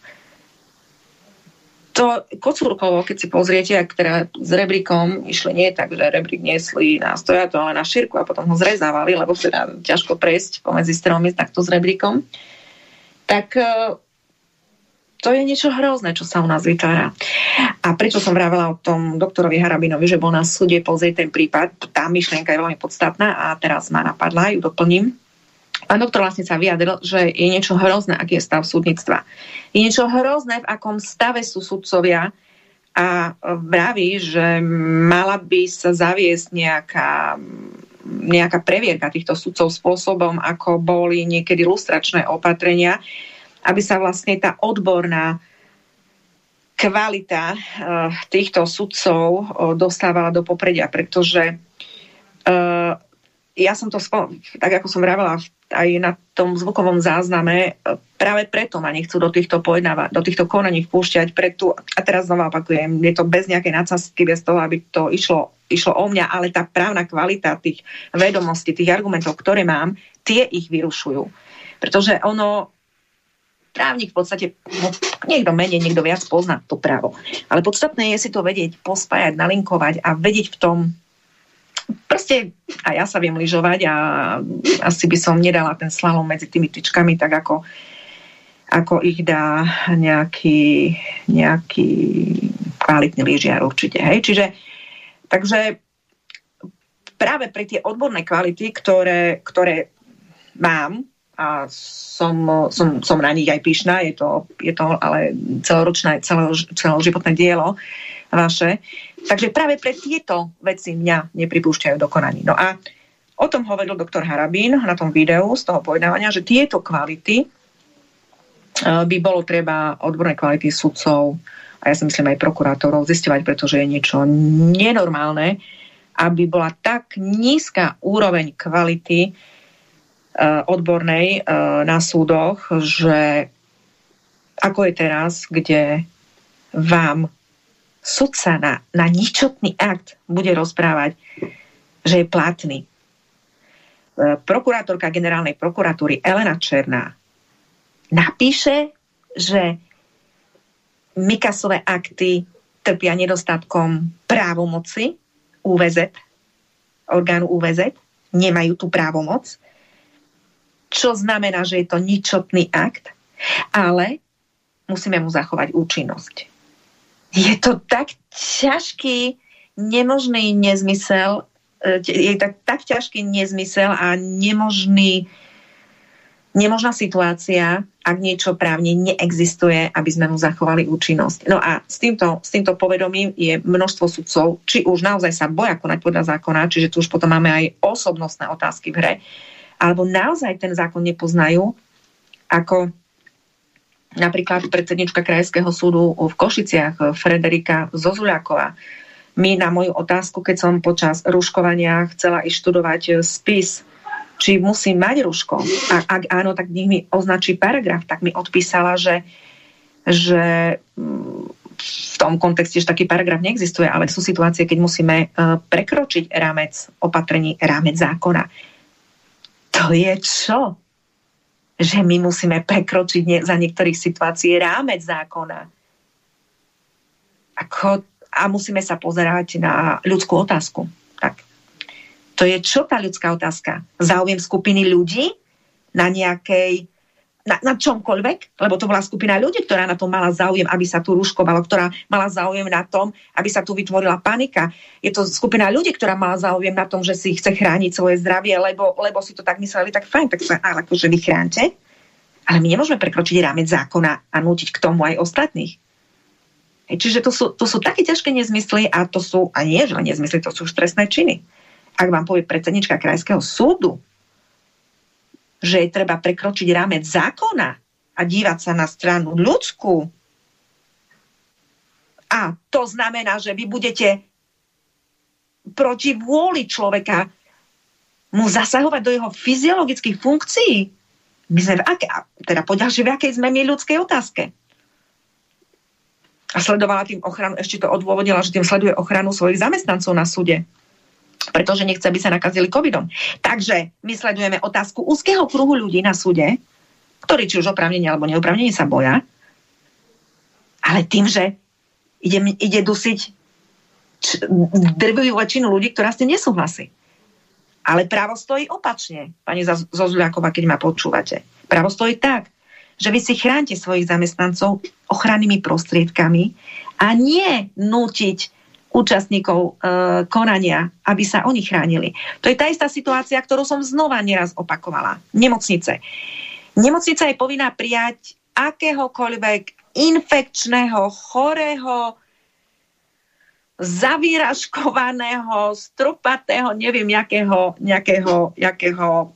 To Kocúrkovo, keď si pozriete, ak teda s rebríkom išli nie tak, že rebrík niesli na stojato, ale na šírku a potom ho zrezávali, lebo teda ťažko prejsť pomedzi stromy takto s rebríkom, tak to je niečo hrozné, čo sa u nás vytvára. A prečo som vravela o tom doktorovi Harabinovi, že bol na súde pozrieť ten prípad, tá myšlienka je veľmi podstatná a teraz ma napadla, ju doplním. Pán doktor vlastne sa vyjadril, že je niečo hrozné, aký je stav súdnictva. Je niečo hrozné, v akom stave sú sudcovia a vraví, že mala by sa zaviesť nejaká nejaká previerka týchto sudcov spôsobom, ako boli niekedy lustračné opatrenia, aby sa vlastne tá odborná kvalita uh, týchto sudcov uh, dostávala do popredia, pretože uh, ja som to, tak ako som vravela aj na tom zvukovom zázname, práve preto ma nechcú do týchto pojednáva, do týchto konaní vpúšťať, preto, a teraz znova opakujem, je to bez nejakej nadsázky, bez toho, aby to išlo, išlo o mňa, ale tá právna kvalita tých vedomostí, tých argumentov, ktoré mám, tie ich vyrušujú. Pretože ono, právnik v podstate, no, niekto menej, niekto viac pozná to právo. Ale podstatné je si to vedieť, pospájať, nalinkovať a vedieť v tom, proste a ja sa viem lyžovať a asi by som nedala ten slalom medzi tými tyčkami tak ako, ako ich dá nejaký, nejaký kvalitný lyžiar určite. Hej? Čiže takže práve pre tie odborné kvality, ktoré, ktoré mám, a som, som, som na nich aj pyšná, je to, je to ale celoročné, celo, celoživotné dielo vaše. Takže práve pre tieto veci mňa nepripúšťajú do. No a o tom hovoril doktor Harabín na tom videu z toho pojednávania, že tieto kvality e, by bolo treba odborné kvality sudcov a ja si myslím aj prokurátorov zistovať, pretože je niečo nenormálne, aby bola tak nízka úroveň kvality Eh, odbornej eh, na súdoch, že ako je teraz, kde vám sudca na, na ničotný akt bude rozprávať, že je platný. Eh, prokurátorka generálnej prokuratúry Elena Černá napíše, že Mikasové akty trpia nedostatkom právomoci UVZ, orgánu UVZ, nemajú tú právomoc čo znamená, že je to ničotný akt, ale musíme mu zachovať účinnosť. Je to tak ťažký, nemožný nezmysel, e, je tak, tak ťažký nezmysel a nemožný, nemožná situácia, ak niečo právne neexistuje, aby sme mu zachovali účinnosť. No a s týmto, s týmto povedomím je množstvo sudcov, či už naozaj sa boja konať podľa zákona, čiže tu už potom máme aj osobnostné otázky v hre, alebo naozaj ten zákon nepoznajú, ako napríklad predsednička Krajského súdu v Košiciach, Frederika Zozuľáková, mi na moju otázku, keď som počas ruškovania chcela ísť študovať spis, či musím mať ruško. A ak áno, tak nech mi označí paragraf. Tak mi odpísala, že, že mm, v tom kontexte, že taký paragraf neexistuje, ale sú situácie, keď musíme e, prekročiť rámec opatrení, rámec zákona to je čo? Že my musíme prekročiť nie, za niektorých situácií rámec zákona. Ako, a musíme sa pozerať na ľudskú otázku. Tak. To je čo tá ľudská otázka? Záujem skupiny ľudí na nejakej na, na čomkoľvek, lebo to bola skupina ľudí, ktorá na tom mala záujem, aby sa tu ruškovalo, ktorá mala záujem na tom, aby sa tu vytvorila panika. Je to skupina ľudí, ktorá mala záujem na tom, že si chce chrániť svoje zdravie, lebo, lebo si to tak mysleli, tak fajn, tak sa ale akože vychránte. Ale my nemôžeme prekročiť rámec zákona a nútiť k tomu aj ostatných. Čiže to sú, to sú také ťažké nezmysly a to sú, a nie že nezmysly, to sú už trestné činy. Ak vám povie predsednička krajského súdu, že je treba prekročiť rámec zákona a dívať sa na stranu ľudskú. A to znamená, že vy budete proti vôli človeka mu zasahovať do jeho fyziologických funkcií. My sme v aké, teda poďalšie, v akej sme my ľudskej otázke. A sledovala tým ochranu, ešte to odôvodnila, že tým sleduje ochranu svojich zamestnancov na súde pretože nechce, aby sa nakazili covidom. Takže my sledujeme otázku úzkeho kruhu ľudí na súde, ktorí či už opravnenie alebo neopravnenie sa boja, ale tým, že ide, ide dusiť drvivú väčšinu ľudí, ktorá ste nesúhlasí. Ale právo stojí opačne, pani Zozľáková, keď ma počúvate. Právo stojí tak, že vy si chránte svojich zamestnancov ochrannými prostriedkami a nie nútiť účastníkov e, konania, aby sa oni chránili. To je tá istá situácia, ktorú som znova neraz opakovala. Nemocnice. Nemocnica je povinná prijať akéhokoľvek infekčného, chorého, zavíraškovaného, strupatého, neviem, jakého, nejakého, jakého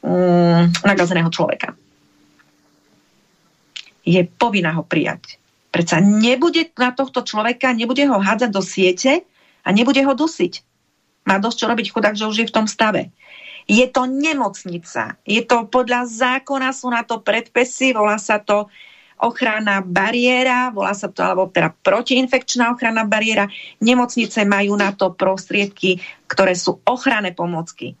um, nakazeného človeka. Je povinná ho prijať. Predsa nebude na tohto človeka, nebude ho hádzať do siete a nebude ho dusiť. Má dosť čo robiť chudák, že už je v tom stave. Je to nemocnica. Je to podľa zákona, sú na to predpisy, volá sa to ochranná bariéra, volá sa to, alebo teda protiinfekčná ochranná bariéra. Nemocnice majú na to prostriedky, ktoré sú ochranné pomocky.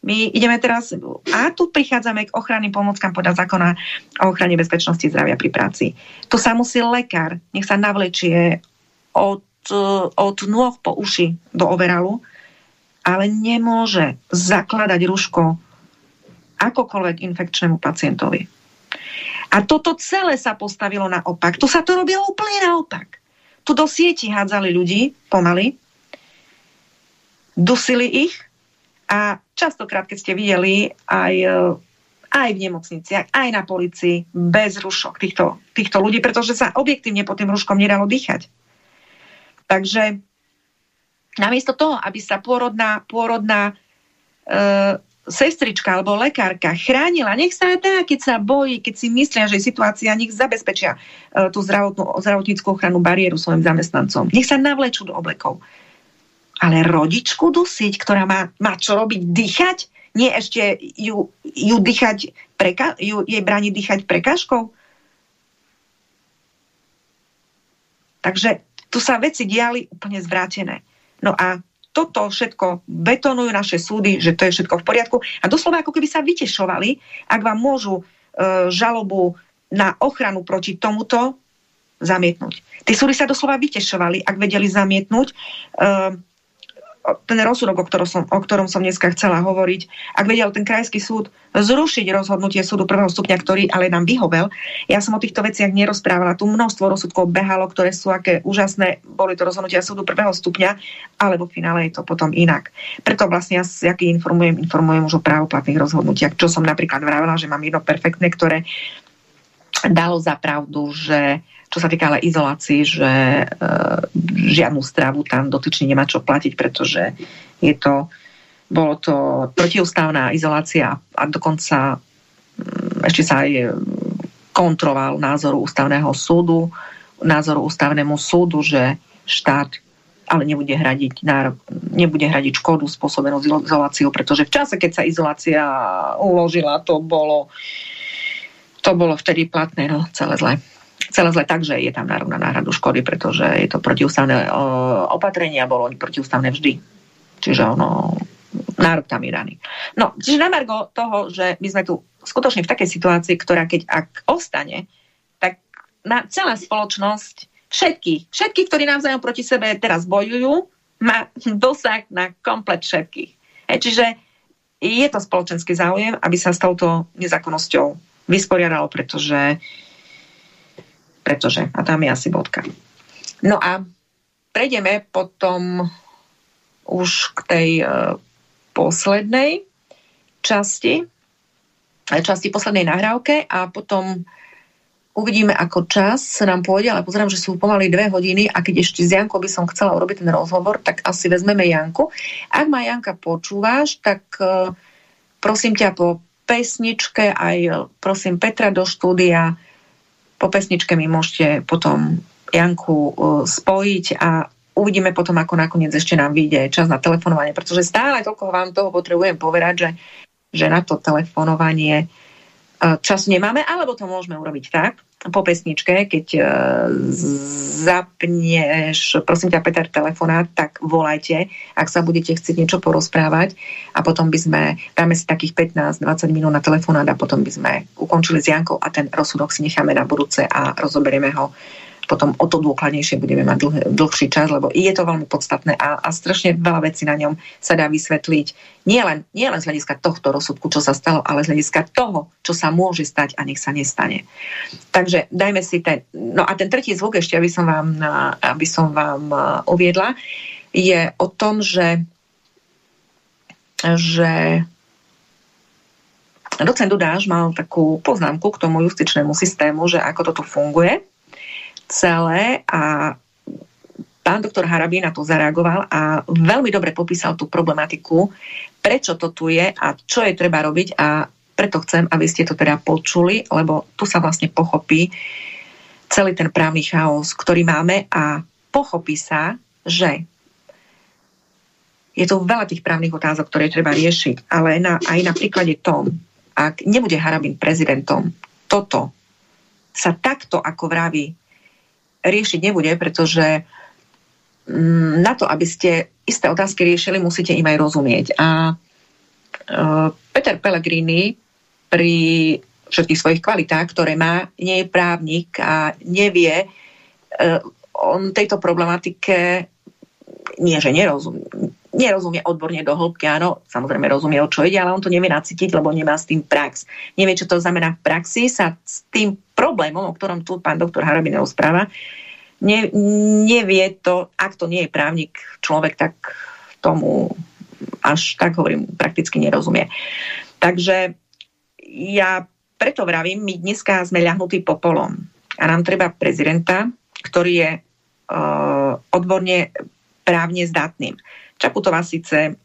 My ideme teraz, a tu prichádzame k ochranným pomockám podľa zákona o ochrane bezpečnosti zdravia pri práci. Tu sa musí lekár, nech sa navlečie od, od nôh po uši do overalu, ale nemôže zakladať ruško akokoľvek infekčnému pacientovi. A toto celé sa postavilo naopak. Tu sa to robilo úplne naopak. Tu do sieti hádzali ľudí pomaly, dusili ich A častokrát, keď ste videli aj, e, aj v nemocniciach, aj na policii, bez rušok týchto, týchto ľudí, pretože sa objektívne pod tým ruškom nedalo dýchať. Takže namiesto toho, aby sa pôrodná, pôrodná e, sestrička alebo lekárka chránila, nech sa dá, keď sa bojí, keď si myslia, že situácia, nech zabezpečia e, tú zdravotnú, zdravotníckú ochranu bariéru svojim zamestnancom. Nech sa navlečú do oblekov. Ale rodičku dusiť, ktorá má, má čo robiť, dýchať, nie ešte ju, ju dýchať, preka, ju, jej brániť dýchať prekážkou. Takže tu sa veci diali úplne zvrátené. No a toto všetko betonujú naše súdy, že to je všetko v poriadku. A doslova ako keby sa vytešovali, ak vám môžu e, žalobu na ochranu proti tomuto zamietnúť. Tie súdy sa doslova vytešovali, ak vedeli zamietnúť e, ten rozsudok, o ktorom, som, o ktorom som dneska chcela hovoriť, ak vedel ten krajský súd zrušiť rozhodnutie súdu prvého stupňa, ktorý ale nám vyhovel. Ja som o týchto veciach nerozprávala. Tu množstvo rozsudkov behalo, ktoré sú aké úžasné. Boli to rozhodnutia súdu prvého stupňa, ale vo finále je to potom inak. Preto vlastne ja, aký informujem, informujem už o právoplatných rozhodnutiach, čo som napríklad vravila, že mám jedno perfektné, ktoré dalo za pravdu, že čo sa týka ale izolácii, že e, žiadnu stravu tam dotyčne nemá čo platiť, pretože je to, bolo to protiústavná izolácia a dokonca mm, ešte sa aj kontroval názoru ústavného súdu, názoru ústavnému súdu, že štát ale nebude hradiť, nárok, nebude hradiť škodu spôsobenú izoláciou, pretože v čase, keď sa izolácia uložila, to bolo to bolo vtedy platné, no celé zle celé zle tak, že je tam nárok na náhradu škody, pretože je to protiústavné opatrenie a bolo protiústavné vždy. Čiže ono, nárok tam je daný. No, čiže na margo toho, že my sme tu skutočne v takej situácii, ktorá keď ak ostane, tak na celá spoločnosť, všetky, všetky, ktorí navzájom proti sebe teraz bojujú, má dosah na komplet všetkých. E, čiže je to spoločenský záujem, aby sa s touto nezákonnosťou vysporiadalo, pretože uh, pretože, a tam je asi bodka. No a prejdeme potom už k tej e, poslednej časti, e, časti poslednej nahrávke a potom uvidíme, ako čas sa nám pôjde, ale pozerám, že sú pomaly dve hodiny a keď ešte s Jankou by som chcela urobiť ten rozhovor, tak asi vezmeme Janku. Ak ma Janka počúvaš, tak e, prosím ťa po pesničke aj prosím Petra do štúdia po pesničke mi môžete potom Janku uh, spojiť a uvidíme potom, ako nakoniec ešte nám vyjde čas na telefonovanie, pretože stále toľko vám toho potrebujem povedať, že, že na to telefonovanie času nemáme, alebo to môžeme urobiť tak, po pesničke, keď uh, zapneš, prosím ťa, Peter, telefonát, tak volajte, ak sa budete chcieť niečo porozprávať. A potom by sme, dáme si takých 15-20 minút na telefonát a potom by sme ukončili s Jankou a ten rozsudok si necháme na budúce a rozoberieme ho potom o to dôkladnejšie budeme mať dlh, dlhší čas, lebo je to veľmi podstatné a, a strašne veľa vecí na ňom sa dá vysvetliť. Nie len, nie len z hľadiska tohto rozsudku, čo sa stalo, ale z hľadiska toho, čo sa môže stať a nech sa nestane. Takže dajme si ten... No a ten tretí zvuk ešte, aby som vám, aby som vám uviedla, je o tom, že že docent Dudáš mal takú poznámku k tomu justičnému systému, že ako toto funguje celé a pán doktor Harabí na to zareagoval a veľmi dobre popísal tú problematiku, prečo to tu je a čo je treba robiť a preto chcem, aby ste to teda počuli, lebo tu sa vlastne pochopí celý ten právny chaos, ktorý máme a pochopí sa, že je tu veľa tých právnych otázok, ktoré treba riešiť, ale na, aj na príklade tom, ak nebude Harabin prezidentom, toto sa takto, ako vraví, riešiť nebude, pretože mm, na to, aby ste isté otázky riešili, musíte im aj rozumieť. A e, Peter Pellegrini pri všetkých svojich kvalitách, ktoré má, nie je právnik a nevie, e, on tejto problematike nie, že nerozumie, nerozumie odborne do hĺbky, áno, samozrejme rozumie, o čo ide, ale on to nevie nacítiť, lebo nemá s tým prax. Nevie, čo to znamená v praxi, sa s tým problémom, o ktorom tu pán doktor Harabin rozpráva, ne, nevie to, ak to nie je právnik človek, tak tomu až tak hovorím, prakticky nerozumie. Takže ja preto vravím, my dneska sme ľahnutí popolom a nám treba prezidenta, ktorý je uh, odborne právne zdatným. Čaputová síce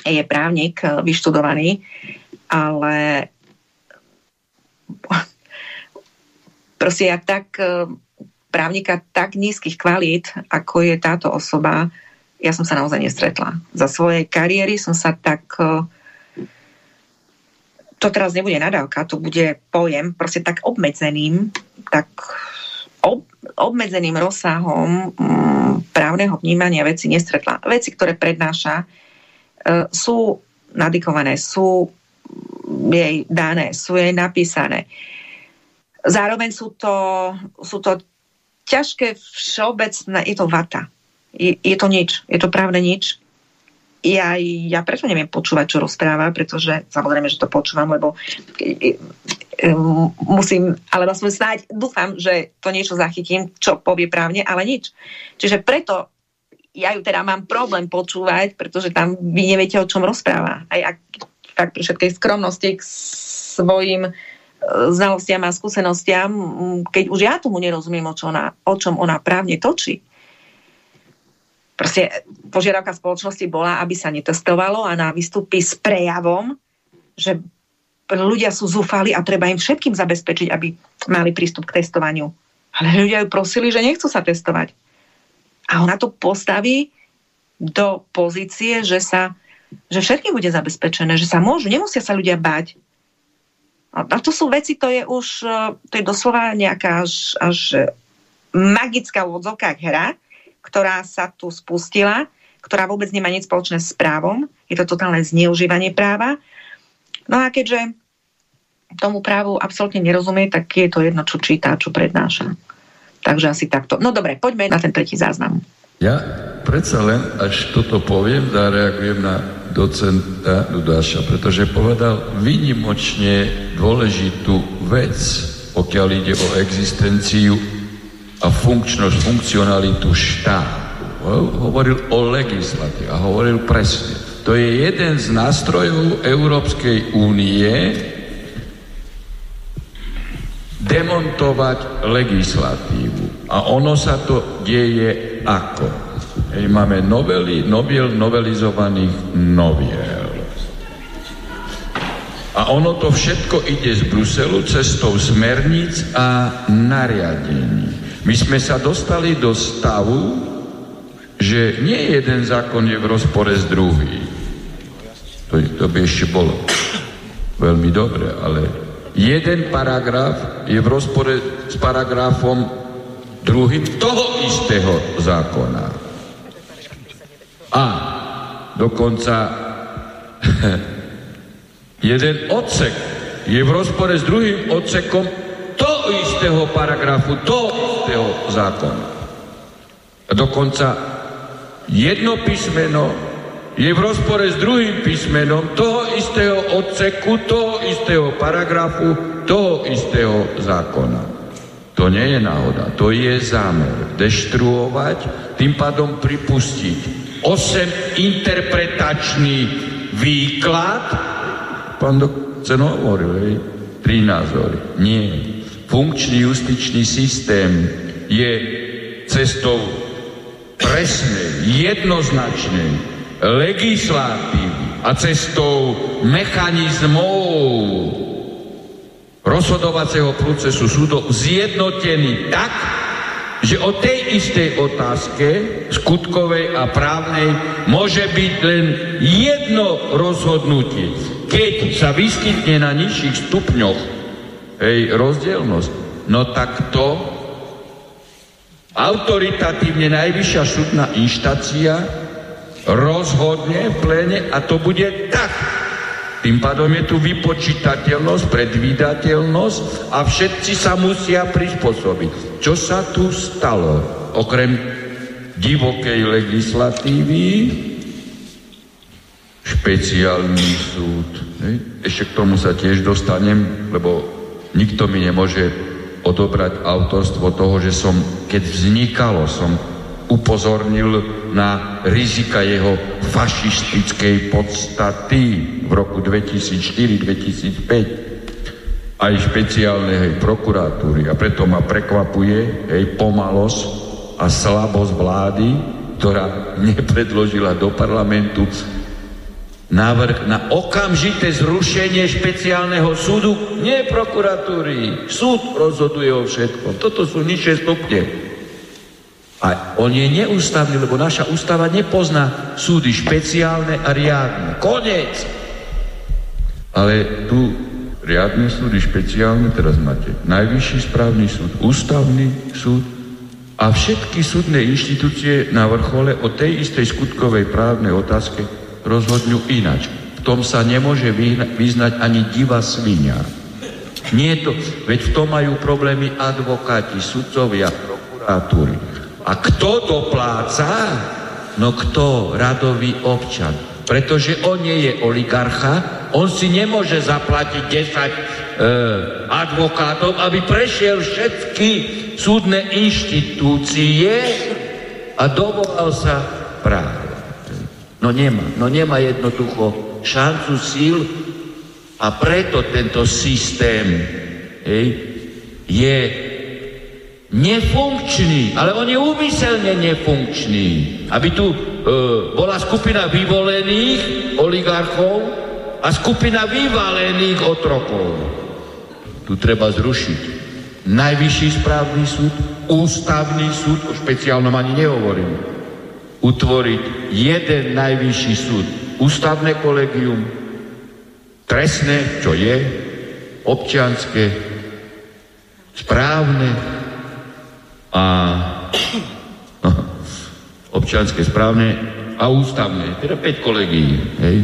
je právnik, vyštudovaný, ale proste ja tak e, právnika tak nízkych kvalít, ako je táto osoba, ja som sa naozaj nestretla. Za svojej kariéry som sa tak e, to teraz nebude nadávka, to bude pojem proste tak obmedzeným, tak obmedzeným rozsahom mm, právneho vnímania veci nestretla. Veci, ktoré prednáša, e, sú nadikované, sú jej dané, sú jej napísané. Zároveň sú to, sú to ťažké všeobecné, je to vata. Je, je to nič, je to právne nič. Ja, ja preto neviem počúvať, čo rozpráva, pretože samozrejme, že to počúvam, lebo e, e, musím, alebo som snáď dúfam, že to niečo zachytím, čo povie právne, ale nič. Čiže preto ja ju teda mám problém počúvať, pretože tam vy neviete, o čom rozpráva. Aj ak tak pri všetkej skromnosti k svojim znalostiam a skúsenostiam, keď už ja tomu nerozumiem, o, čo ona, o čom ona právne točí. Proste požiadavka spoločnosti bola, aby sa netestovalo a na vystúpi s prejavom, že ľudia sú zúfali a treba im všetkým zabezpečiť, aby mali prístup k testovaniu. Ale ľudia ju prosili, že nechcú sa testovať. A ona to postaví do pozície, že sa že všetkým bude zabezpečené, že sa môžu, nemusia sa ľudia báť a to sú veci, to je už, e, to je doslova nejaká až, až magická v odzovkách hra, ktorá sa tu spustila, ktorá vôbec nemá nič spoločné s právom. Je to totálne zneužívanie práva. No a keďže tomu právu absolútne nerozumie, tak je to jedno, čo číta, čo prednáša. Takže asi takto. No dobre, poďme na ten tretí záznam. Ja predsa len, až toto poviem, zareagujem na docenta Dudáša, pretože povedal vynimočne dôležitú vec, pokiaľ ide o existenciu a funkčnosť, funkcionalitu štátu. Hovoril o legislatíve a hovoril presne. To je jeden z nástrojov Európskej únie demontovať legislatívu. A ono sa to deje ako? Hej, máme novely, novel, novelizovaných noviel. A ono to všetko ide z Bruselu cestou smerníc a nariadení. My sme sa dostali do stavu, že nie jeden zákon je v rozpore s druhým. To, to by ešte bolo veľmi dobre, ale jeden paragraf je v rozpore s paragrafom druhým toho istého zákona. A dokonca jeden odsek je v rozpore s druhým odsekom toho istého paragrafu, toho istého zákona. Dokonca jedno písmeno je v rozpore s druhým písmenom toho istého odseku, toho istého paragrafu, toho istého zákona. To nie je náhoda, to je zámer. Deštruovať, tým pádom pripustiť 8 interpretačný výklad. Pán doktor hovoril, hej, tri názory. Nie. Funkčný justičný systém je cestou presnej, jednoznačnej legislatívy a cestou mechanizmov rozhodovacieho procesu súdov zjednotený tak, že o tej istej otázke skutkovej a právnej môže byť len jedno rozhodnutie. Keď sa vyskytne na nižších stupňoch hej, rozdielnosť, no tak to autoritatívne najvyššia súdna inštácia rozhodne v pléne a to bude tak. Tým pádom je tu vypočítateľnosť, predvídateľnosť a všetci sa musia prispôsobiť. Čo sa tu stalo? Okrem divokej legislatívy, špeciálny súd. Ešte k tomu sa tiež dostanem, lebo nikto mi nemôže odobrať autorstvo toho, že som, keď vznikalo, som upozornil na rizika jeho fašistickej podstaty v roku 2004-2005 aj špeciálnej prokuratúry. A preto ma prekvapuje jej pomalosť a slabosť vlády, ktorá nepredložila do parlamentu návrh na okamžité zrušenie špeciálneho súdu, nie prokuratúry. Súd rozhoduje o všetkom. Toto sú nižšie stupne. A on je neústavný, lebo naša ústava nepozná súdy špeciálne a riadne. Konec! Ale tu riadne súdy špeciálne, teraz máte Najvyšší správny súd, Ústavný súd a všetky súdne inštitúcie na vrchole o tej istej skutkovej právnej otázke rozhodňu inač. V tom sa nemôže vyznať ani divá svinia. Nie to, veď v tom majú problémy advokáti, sudcovia, prokuratúry. A kto dopláca? No kto? Radový občan. Pretože on nie je oligarcha, on si nemôže zaplatiť 10 e, advokátov, aby prešiel všetky súdne inštitúcie a dovolal sa práve. No nemá. No nemá jednoducho šancu síl a preto tento systém hej, je nefunkčný, ale on je úmyselne nefunkčný. Aby tu e, bola skupina vyvolených oligarchov a skupina vyvalených otrokov. Tu treba zrušiť. Najvyšší správny súd, ústavný súd, o špeciálnom ani nehovorím utvoriť jeden najvyšší súd. Ústavné kolegium, trestné, čo je, občianské, správne a občianské, správne a ústavné, teda 5 kolegií. Hej.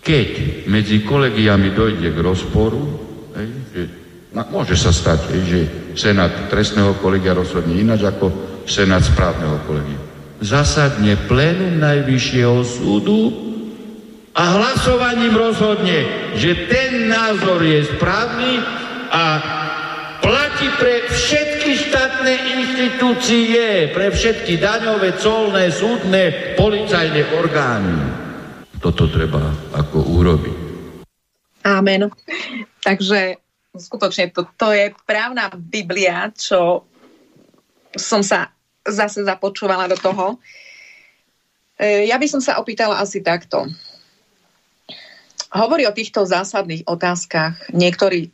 Keď medzi kolegiami dojde k rozporu, hej, že, no, môže sa stať, hej, že Senát trestného kolegia rozhodne ináč ako Senát správneho kolegia zasadne plénum Najvyššieho súdu a hlasovaním rozhodne, že ten názor je správny a platí pre všetky štátne inštitúcie, pre všetky daňové, colné, súdne, policajné orgány. Toto treba ako urobiť. Amen. Takže skutočne to, to je právna Biblia, čo som sa zase započúvala do toho. E, ja by som sa opýtala asi takto. Hovorí o týchto zásadných otázkach niektorí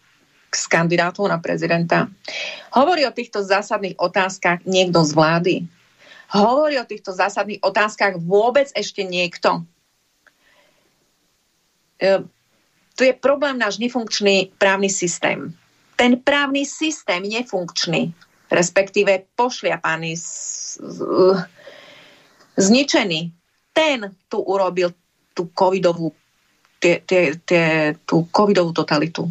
z kandidátov na prezidenta. Hovorí o týchto zásadných otázkach niekto z vlády. Hovorí o týchto zásadných otázkach vôbec ešte niekto. E, tu je problém náš nefunkčný právny systém. Ten právny systém nefunkčný respektíve pošliapaný, zničený. Ten tu urobil tú covidovú, tie, tie, tie, tú covidovú totalitu.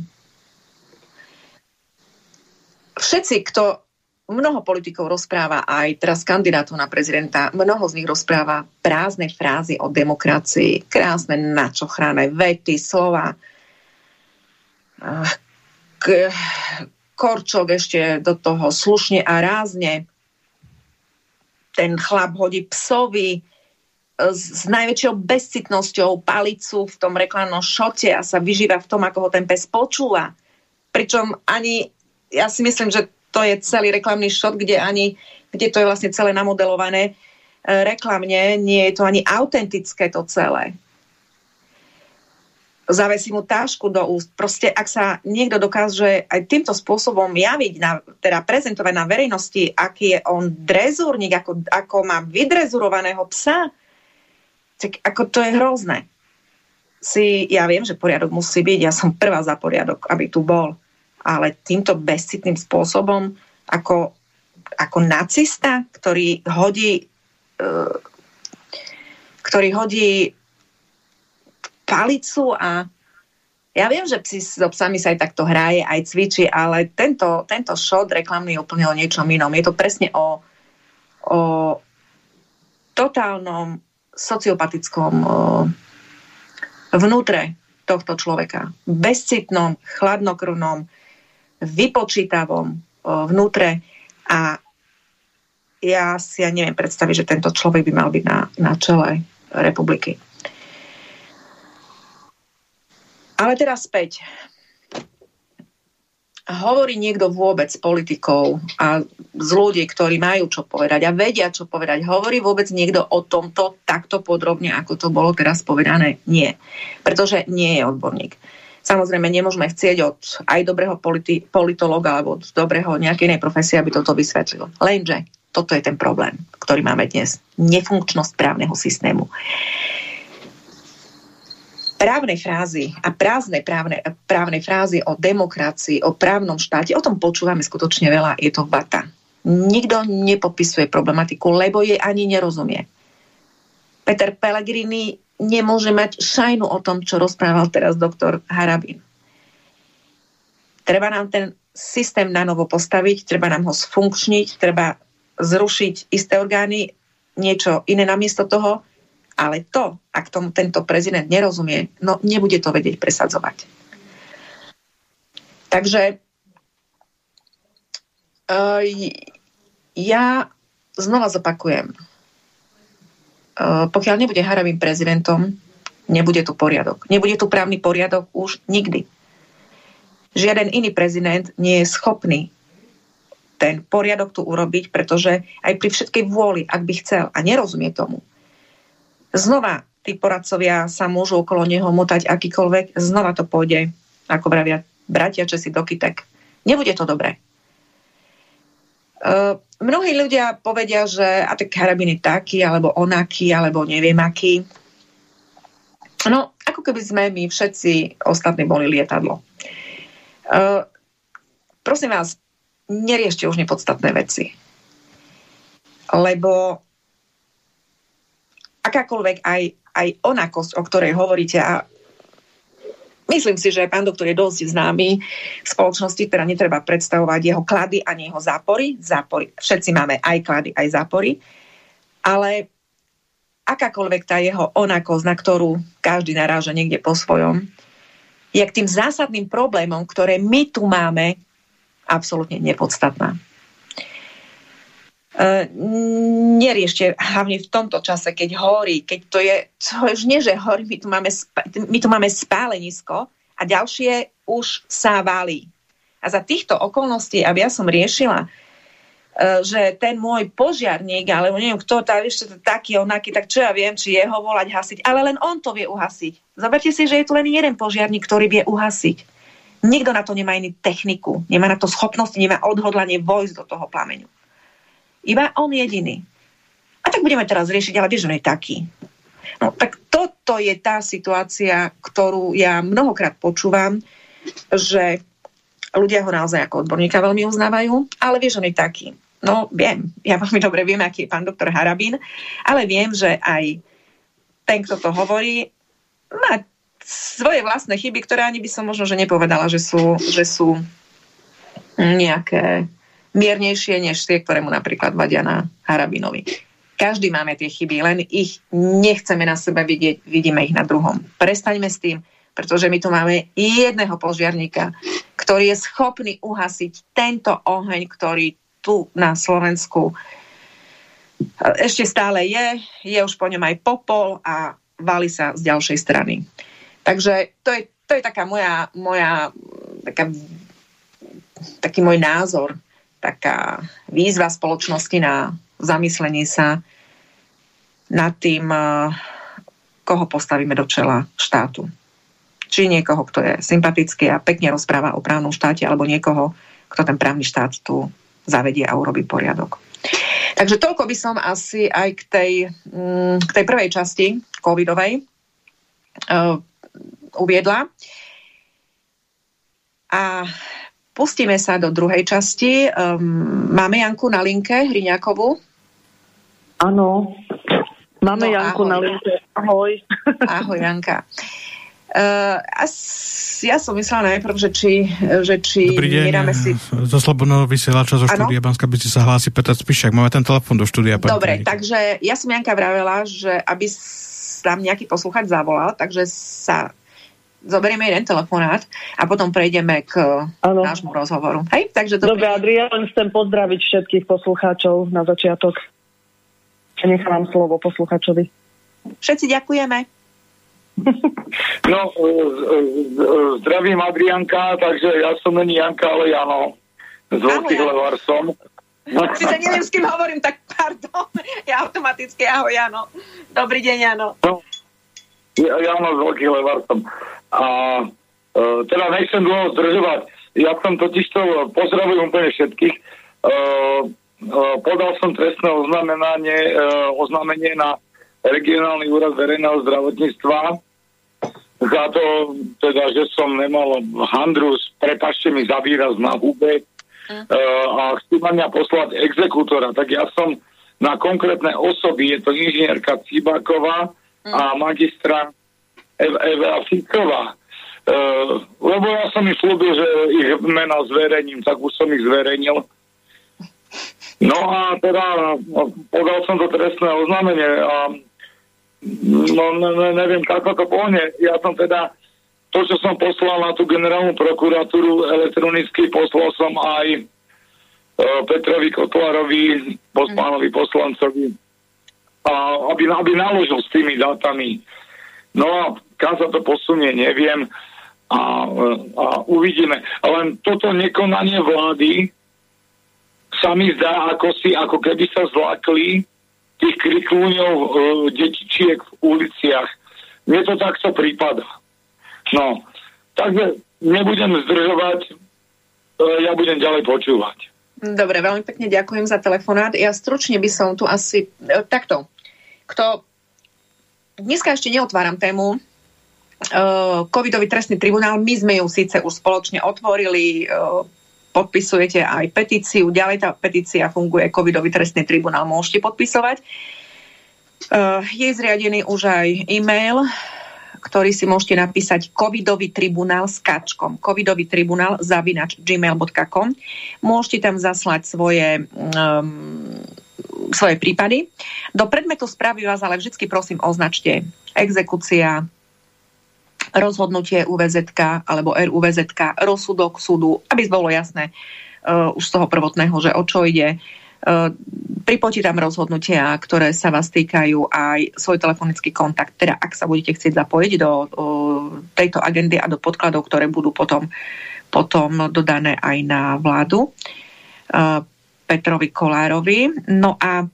Všetci, kto mnoho politikov rozpráva, aj teraz kandidátov na prezidenta, mnoho z nich rozpráva prázdne frázy o demokracii, krásne načochrané vety, slova, k, Korčok ešte do toho slušne a rázne. Ten chlap hodí psovi e, s, najväčšou bezcitnosťou palicu v tom reklamnom šote a sa vyžíva v tom, ako ho ten pes počúva. Pričom ani, ja si myslím, že to je celý reklamný šot, kde ani, kde to je vlastne celé namodelované e, reklamne, nie je to ani autentické to celé zavesí mu tášku do úst. Proste, ak sa niekto dokáže aj týmto spôsobom javiť, na, teda prezentovať na verejnosti, aký je on drezúrnik, ako, ako má vydrezurovaného psa, tak ako to je hrozné. Si, ja viem, že poriadok musí byť, ja som prvá za poriadok, aby tu bol, ale týmto bezcitným spôsobom, ako, ako nacista, ktorý hodí uh, ktorý hodí palicu a ja viem, že psi so psami sa aj takto hraje, aj cvičí, ale tento, tento shot reklamný je úplne o niečom inom. Je to presne o, o totálnom sociopatickom o, vnútre tohto človeka. Bezcitnom, chladnokrvnom, vypočítavom o, vnútre a ja si ja neviem predstaviť, že tento človek by mal byť na, na čele republiky. Ale teraz späť. Hovorí niekto vôbec s politikou a z ľudí, ktorí majú čo povedať a vedia čo povedať. Hovorí vôbec niekto o tomto takto podrobne, ako to bolo teraz povedané? Nie. Pretože nie je odborník. Samozrejme, nemôžeme chcieť od aj dobrého politi- politologa alebo od dobrého nejakej inej profesie, aby toto vysvetlil. Lenže toto je ten problém, ktorý máme dnes. Nefunkčnosť právneho systému právnej frázy a prázdne právne, právne frázy o demokracii, o právnom štáte, o tom počúvame skutočne veľa, je to vata. Nikto nepopisuje problematiku, lebo jej ani nerozumie. Peter Pellegrini nemôže mať šajnu o tom, čo rozprával teraz doktor Harabin. Treba nám ten systém na novo postaviť, treba nám ho sfunkčniť, treba zrušiť isté orgány, niečo iné namiesto toho, ale to, ak tomu tento prezident nerozumie, no nebude to vedieť presadzovať. Takže uh, ja znova zopakujem. Uh, pokiaľ nebude Harabin prezidentom, nebude tu poriadok. Nebude tu právny poriadok už nikdy. Žiaden iný prezident nie je schopný ten poriadok tu urobiť, pretože aj pri všetkej vôli, ak by chcel a nerozumie tomu, Znova tí poradcovia sa môžu okolo neho motať akýkoľvek, znova to pôjde, ako vravia bratia Česi do kytek. Nebude to dobré. Uh, mnohí ľudia povedia, že a tak karabín je taký, alebo onaký, alebo neviem aký. No, ako keby sme my všetci ostatní boli lietadlo. Uh, prosím vás, neriešte už nepodstatné veci. Lebo akákoľvek aj, aj onakosť, o ktorej hovoríte a Myslím si, že pán doktor je dosť známy v spoločnosti, teda netreba predstavovať jeho klady ani jeho zápory. zápory. Všetci máme aj klady, aj zápory. Ale akákoľvek tá jeho onakosť, na ktorú každý naráža niekde po svojom, je k tým zásadným problémom, ktoré my tu máme, absolútne nepodstatná. Uh, neriešte, hlavne v tomto čase, keď horí, keď to je, to už nie, že horí, my tu máme, my tu máme spálenisko a ďalšie už sa valí. A za týchto okolností, aby ja som riešila, uh, že ten môj požiarník, alebo neviem, kto tá, ešte taký, onaký, tak čo ja viem, či jeho volať hasiť, ale len on to vie uhasiť. Zoberte si, že je tu len jeden požiarník, ktorý vie uhasiť. Nikto na to nemá iný techniku, nemá na to schopnosť, nemá odhodlanie vojsť do toho plameňu. Iba on jediný. A tak budeme teraz riešiť, ale vieš, on je taký. No tak toto je tá situácia, ktorú ja mnohokrát počúvam, že ľudia ho naozaj ako odborníka veľmi uznávajú, ale vieš, on je taký. No viem, ja veľmi dobre viem, aký je pán doktor Harabín, ale viem, že aj ten, kto to hovorí, má svoje vlastné chyby, ktoré ani by som možno, že nepovedala, že sú, že sú nejaké miernejšie než tie, ktoré mu napríklad vadia na Harabinovi. Každý máme tie chyby, len ich nechceme na sebe vidieť, vidíme ich na druhom. Prestaňme s tým, pretože my tu máme jedného požiarníka, ktorý je schopný uhasiť tento oheň, ktorý tu na Slovensku ešte stále je, je už po ňom aj popol a valí sa z ďalšej strany. Takže to je, to je taká moja, moja taká, taký môj názor taká výzva spoločnosti na zamyslenie sa nad tým, eh, koho postavíme do čela štátu. Či niekoho, kto je sympatický a pekne rozpráva o právnom štáte, alebo niekoho, kto ten právny štát tu zavedie a urobí poriadok. Takže toľko by som asi aj k tej, mm, k tej prvej časti covidovej uh, uviedla. A Pustíme sa do druhej časti. Um, máme Janku na linke, Hriňakovú? Áno, máme no, Janku ahoj. na linke. Ahoj. Ahoj, Janka. Uh, ja som myslela najprv, že či, že či Dobrý deň, si... zo Slobodného vysielača zo štúdia Banská by sa hlási Peter Spišak. Máme ten telefon do štúdia. Dobre, takže ja som Janka vravela, že aby tam nejaký poslúchať zavolal, takže sa zoberieme jeden telefonát a potom prejdeme k ano. nášmu rozhovoru. Hej, takže to Dobre, Adrián, len chcem pozdraviť všetkých poslucháčov na začiatok. Nechávam slovo poslucháčovi. Všetci ďakujeme. No, e, e, e, zdravím Adrianka, takže ja som není Janka, ale Jano. Z Veľkých Levar som. Čiže neviem, s kým hovorím, tak pardon. Ja automaticky, ahoj Jano. Dobrý deň, Jano. No, ja, Jano z Veľkých Levar som. A e, teda nechcem dlho zdržovať. Ja som totiž to pozdravujem úplne všetkých. E, e, podal som trestné oznámenie, e, oznámenie na regionálny úrad verejného zdravotníctva za to, teda, že som nemal handru, prepašte mi za výraz na hube uh, a chcú na mňa poslať exekútora. Tak ja som na konkrétne osoby, je to inžinierka Cibáková a magistra Eva Fiková. Uh, lebo ja som im slúbil, že ich mena zverejním, tak už som ich zverejnil. No a teda no, podal som to trestné oznámenie a No, ne, ne, neviem, ako to pohne. Ja som teda to, čo som poslal na tú generálnu prokuratúru elektronicky, poslal som aj e, Petrovi Kotlárovi, pánovi poslancovi, a aby, aby naložil s tými dátami. No a kam sa to posunie, neviem. A, a uvidíme. Len toto nekonanie vlády sa mi zdá, ako si, ako keby sa zlakli tých kriklúňov e, detičiek v uliciach. Mne to takto prípada. No, takže nebudem zdržovať, e, ja budem ďalej počúvať. Dobre, veľmi pekne ďakujem za telefonát. Ja stručne by som tu asi... E, takto. Kto... Dneska ešte neotváram tému covidový trestný tribunál. My sme ju síce už spoločne otvorili, podpisujete aj petíciu. Ďalej tá petícia funguje, covidový trestný tribunál môžete podpisovať. Je zriadený už aj e-mail, ktorý si môžete napísať covidový tribunál s kačkom. covidový tribunál zavinač gmail.com. Môžete tam zaslať svoje um, svoje prípady. Do predmetu správy vás ale vždy prosím označte exekúcia, rozhodnutie UVZ alebo RUVZ, rozsudok súdu, aby bolo jasné uh, už z toho prvotného, že o čo ide. Uh, pripočítam rozhodnutia, ktoré sa vás týkajú aj svoj telefonický kontakt, teda ak sa budete chcieť zapojiť do uh, tejto agendy a do podkladov, ktoré budú potom, potom dodané aj na vládu uh, Petrovi Kolárovi. No a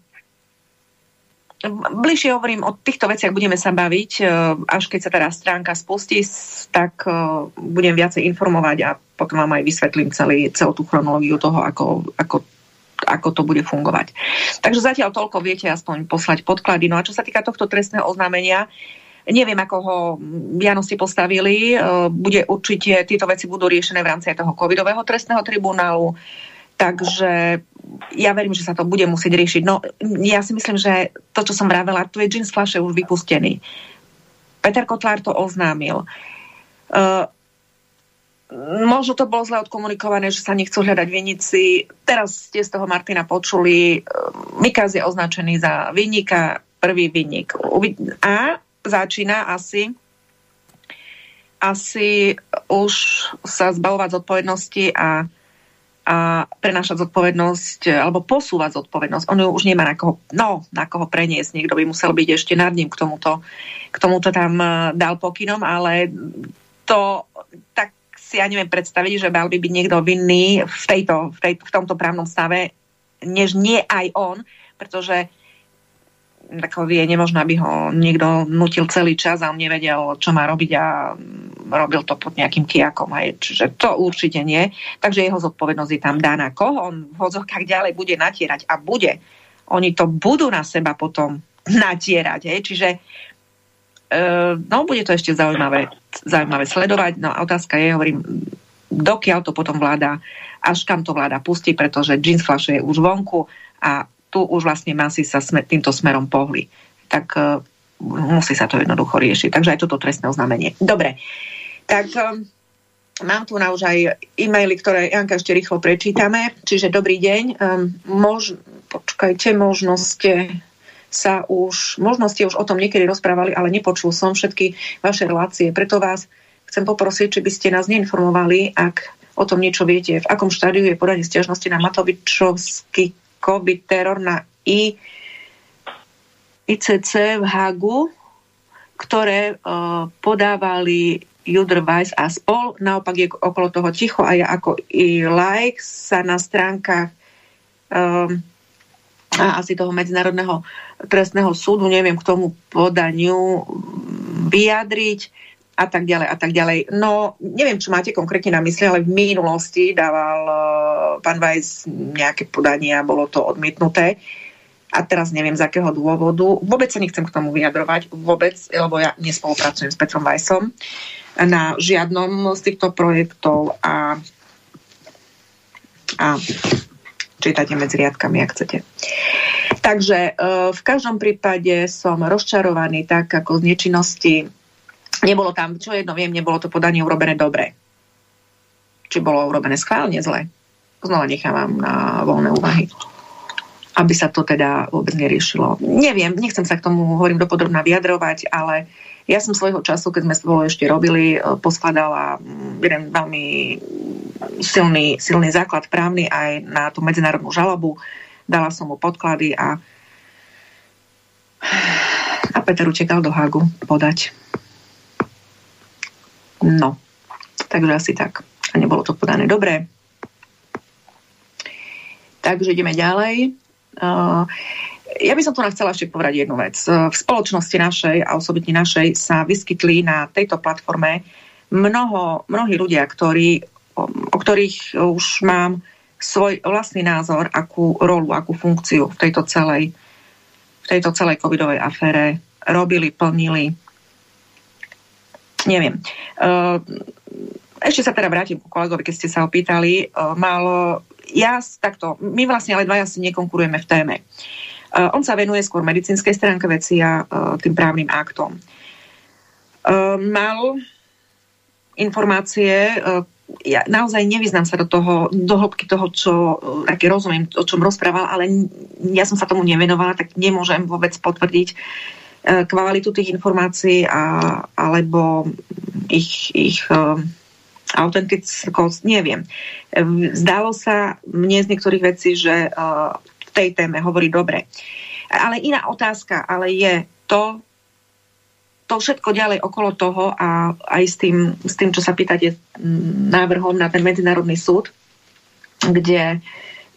Bližšie hovorím o týchto veciach, budeme sa baviť, e, až keď sa teda stránka spustí, tak e, budem viacej informovať a potom vám aj vysvetlím celý, celú tú chronológiu toho, ako, ako, ako to bude fungovať. Takže zatiaľ toľko viete aspoň poslať podklady. No a čo sa týka tohto trestného oznámenia, Neviem, ako ho Vianoci postavili. E, bude určite, tieto veci budú riešené v rámci toho covidového trestného tribunálu. Takže ja verím, že sa to bude musieť riešiť. No, ja si myslím, že to, čo som vravela, tu je jeans flaše už vypustený. Peter Kotlár to oznámil. Uh, možno to bolo zle odkomunikované, že sa nechcú hľadať vinici. Teraz ste z toho Martina počuli. Mikaz je označený za vinníka, prvý vinník. A začína asi asi už sa zbavovať zodpovednosti a a prenášať zodpovednosť e, alebo posúvať zodpovednosť. On ju už nemá na koho, no, na koho preniesť. Niekto by musel byť ešte nad ním k tomuto, k tomuto tam e, dal pokynom, ale to tak si ja neviem predstaviť, že mal by byť niekto vinný v, tejto, v, tej, v tomto právnom stave, než nie aj on, pretože ako je nemožné, aby ho niekto nutil celý čas a on nevedel, čo má robiť a robil to pod nejakým kiakom. Aj. Čiže to určite nie. Takže jeho zodpovednosť je tam daná. Koho on v hodzovkách ďalej bude natierať a bude. Oni to budú na seba potom natierať. Hej. Čiže e, no, bude to ešte zaujímavé, zaujímavé sledovať. No a otázka je, hovorím, dokiaľ to potom vláda, až kam to vláda pustí, pretože jeans flash je už vonku a tu už vlastne masy sa smer, týmto smerom pohli. Tak uh, musí sa to jednoducho riešiť. Takže aj toto trestné oznámenie. Dobre, tak um, mám tu na už aj e-maily, ktoré Janka ešte rýchlo prečítame. Čiže dobrý deň. Um, mož, počkajte, možno ste sa už, možno ste už o tom niekedy rozprávali, ale nepočul som všetky vaše relácie, preto vás chcem poprosiť, či by ste nás neinformovali, ak o tom niečo viete, v akom štádiu je podanie stiažnosti na Matovičovský COVID teror na I, ICC v Hagu, ktoré uh, podávali Judr Weiss a spol. Naopak je okolo toho ticho a ja ako i like sa na stránkach um, a asi toho Medzinárodného trestného súdu neviem k tomu podaniu vyjadriť a tak ďalej a tak ďalej. No, neviem, čo máte konkrétne na mysli, ale v minulosti dával uh, pán Vajs nejaké podanie a bolo to odmietnuté. A teraz neviem z akého dôvodu. Vôbec sa nechcem k tomu vyjadrovať, vôbec, lebo ja nespolupracujem s Petrom Vajsom na žiadnom z týchto projektov a, a čítate medzi riadkami, ak chcete. Takže uh, v každom prípade som rozčarovaný tak, ako z nečinnosti nebolo tam, čo jedno viem, nebolo to podanie urobené dobre. Či bolo urobené schválne zle. Znova nechávam na voľné úvahy. Aby sa to teda vôbec neriešilo. Neviem, nechcem sa k tomu, hovorím, dopodrobná vyjadrovať, ale ja som svojho času, keď sme spolu ešte robili, e, poskladala mm, jeden veľmi silný, silný základ právny aj na tú medzinárodnú žalobu. Dala som mu podklady a a Peter utekal do Hagu podať. No, takže asi tak. A nebolo to podané dobre. Takže ideme ďalej. Uh, ja by som tu chcela ešte povedať jednu vec. V spoločnosti našej a osobitne našej sa vyskytli na tejto platforme mnoho, mnohí ľudia, ktorí, o ktorých už mám svoj vlastný názor, akú rolu, akú funkciu v tejto celej, v tejto celej covidovej afére robili, plnili, Neviem. Uh, ešte sa teda vrátim ku kolegovi, keď ste sa opýtali. Uh, mal, ja takto, my vlastne ale dvaja si nekonkurujeme v téme. Uh, on sa venuje skôr medicínskej stránke veci a uh, tým právnym aktom. Uh, mal informácie, uh, ja naozaj nevyznám sa do toho, do hĺbky toho, čo také rozumiem, o čom rozprával, ale ja som sa tomu nevenovala, tak nemôžem vôbec potvrdiť, E, kvalitu tých informácií a, alebo ich, ich autentickosť, neviem. Zdalo sa mne z niektorých vecí, že v tej téme hovorí dobre. Ale iná otázka, ale je to, to všetko ďalej okolo toho a aj s tým, s tým čo sa pýtate návrhom na ten medzinárodný súd, kde,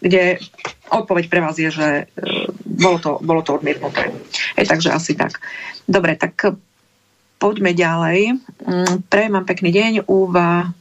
kde odpoveď pre vás je, že bolo to, bolo to odmietnuté. E, takže asi tak. Dobre, tak poďme ďalej. Mm, Prejem vám pekný deň. Úva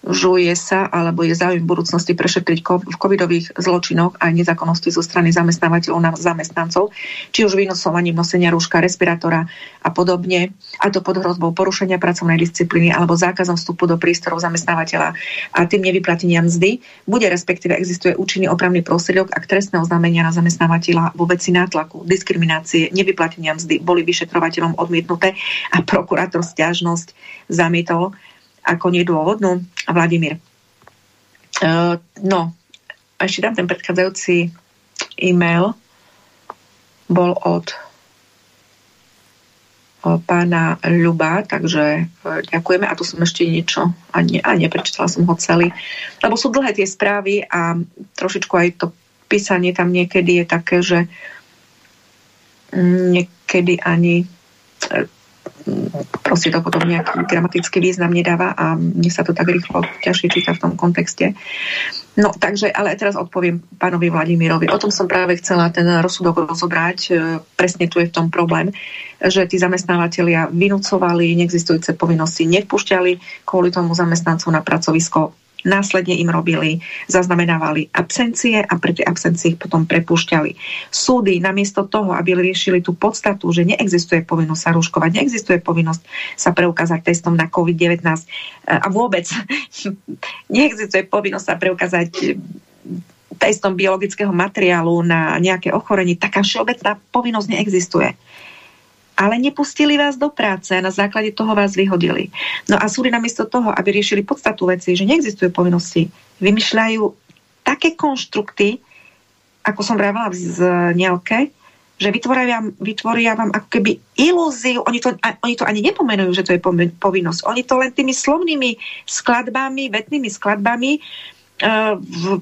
žuje sa alebo je záujem v budúcnosti prešetriť v covidových zločinoch aj nezákonnosti zo strany zamestnávateľov na zamestnancov, či už vynosovaním nosenia rúška, respirátora a podobne, a to pod hrozbou porušenia pracovnej disciplíny alebo zákazom vstupu do prístorov zamestnávateľa a tým nevyplatenia mzdy, bude respektíve existuje účinný opravný prostriedok, ak trestné oznámenia na zamestnávateľa vo veci nátlaku, diskriminácie, nevyplatenia mzdy boli vyšetrovateľom odmietnuté a prokurátor stiažnosť zamietol ako nedôvodnú. Vladimír. Uh, no, ešte dám ten predchádzajúci e-mail. Bol od pána Ľuba, takže e, ďakujeme. A tu som ešte niečo, a, ne, a neprečítala som ho celý, lebo sú dlhé tie správy a trošičku aj to písanie tam niekedy je také, že niekedy ani e, proste to potom nejaký gramatický význam nedáva a mne sa to tak rýchlo ťažšie číta v tom kontexte. No takže, ale teraz odpoviem pánovi Vladimírovi. O tom som práve chcela ten rozsudok rozobrať. E, presne tu je v tom problém, že tí zamestnávateľia vynúcovali neexistujúce povinnosti, nevpúšťali kvôli tomu zamestnancov na pracovisko Následne im robili, zaznamenávali absencie a pre tie absencie ich potom prepúšťali. Súdy namiesto toho, aby riešili tú podstatu, že neexistuje povinnosť sa rúškovať, neexistuje povinnosť sa preukázať testom na COVID-19 a vôbec neexistuje povinnosť sa preukázať testom biologického materiálu na nejaké ochorenie, taká všeobecná povinnosť neexistuje ale nepustili vás do práce a na základe toho vás vyhodili. No a súdy namiesto toho, aby riešili podstatu veci, že neexistuje povinnosti, vymýšľajú také konštrukty, ako som vravela v Nielke, že vytvoria, vytvoria vám ako keby ilúziu, oni to, oni to ani nepomenujú, že to je povinnosť. Oni to len tými slovnými skladbami, vetnými skladbami uh, v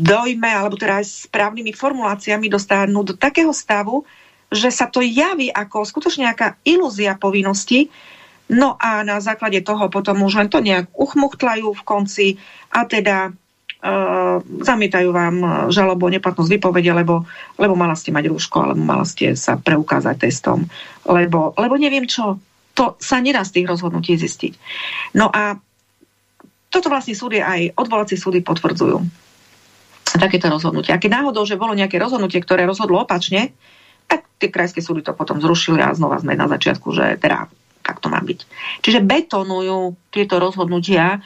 dojme, alebo teda aj správnymi formuláciami dostanú do takého stavu, že sa to javí ako skutočne nejaká ilúzia povinnosti, no a na základe toho potom už len to nejak uchmuchtlajú v konci a teda Uh, zamietajú vám žalobu o neplatnosť vypovede, lebo, lebo mala ste mať rúško, alebo mala ste sa preukázať testom, lebo, lebo neviem čo. To sa nedá z tých rozhodnutí zistiť. No a toto vlastne súdy aj odvolacie súdy potvrdzujú. Takéto rozhodnutie. A keď náhodou, že bolo nejaké rozhodnutie, ktoré rozhodlo opačne, tak tie krajské súdy to potom zrušili a znova sme na začiatku, že teda tak to má byť. Čiže betonujú tieto rozhodnutia e,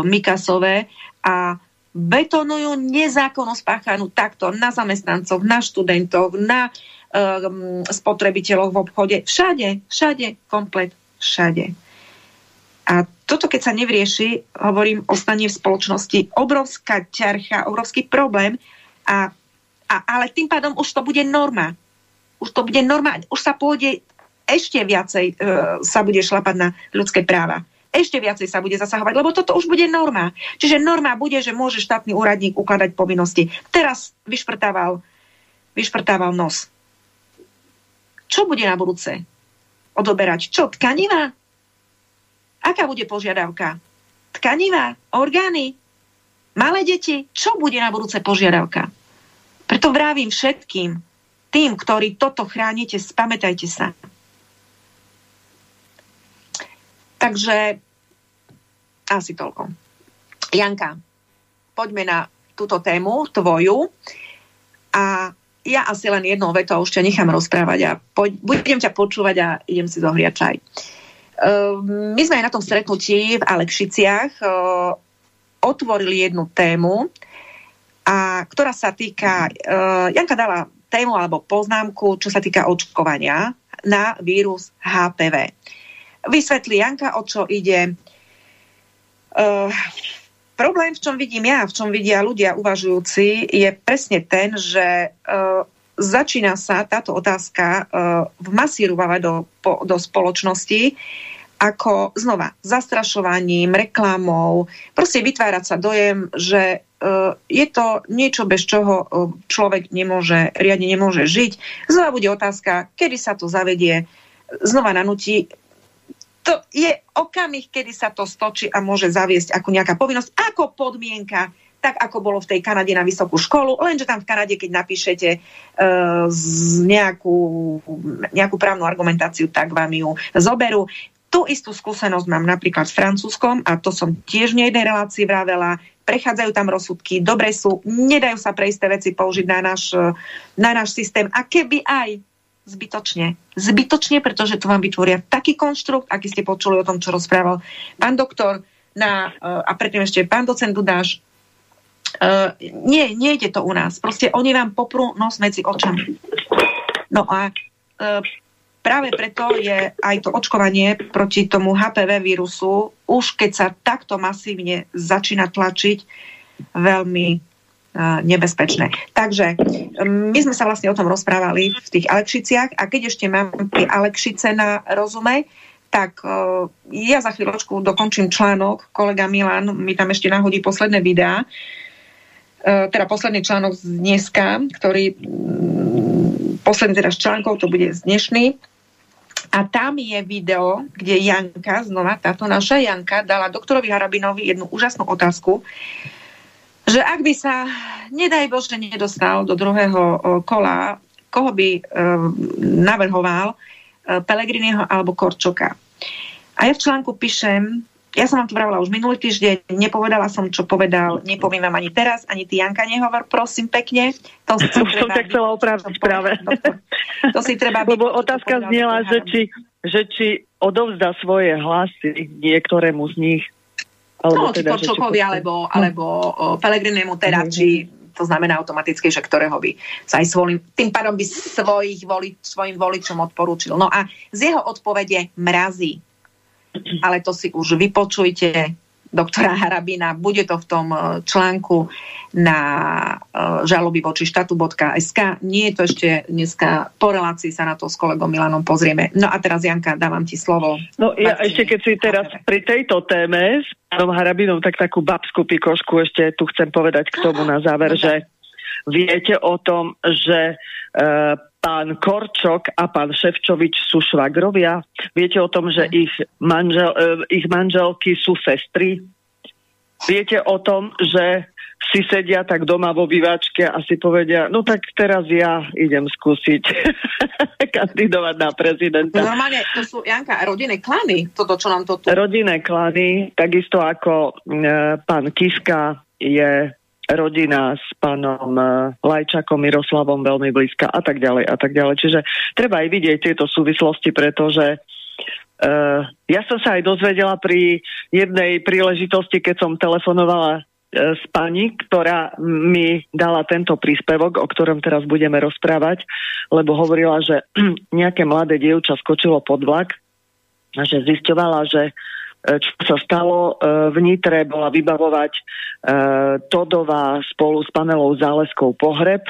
Mikasové a betonujú nezákonnosť spáchanú takto na zamestnancov, na študentoch, na um, spotrebiteľoch v obchode. Všade, všade, komplet všade. A toto, keď sa nevrieši, hovorím, ostane v spoločnosti obrovská ťarcha, obrovský problém, a, a, ale tým pádom už to bude norma. Už to bude norma, už sa pôjde ešte viacej e, sa bude šlapať na ľudské práva ešte viacej sa bude zasahovať, lebo toto už bude norma. Čiže norma bude, že môže štátny úradník ukladať povinnosti. Teraz vyšprtával, vyšprtával nos. Čo bude na budúce? Odoberať čo? Tkanivá? Aká bude požiadavka? Tkanivá? Orgány? Malé deti? Čo bude na budúce požiadavka? Preto vravím všetkým, tým, ktorí toto chránite, spamätajte sa. Takže asi toľko. Janka, poďme na túto tému tvoju a ja asi len jednou vetou ťa nechám rozprávať a poď, budem ťa počúvať a idem si zohriať čaj. Ehm, my sme aj na tom stretnutí v Alekšiciach ehm, otvorili jednu tému, a ktorá sa týka, ehm, Janka dala tému alebo poznámku, čo sa týka očkovania na vírus HPV. Vysvetlí Janka, o čo ide, Uh, problém, v čom vidím ja, v čom vidia ľudia uvažujúci, je presne ten, že uh, začína sa táto otázka uh, vmasírovať do, po, do spoločnosti ako znova zastrašovaním, reklamou, proste vytvárať sa dojem, že je to niečo, bez čoho uh, človek nemôže, riadne nemôže žiť. Znova bude otázka, kedy sa to zavedie, znova nanúti to je okamih, kedy sa to stočí a môže zaviesť ako nejaká povinnosť, ako podmienka, tak ako bolo v tej Kanade na vysokú školu, lenže tam v Kanade, keď napíšete uh, z nejakú, nejakú právnu argumentáciu, tak vám ju zoberú. Tú istú skúsenosť mám napríklad s Francúzskom a to som tiež v jednej relácii vravela. Prechádzajú tam rozsudky, dobre sú, nedajú sa pre isté veci použiť na náš, na náš systém. A keby aj Zbytočne. Zbytočne, pretože to vám vytvoria taký konštrukt, aký ste počuli o tom, čo rozprával pán doktor na, eh, a predtým ešte pán docent Dudáš. Uh, nie, nejde to u nás. Proste oni vám poprú nos medzi očami. No a uh, práve preto je aj to očkovanie proti tomu HPV vírusu, už keď sa takto masívne začína tlačiť, veľmi nebezpečné. Takže my sme sa vlastne o tom rozprávali v tých Alekšiciach a keď ešte mám tie Alekšice na rozume, tak uh, ja za chvíľočku dokončím článok, kolega Milan mi tam ešte nahodí posledné videá, uh, teda posledný článok z dneska, ktorý posledný teda z článkov, to bude z dnešný, a tam je video, kde Janka, znova táto naša Janka, dala doktorovi Harabinovi jednu úžasnú otázku, že ak by sa, nedaj Bože, nedostal do druhého kola, koho by e, navrhoval e, Pelegriniho alebo Korčoka. A ja v článku píšem, ja som vám to vravila už minulý týždeň, nepovedala som, čo povedal, nepoviem vám ani teraz, ani ty, Janka, nehovor, prosím pekne. To si som treba ťa chcela opraviť práve. To si treba Lebo byť, otázka znela, že či, že či odovzdá svoje hlasy niektorému z nich alebo no, teda, či Korčokovi, či... alebo, alebo Pelegrinemu teda, mm-hmm. či to znamená automaticky, že ktorého by sa aj svojím, tým pádom by svojich voli, svojim voličom odporúčil. No a z jeho odpovede mrazí. Ale to si už vypočujte doktora Harabina. Bude to v tom e, článku na e, žaloby voči štatu.sk. Nie je to ešte dneska po relácii sa na to s kolegom Milanom pozrieme. No a teraz Janka, dávam ti slovo. No ja ešte keď si teraz pri tejto téme s pánom Harabinom, tak takú babskú pikošku ešte tu chcem povedať k tomu na záver, že viete o tom, že uh, pán Korčok a pán Ševčovič sú švagrovia. Viete o tom, že ich, manžel, uh, ich manželky sú sestry. Viete o tom, že si sedia tak doma vo bývačke a si povedia, no tak teraz ja idem skúsiť kandidovať na prezidenta. No, normálne, to sú, Janka, rodinné klany, toto, čo nám to tu... Rodinné klany, takisto ako e, pán Kiska je rodina s pánom e, Lajčakom Miroslavom veľmi blízka a tak ďalej a tak ďalej. Čiže treba aj vidieť tieto súvislosti, pretože uh, ja som sa aj dozvedela pri jednej príležitosti, keď som telefonovala uh, s pani, ktorá mi dala tento príspevok, o ktorom teraz budeme rozprávať, lebo hovorila, že nejaké mladé dievča skočilo pod vlak a že zisťovala, že čo sa stalo v Nitre, bola vybavovať Todová spolu s panelou Záleskou pohreb.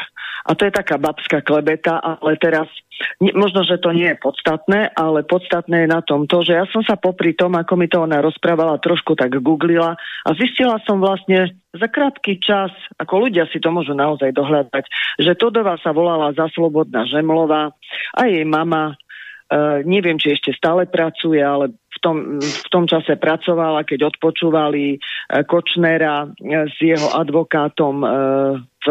A to je taká babská klebeta, ale teraz, možno, že to nie je podstatné, ale podstatné je na tom to, že ja som sa popri tom, ako mi to ona rozprávala, trošku tak googlila a zistila som vlastne za krátky čas, ako ľudia si to môžu naozaj dohľadať, že Todová sa volala za Slobodná Žemlová a jej mama Uh, neviem, či ešte stále pracuje, ale v tom, v tom čase pracovala, keď odpočúvali uh, Kočnera uh, s jeho advokátom v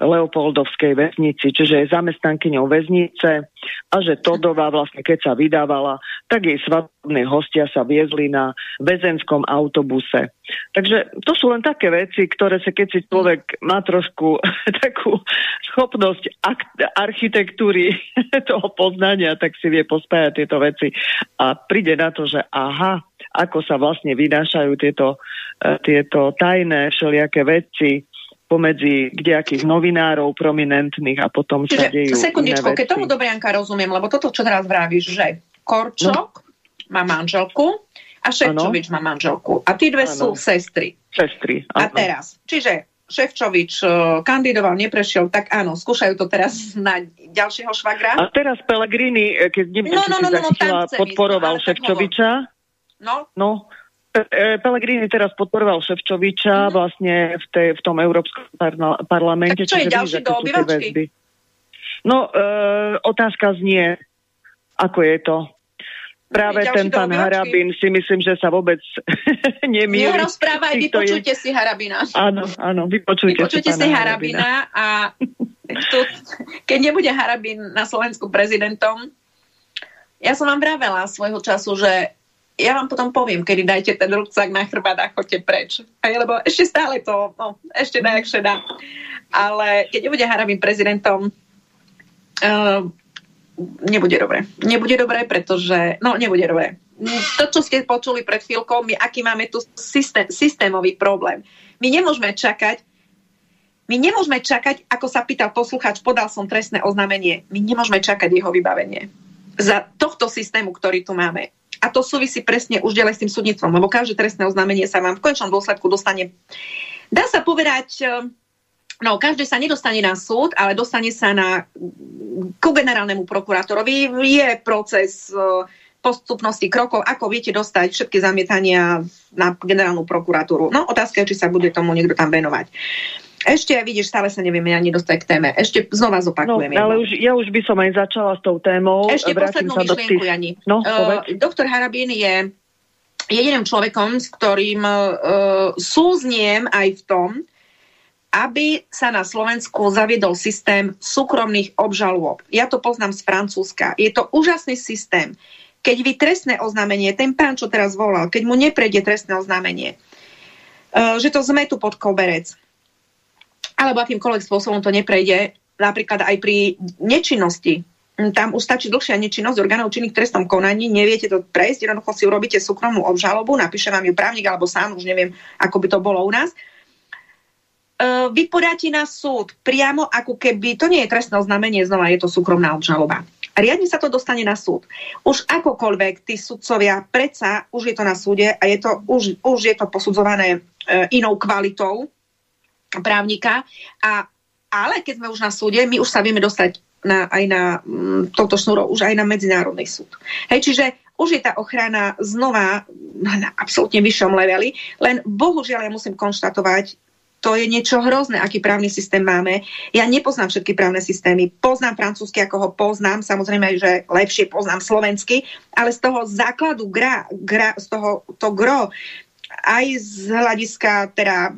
Leopoldovskej väznici, čiže je zamestnankyňou väznice a že Todová vlastne keď sa vydávala, tak jej svadobní hostia sa viezli na väzenskom autobuse. Takže to sú len také veci, ktoré sa keď si človek má trošku takú schopnosť architektúry toho poznania, tak si vie pospájať tieto veci a príde na to, že aha, ako sa vlastne vynášajú tieto, eh, tieto tajné všelijaké veci, pomedzi kdejakých novinárov prominentných a potom Čiže, sa dejú sekundičko, keď tomu dobre, Janka, rozumiem, lebo toto, čo teraz vravíš, že Korčok no. má manželku a Ševčovič ano. má manželku. A tí dve ano. sú sestry. Sestry, ano. A teraz, čiže Ševčovič uh, kandidoval, neprešiel, tak áno, skúšajú to teraz na ďalšieho švagra. A teraz Pellegrini, eh, keď neviem, no, no, no, no, no, podporoval Ševčoviča. No. no Pelegrini teraz podporoval Ševčoviča mm. vlastne v, tej, v tom Európskom parla- parlamente. Tak čo je ďalší do obývačky? No, e, otázka znie, ako je to. Práve ten pán Harabin si myslím, že sa vôbec nemýli. Nerozprávaj, vypočujte je... si Harabina. Áno, áno, vypočujte, vypočujte si, si Harabina. Harabina a tu, keď nebude Harabin na Slovensku prezidentom, ja som vám vravela svojho času, že ja vám potom poviem, kedy dajte ten ruksak na chrbát a chodte preč. Aj, lebo ešte stále to, no, ešte dajak šedá. Ale keď nebude Harabin prezidentom, uh, nebude dobre. Nebude dobre, pretože, no, nebude dobre. To, čo ste počuli pred chvíľkou, my aký máme tu systém, systémový problém. My nemôžeme čakať, my nemôžeme čakať, ako sa pýtal posluchač, podal som trestné oznámenie. My nemôžeme čakať jeho vybavenie. Za tohto systému, ktorý tu máme a to súvisí presne už ďalej s tým súdnictvom, lebo každé trestné oznámenie sa vám v končnom dôsledku dostane. Dá sa povedať, e, no každé sa nedostane na súd, ale dostane sa na, ku generálnemu prokurátorovi. Je proces e, postupnosti krokov, ako viete dostať všetky zamietania na generálnu prokuratúru. No otázka je, či sa bude tomu niekto tam venovať. Ešte, vidíš, stále sa nevieme ani dostať k téme. Ešte znova zopakujem. No, ale už, ja už by som aj začala s tou témou. Ešte poslednú myšlienku, tých... Jani. No, uh, doktor Harabín je jediným človekom, s ktorým uh, súzniem aj v tom, aby sa na Slovensku zaviedol systém súkromných obžalôb. Ja to poznám z Francúzska. Je to úžasný systém. Keď vy trestné oznámenie, ten pán, čo teraz volal, keď mu neprejde trestné oznámenie, uh, že to zmetú pod koberec, alebo akýmkoľvek spôsobom to neprejde, napríklad aj pri nečinnosti. Tam už stačí dlhšia nečinnosť orgánov činných trestom konaní, neviete to prejsť, jednoducho si urobíte súkromnú obžalobu, napíše vám ju právnik alebo sám, už neviem, ako by to bolo u nás. E, vy podáte na súd priamo, ako keby, to nie je trestné oznámenie, znova je to súkromná obžaloba. Riadne sa to dostane na súd. Už akokoľvek tí sudcovia, predsa už je to na súde a je to, už, už je to posudzované e, inou kvalitou právnika. A, ale keď sme už na súde, my už sa vieme dostať na, aj na mm, touto šnúrou, už aj na medzinárodný súd. Hej, čiže už je tá ochrana znova na absolútne vyššom leveli, len bohužiaľ ja musím konštatovať, to je niečo hrozné, aký právny systém máme. Ja nepoznám všetky právne systémy. Poznám francúzsky, ako ho poznám, samozrejme, že lepšie poznám slovensky, ale z toho základu gra, gra z toho to gro, aj z hľadiska teda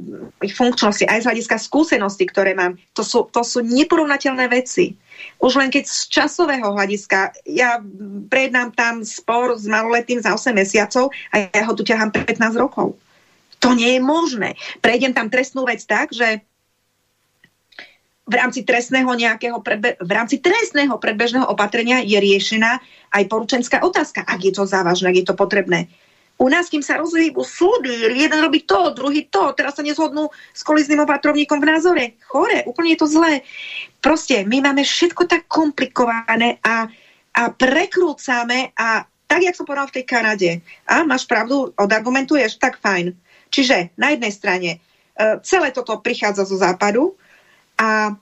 funkčnosti, aj z hľadiska skúsenosti, ktoré mám, to sú, to sú neporovnateľné veci. Už len keď z časového hľadiska, ja prejednám tam spor s maloletým za 8 mesiacov a ja ho tu ťahám 15 rokov. To nie je možné. Prejdem tam trestnú vec tak, že v rámci trestného nejakého predbe- v rámci trestného predbežného opatrenia je riešená aj poručenská otázka, ak je to závažné, ak je to potrebné. U nás, kým sa rozhýbu súdy, jeden robí to, druhý to, teraz sa nezhodnú s kolizným opatrovníkom v názore. Chore, úplne je to zlé. Proste, my máme všetko tak komplikované a, a prekrúcame a tak, jak som povedal v tej Kanade. A máš pravdu, odargumentuješ, tak fajn. Čiže na jednej strane e, celé toto prichádza zo západu a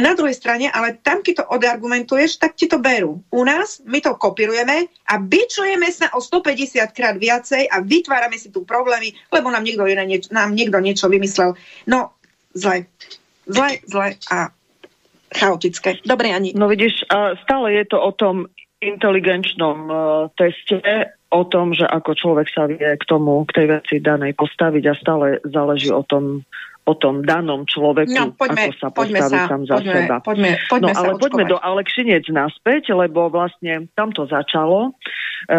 na druhej strane, ale tam, keď to odargumentuješ, tak ti to berú. U nás my to kopírujeme a bičujeme sa o 150 krát viacej a vytvárame si tu problémy, lebo nám niekto, nieč- nám niekto niečo vymyslel. No, zle. Zle, zle a chaotické. Dobre, Ani. No vidíš, stále je to o tom inteligenčnom uh, teste, o tom, že ako človek sa vie k tomu, k tej veci danej postaviť a stále záleží o tom, o tom danom človeku, no, poďme, ako sa postaví sa, tam za poďme, seba. Poďme, poďme no ale poďme do Alekšinec naspäť, lebo vlastne tam to začalo, e,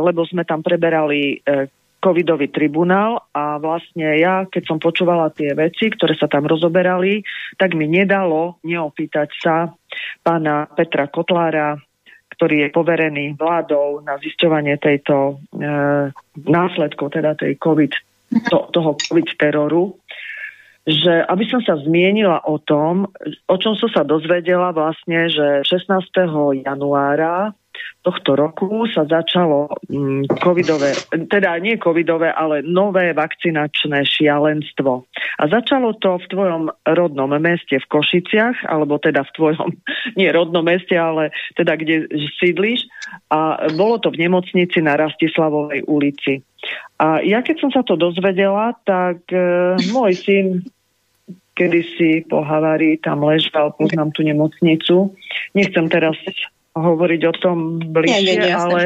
lebo sme tam preberali e, covidový tribunál a vlastne ja, keď som počúvala tie veci, ktoré sa tam rozoberali, tak mi nedalo neopýtať sa pána Petra Kotlára, ktorý je poverený vládou na zisťovanie tejto e, následkov, teda tej COVID, to, toho COVID teroru, že aby som sa zmienila o tom, o čom som sa dozvedela vlastne, že 16. januára tohto roku sa začalo mm, covidové, teda nie covidové, ale nové vakcinačné šialenstvo. A začalo to v tvojom rodnom meste v Košiciach, alebo teda v tvojom, nie rodnom meste, ale teda kde sídliš. A bolo to v nemocnici na Rastislavovej ulici. A ja keď som sa to dozvedela, tak e, môj syn kedysi po havárii tam ležal, poznám tú nemocnicu. Nechcem teraz hovoriť o tom bližšie, nie, nie, nie, ale,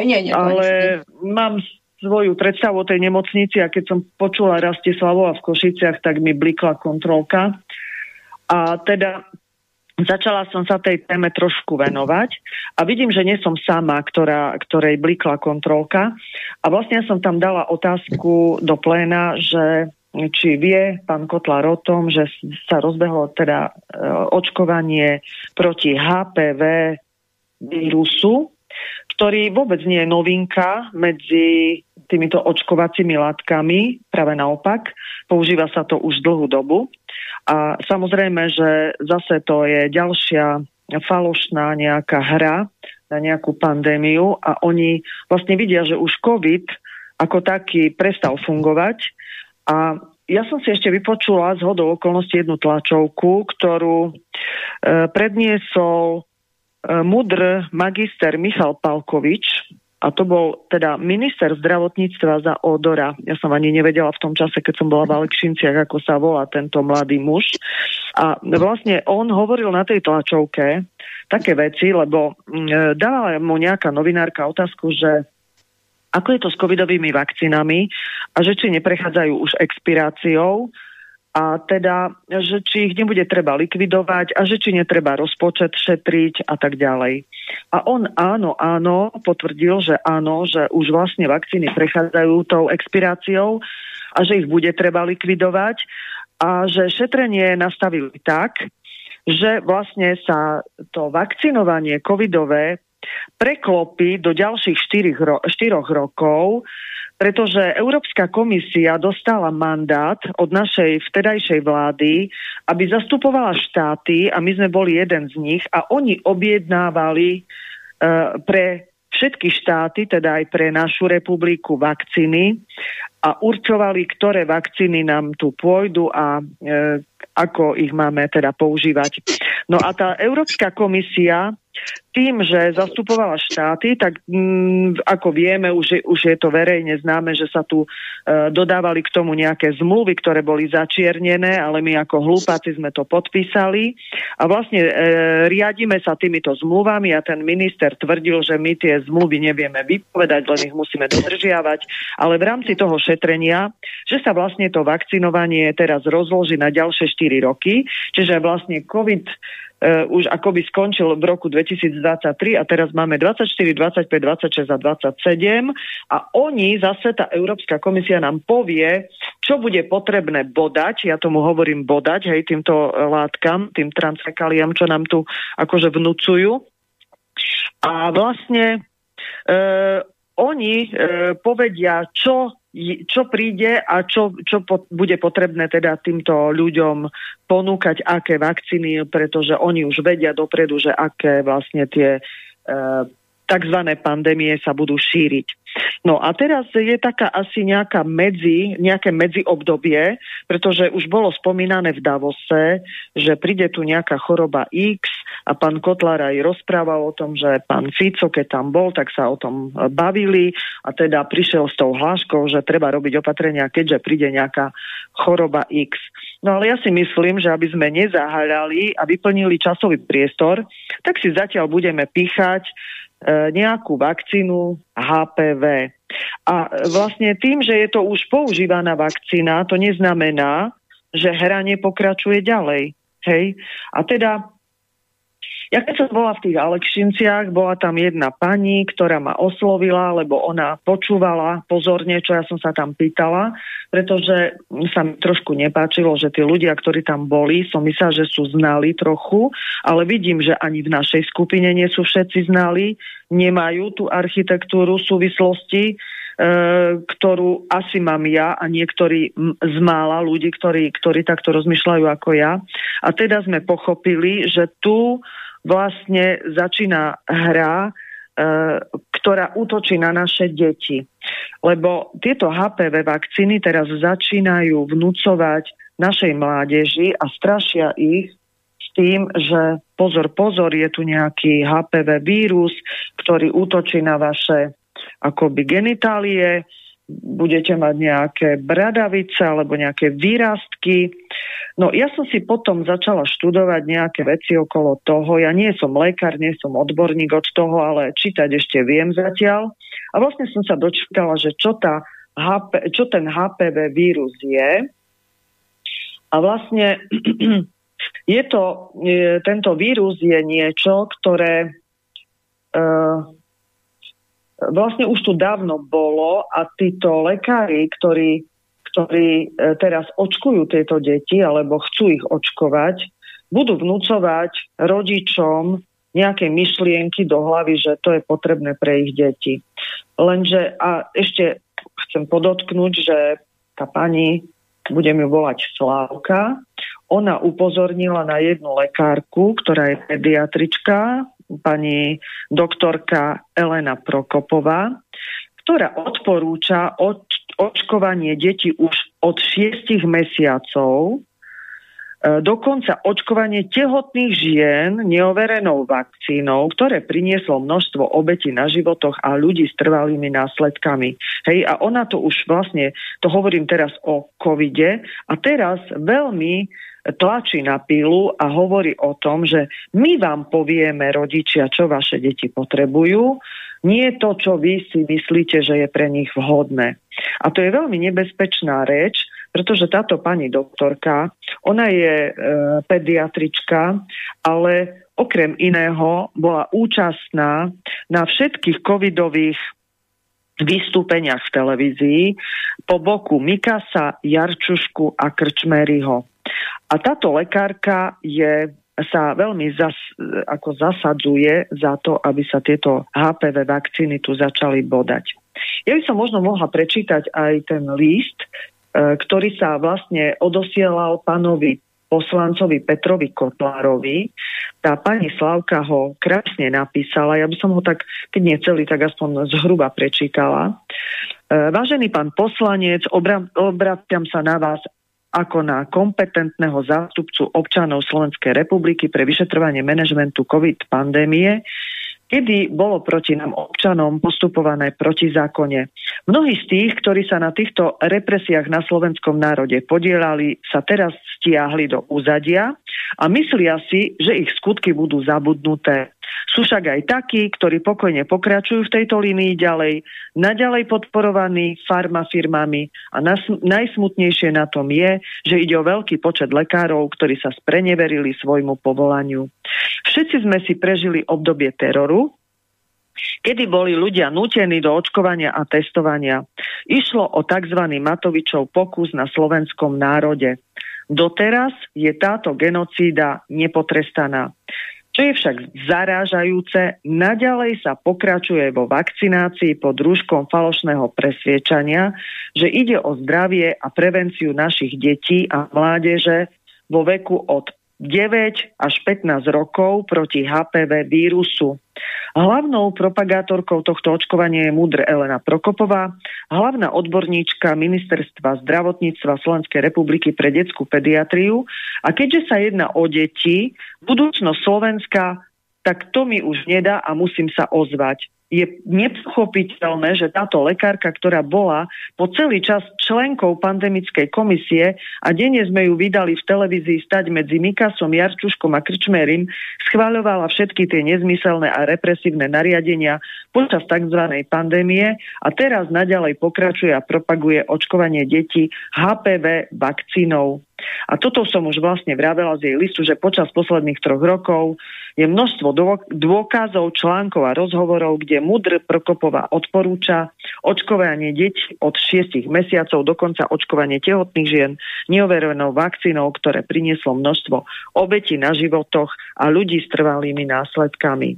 nie, nie, ale mám svoju predstavu o tej nemocnici a keď som počula Rastislavova v Košiciach, tak mi blikla kontrolka. A teda začala som sa tej téme trošku venovať a vidím, že nie som sama, ktorá, ktorej blikla kontrolka. A vlastne som tam dala otázku do pléna, že či vie pán Kotlár o tom, že sa rozbehlo teda e, očkovanie proti HPV vírusu, ktorý vôbec nie je novinka medzi týmito očkovacími látkami, práve naopak, používa sa to už dlhú dobu. A samozrejme, že zase to je ďalšia falošná nejaká hra na nejakú pandémiu a oni vlastne vidia, že už COVID ako taký prestal fungovať a ja som si ešte vypočula z hodou okolností jednu tlačovku, ktorú e, predniesol e, mudr magister Michal Palkovič, a to bol teda minister zdravotníctva za Odora. Ja som ani nevedela v tom čase, keď som bola v Alekšinciach, ako sa volá tento mladý muž. A vlastne on hovoril na tej tlačovke také veci, lebo e, dávala mu nejaká novinárka otázku, že ako je to s covidovými vakcínami? A že či neprechádzajú už expiráciou? A teda, že či ich nebude treba likvidovať? A že či netreba rozpočet šetriť a tak ďalej. A on áno, áno, potvrdil, že áno, že už vlastne vakcíny prechádzajú tou expiráciou a že ich bude treba likvidovať a že šetrenie nastavili tak, že vlastne sa to vakcinovanie covidové preklopí do ďalších 4, ro- 4 rokov, pretože Európska komisia dostala mandát od našej vtedajšej vlády, aby zastupovala štáty a my sme boli jeden z nich a oni objednávali uh, pre všetky štáty, teda aj pre našu republiku vakcíny a určovali, ktoré vakcíny nám tu pôjdu a e, ako ich máme teda používať. No a tá Európska komisia tým, že zastupovala štáty, tak mm, ako vieme, už je, už je to verejne známe, že sa tu e, dodávali k tomu nejaké zmluvy, ktoré boli začiernené, ale my ako hlupáci sme to podpísali. A vlastne e, riadime sa týmito zmluvami a ten minister tvrdil, že my tie zmluvy nevieme vypovedať, len ich musíme dodržiavať, ale v rámci toho šetrenia, že sa vlastne to vakcinovanie teraz rozloží na ďalšie 4 roky, čiže vlastne COVID už akoby skončil v roku 2023 a teraz máme 24, 25, 26 a 27 a oni zase, tá Európska komisia nám povie, čo bude potrebné bodať, ja tomu hovorím bodať, hej, týmto látkam, tým transfekaliam, čo nám tu akože vnúcujú. A vlastne uh, oni uh, povedia, čo čo príde a čo, čo po, bude potrebné teda týmto ľuďom ponúkať, aké vakcíny, pretože oni už vedia dopredu, že aké vlastne tie e, tzv. pandémie sa budú šíriť. No a teraz je taká asi nejaká medzi, nejaké medziobdobie, pretože už bolo spomínané v Davose, že príde tu nejaká choroba X a pán Kotlar aj rozprával o tom, že pán Fico, keď tam bol, tak sa o tom bavili a teda prišiel s tou hláškou, že treba robiť opatrenia, keďže príde nejaká choroba X. No ale ja si myslím, že aby sme nezaháľali a vyplnili časový priestor, tak si zatiaľ budeme píchať nejakú vakcínu HPV. A vlastne tým, že je to už používaná vakcína, to neznamená, že hranie pokračuje ďalej. Hej? A teda ja keď som bola v tých Alekšinciach, bola tam jedna pani, ktorá ma oslovila, lebo ona počúvala pozorne, čo ja som sa tam pýtala, pretože sa mi trošku nepáčilo, že tí ľudia, ktorí tam boli, som myslela, že sú znali trochu, ale vidím, že ani v našej skupine nie sú všetci znali, nemajú tú architektúru súvislosti, e, ktorú asi mám ja a niektorí z mála ľudí, ktorí, ktorí takto rozmýšľajú ako ja. A teda sme pochopili, že tu vlastne začína hra, e, ktorá útočí na naše deti. Lebo tieto HPV vakcíny teraz začínajú vnúcovať našej mládeži a strašia ich s tým, že pozor, pozor, je tu nejaký HPV vírus, ktorý útočí na vaše akoby genitálie, budete mať nejaké bradavice alebo nejaké výrastky. No ja som si potom začala študovať nejaké veci okolo toho. Ja nie som lekár, nie som odborník od toho, ale čítať ešte viem zatiaľ. A vlastne som sa dočítala, že čo, tá HP, čo ten HPV vírus je. A vlastne je to, tento vírus je niečo, ktoré uh, vlastne už tu dávno bolo a títo lekári, ktorí, ktorí e, teraz očkujú tieto deti alebo chcú ich očkovať, budú vnúcovať rodičom nejaké myšlienky do hlavy, že to je potrebné pre ich deti. Lenže, a ešte chcem podotknúť, že tá pani, budem ju volať Slávka, ona upozornila na jednu lekárku, ktorá je pediatrička pani doktorka Elena Prokopová, ktorá odporúča oč- očkovanie detí už od 6 mesiacov, e, dokonca očkovanie tehotných žien neoverenou vakcínou, ktoré prinieslo množstvo obetí na životoch a ľudí s trvalými následkami. Hej, a ona to už vlastne, to hovorím teraz o covide, a teraz veľmi tlačí na pilu a hovorí o tom, že my vám povieme rodičia, čo vaše deti potrebujú, nie to, čo vy si myslíte, že je pre nich vhodné. A to je veľmi nebezpečná reč, pretože táto pani doktorka, ona je e, pediatrička, ale okrem iného bola účastná na všetkých covidových vystúpeniach v televízii po boku Mikasa, Jarčušku a Krčmeryho. A táto lekárka je sa veľmi zas, ako zasadzuje za to, aby sa tieto HPV vakcíny tu začali bodať. Ja by som možno mohla prečítať aj ten list, e, ktorý sa vlastne odosielal pánovi poslancovi Petrovi Kotlárovi. Tá pani Slavka ho krásne napísala, ja by som ho tak, keď nie celý, tak aspoň zhruba prečítala. E, vážený pán poslanec, obraciam sa na vás ako na kompetentného zástupcu občanov Slovenskej republiky pre vyšetrovanie manažmentu COVID pandémie, kedy bolo proti nám občanom postupované proti zákone. Mnohí z tých, ktorí sa na týchto represiách na slovenskom národe podielali, sa teraz stiahli do úzadia a myslia si, že ich skutky budú zabudnuté. Sú však aj takí, ktorí pokojne pokračujú v tejto línii ďalej, naďalej podporovaní farmafirmami a najsmutnejšie na tom je, že ide o veľký počet lekárov, ktorí sa spreneverili svojmu povolaniu. Všetci sme si prežili obdobie teroru, kedy boli ľudia nutení do očkovania a testovania. Išlo o tzv. Matovičov pokus na slovenskom národe. Doteraz je táto genocída nepotrestaná. Čo je však zarážajúce, naďalej sa pokračuje vo vakcinácii pod rúškom falošného presviečania, že ide o zdravie a prevenciu našich detí a mládeže vo veku od 9 až 15 rokov proti HPV vírusu. Hlavnou propagátorkou tohto očkovania je múdr Elena Prokopová, hlavná odborníčka Ministerstva zdravotníctva Slovenskej republiky pre detskú pediatriu. A keďže sa jedná o deti, budúcnosť Slovenska, tak to mi už nedá a musím sa ozvať je nepochopiteľné, že táto lekárka, ktorá bola po celý čas členkou pandemickej komisie a denne sme ju vydali v televízii stať medzi Mikasom, Jarčuškom a Krčmerim, schváľovala všetky tie nezmyselné a represívne nariadenia počas tzv. pandémie a teraz naďalej pokračuje a propaguje očkovanie detí HPV vakcínou. A toto som už vlastne vravela z jej listu, že počas posledných troch rokov je množstvo dôkazov, článkov a rozhovorov, kde Mudr Prokopová odporúča očkovanie detí od 6 mesiacov, dokonca očkovanie tehotných žien neoverenou vakcínou, ktoré prinieslo množstvo obetí na životoch a ľudí s trvalými následkami.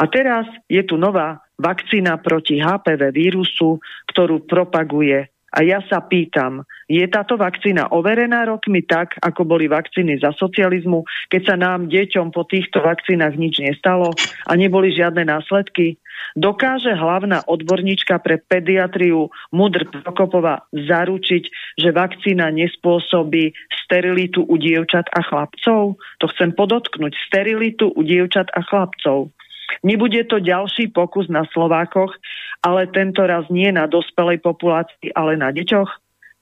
A teraz je tu nová vakcína proti HPV vírusu, ktorú propaguje a ja sa pýtam, je táto vakcína overená rokmi tak, ako boli vakcíny za socializmu, keď sa nám deťom po týchto vakcínach nič nestalo a neboli žiadne následky? Dokáže hlavná odborníčka pre pediatriu Mudr Prokopova zaručiť, že vakcína nespôsobí sterilitu u dievčat a chlapcov? To chcem podotknúť. Sterilitu u dievčat a chlapcov. Nebude to ďalší pokus na Slovákoch, ale tento raz nie na dospelej populácii, ale na deťoch.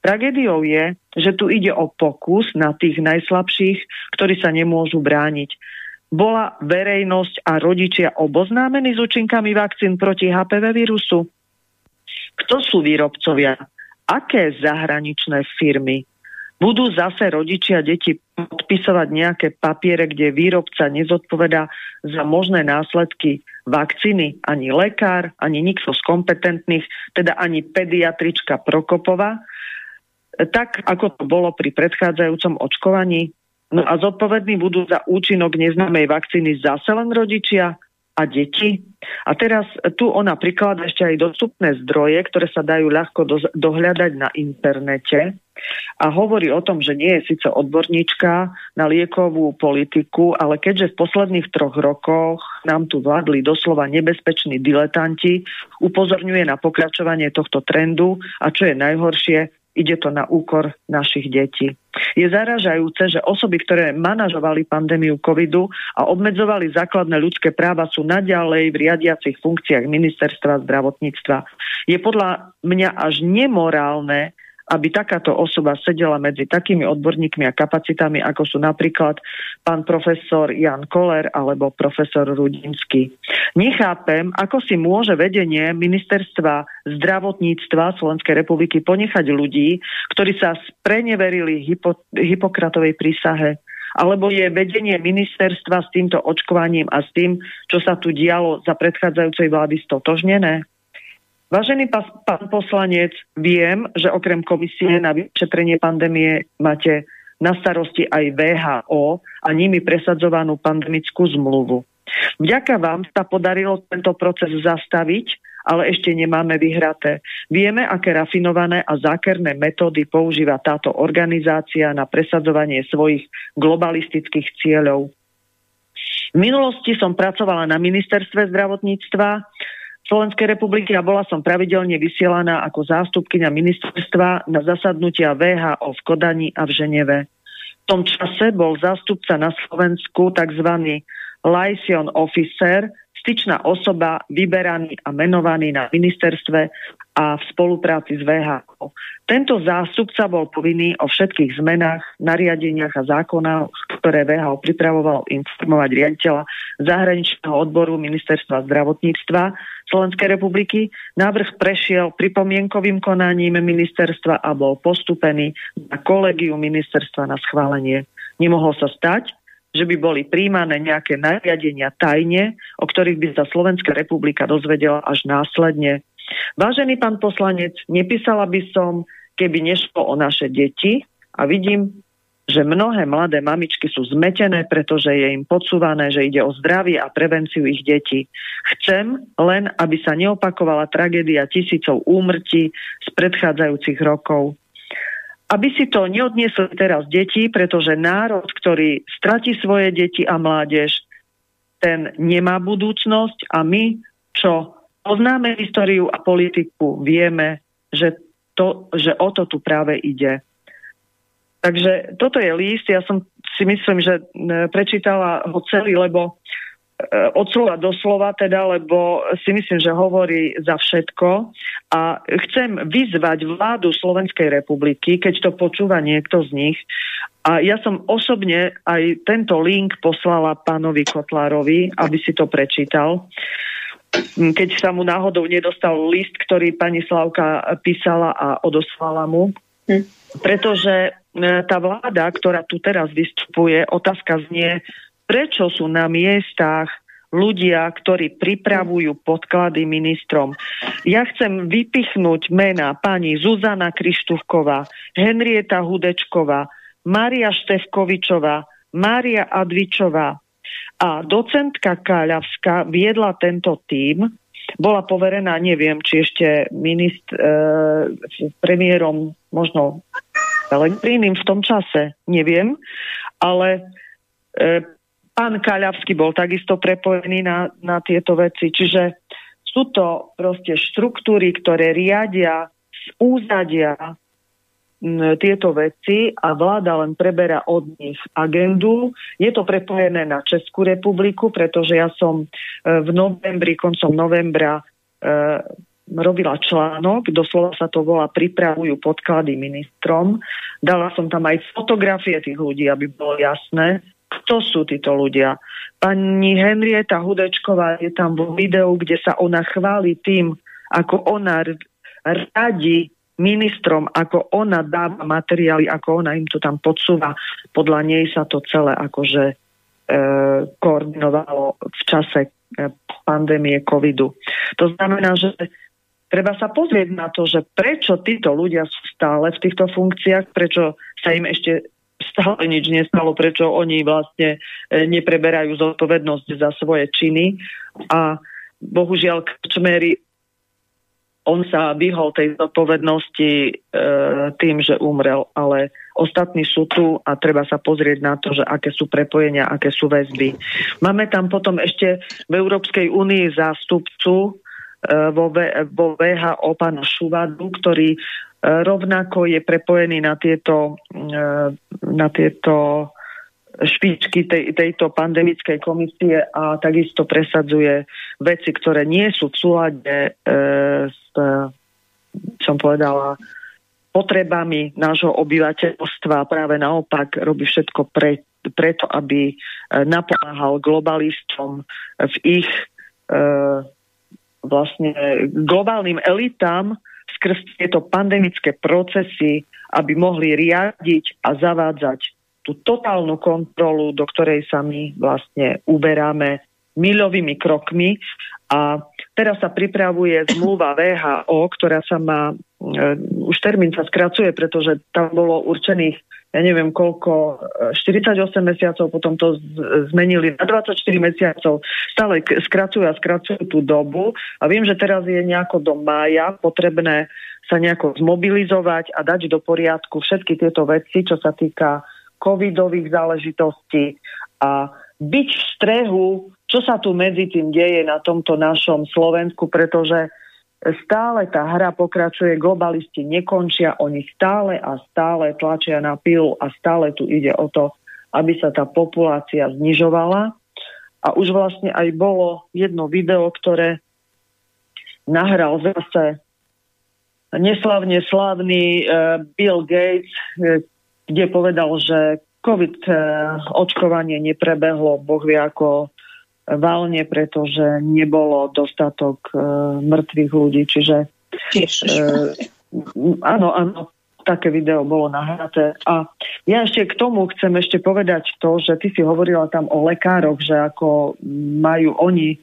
Tragédiou je, že tu ide o pokus na tých najslabších, ktorí sa nemôžu brániť. Bola verejnosť a rodičia oboznámení s účinkami vakcín proti HPV vírusu? Kto sú výrobcovia? Aké zahraničné firmy? Budú zase rodičia deti podpisovať nejaké papiere, kde výrobca nezodpoveda za možné následky vakcíny. Ani lekár, ani nikto z kompetentných, teda ani pediatrička Prokopova, tak ako to bolo pri predchádzajúcom očkovaní. No a zodpovední budú za účinok neznámej vakcíny zase len rodičia a deti. A teraz tu ona prikladá ešte aj dostupné zdroje, ktoré sa dajú ľahko do, dohľadať na internete a hovorí o tom, že nie je síce odborníčka na liekovú politiku, ale keďže v posledných troch rokoch nám tu vládli doslova nebezpeční diletanti, upozorňuje na pokračovanie tohto trendu a čo je najhoršie, ide to na úkor našich detí. Je zaražajúce, že osoby, ktoré manažovali pandémiu covidu a obmedzovali základné ľudské práva, sú naďalej v riadiacich funkciách ministerstva zdravotníctva. Je podľa mňa až nemorálne, aby takáto osoba sedela medzi takými odborníkmi a kapacitami, ako sú napríklad pán profesor Jan Koller alebo profesor Rudinsky. Nechápem, ako si môže vedenie ministerstva zdravotníctva Slovenskej republiky ponechať ľudí, ktorí sa spreneverili hypo, Hipokratovej prísahe alebo je vedenie ministerstva s týmto očkovaním a s tým, čo sa tu dialo za predchádzajúcej vlády stotožnené? Vážený pán poslanec, viem, že okrem komisie na vyšetrenie pandémie máte na starosti aj VHO a nimi presadzovanú pandemickú zmluvu. Vďaka vám sa podarilo tento proces zastaviť, ale ešte nemáme vyhraté. Vieme, aké rafinované a zákerné metódy používa táto organizácia na presadzovanie svojich globalistických cieľov. V minulosti som pracovala na ministerstve zdravotníctva Slovenskej republiky a bola som pravidelne vysielaná ako zástupkynia ministerstva na zasadnutia VHO v Kodani a v Ženeve. V tom čase bol zástupca na Slovensku tzv. liaison officer, styčná osoba vyberaný a menovaný na ministerstve a v spolupráci s VHO. Tento zástupca bol povinný o všetkých zmenách, nariadeniach a zákonách, ktoré VHO pripravovalo informovať riaditeľa zahraničného odboru Ministerstva zdravotníctva Slovenskej republiky. Návrh prešiel pripomienkovým konaním ministerstva a bol postupený na kolegiu ministerstva na schválenie. Nemohlo sa stať, že by boli príjmané nejaké nariadenia tajne, o ktorých by sa Slovenská republika dozvedela až následne. Vážený pán poslanec, nepísala by som, keby nešlo o naše deti a vidím, že mnohé mladé mamičky sú zmetené, pretože je im podsúvané, že ide o zdravie a prevenciu ich detí. Chcem len, aby sa neopakovala tragédia tisícov úmrtí z predchádzajúcich rokov aby si to neodniesli teraz deti, pretože národ, ktorý stratí svoje deti a mládež, ten nemá budúcnosť a my, čo poznáme históriu a politiku, vieme, že, to, že o to tu práve ide. Takže toto je list, ja som si myslím, že prečítala ho celý, lebo E, od slova do slova teda, lebo si myslím, že hovorí za všetko a chcem vyzvať vládu Slovenskej republiky, keď to počúva niekto z nich, a ja som osobne aj tento link poslala pánovi Kotlárovi, aby si to prečítal keď sa mu náhodou nedostal list, ktorý pani Slavka písala a odoslala mu. Hm. Pretože e, tá vláda, ktorá tu teraz vystupuje, otázka znie, prečo sú na miestach ľudia, ktorí pripravujú podklady ministrom. Ja chcem vypichnúť mena pani Zuzana Krištúvková, Henrieta Hudečková, Mária Števkovičová, Mária Advičová. A docentka Káľavská viedla tento tím, bola poverená, neviem, či ešte minist, e, premiérom možno Pellegrinim v tom čase, neviem, ale e, Pán Kaľavský bol takisto prepojený na, na tieto veci. Čiže sú to proste štruktúry, ktoré riadia z úzadia tieto veci a vláda len preberá od nich agendu. Je to prepojené na Českú republiku, pretože ja som e, v novembri, koncom novembra e, robila článok, doslova sa to volá Pripravujú podklady ministrom. Dala som tam aj fotografie tých ľudí, aby bolo jasné, kto sú títo ľudia. Pani Henrieta Hudečková je tam vo videu, kde sa ona chváli tým, ako ona radí ministrom, ako ona dáva materiály, ako ona im to tam podsúva. Podľa nej sa to celé akože e, koordinovalo v čase e, pandémie covidu. To znamená, že treba sa pozrieť na to, že prečo títo ľudia sú stále v týchto funkciách, prečo sa im ešte stále nič nestalo, prečo oni vlastne e, nepreberajú zodpovednosť za svoje činy. A bohužiaľ Krčmery on sa vyhol tej zodpovednosti e, tým, že umrel, ale ostatní sú tu a treba sa pozrieť na to, že aké sú prepojenia, aké sú väzby. Máme tam potom ešte v Európskej únii zástupcu v, vo VHO pána Šuvadu, ktorý rovnako je prepojený na tieto, eh, na tieto špičky tej, tejto pandemickej komisie a takisto presadzuje veci, ktoré nie sú v súlade e, s, som povedala, potrebami nášho obyvateľstva. Práve naopak robí všetko pre, preto, aby napomáhal globalistom v ich e, vlastne globálnym elitám, skrz tieto pandemické procesy, aby mohli riadiť a zavádzať tú totálnu kontrolu, do ktorej sa my vlastne uberáme milovými krokmi. A teraz sa pripravuje zmluva VHO, ktorá sa má, e, už termín sa skracuje, pretože tam bolo určených ja neviem koľko, 48 e, mesiacov, potom to zmenili na 24 mesiacov, stále skracujú a skracujú tú dobu. A viem, že teraz je nejako do mája potrebné sa nejako zmobilizovať a dať do poriadku všetky tieto veci, čo sa týka covidových záležitostí a byť v strehu, čo sa tu medzi tým deje na tomto našom Slovensku, pretože stále tá hra pokračuje, globalisti nekončia, oni stále a stále tlačia na pilu a stále tu ide o to, aby sa tá populácia znižovala. A už vlastne aj bolo jedno video, ktoré nahral zase neslavne slavný uh, Bill Gates, uh, kde povedal, že COVID uh, očkovanie neprebehlo, boh vie ako valne, pretože nebolo dostatok e, mŕtvych ľudí. Čiže e, áno, áno, také video bolo nahraté. A ja ešte k tomu chcem ešte povedať to, že ty si hovorila tam o lekároch, že ako majú oni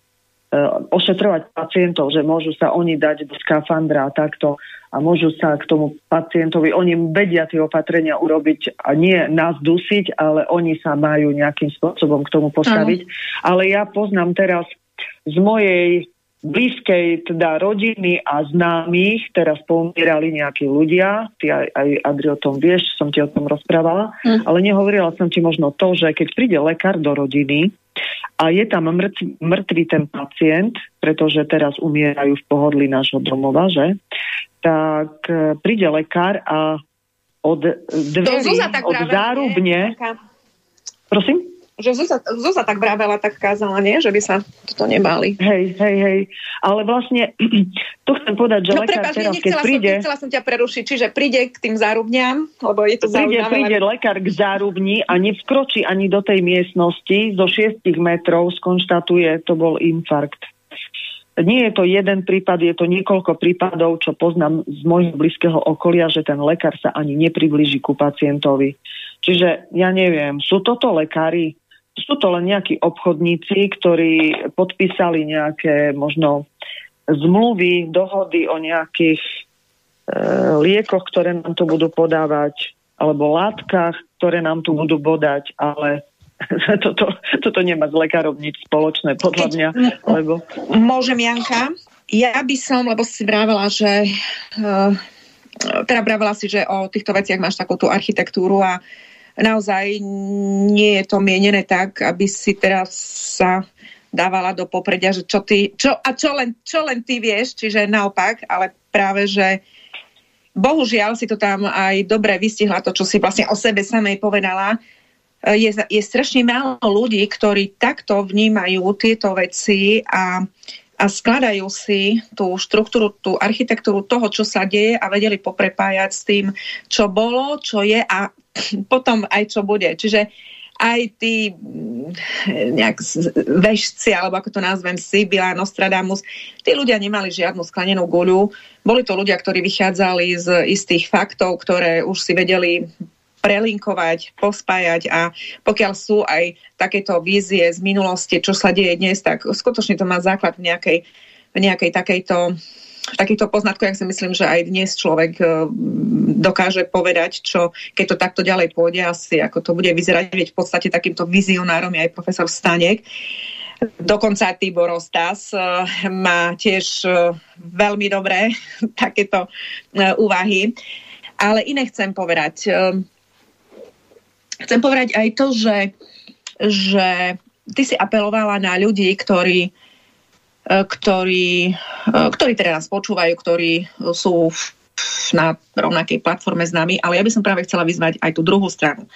ošetrovať pacientov, že môžu sa oni dať do skafandra a takto a môžu sa k tomu pacientovi, oni vedia tie opatrenia urobiť a nie nás dusiť, ale oni sa majú nejakým spôsobom k tomu postaviť. Ano. Ale ja poznám teraz z mojej blízkej teda rodiny a známych teraz pomierali nejakí ľudia, ty aj, aj Adri o tom vieš, som ti o tom rozprávala, mm. ale nehovorila som ti možno to, že keď príde lekár do rodiny a je tam mŕtvý, mŕtvý ten pacient, pretože teraz umierajú v pohodli nášho domova, že? Tak e, príde lekár a od dverí, od zárubne... Prosím? Že Zuzá, Zuzá tak vravela, tak kázala, nie? Že by sa toto nebali. Hej, hej, hej. Ale vlastne, tu chcem povedať, že no, lekár prepáč, teraz, keď príde... Som, nechcela som ťa prerušiť, čiže príde k tým zárubňam, lebo je to príde, zaujímavé. Príde lekár k zárubni a nevskročí ani do tej miestnosti, zo 6 metrov skonštatuje, to bol infarkt. Nie je to jeden prípad, je to niekoľko prípadov, čo poznám z môjho blízkeho okolia, že ten lekár sa ani nepriblíži ku pacientovi. Čiže ja neviem, sú toto lekári, sú to len nejakí obchodníci, ktorí podpísali nejaké možno zmluvy, dohody o nejakých e, liekoch, ktoré nám tu budú podávať, alebo látkach, ktoré nám tu budú bodať, ale toto, toto nemá s lekárom nič spoločné, podľa mňa. Lebo... Môžem, Janka? Ja by som, lebo si vravela, že uh, teda vravela si, že o týchto veciach máš takú tú architektúru a naozaj nie je to mienené tak, aby si teraz sa dávala do popredia, že čo ty, čo, a čo len, čo len ty vieš, čiže naopak, ale práve, že bohužiaľ si to tam aj dobre vystihla to, čo si vlastne o sebe samej povedala, je, je strašne málo ľudí, ktorí takto vnímajú tieto veci a, a skladajú si tú štruktúru, tú architektúru toho, čo sa deje a vedeli poprepájať s tým, čo bolo, čo je a potom aj čo bude. Čiže aj tí mm, nejak vešci, alebo ako to nazvem, Sibila, Nostradamus, tí ľudia nemali žiadnu sklenenú guľu. Boli to ľudia, ktorí vychádzali z istých faktov, ktoré už si vedeli prelinkovať, pospájať a pokiaľ sú aj takéto vízie z minulosti, čo sa deje dnes, tak skutočne to má základ v nejakej, v nejakej takejto takýchto poznatkov, ja si myslím, že aj dnes človek e, dokáže povedať, čo keď to takto ďalej pôjde, asi ako to bude vyzerať, veď v podstate takýmto vizionárom je aj profesor Stanek. Dokonca Tibor Ostas e, má tiež e, veľmi dobré takéto úvahy. Ale iné chcem povedať. Chcem povedať aj to, že, že ty si apelovala na ľudí, ktorí E, ktorí, e, ktorí teda nás počúvajú, ktorí sú na rovnakej platforme s nami, ale ja by som práve chcela vyzvať aj tú druhú stranu.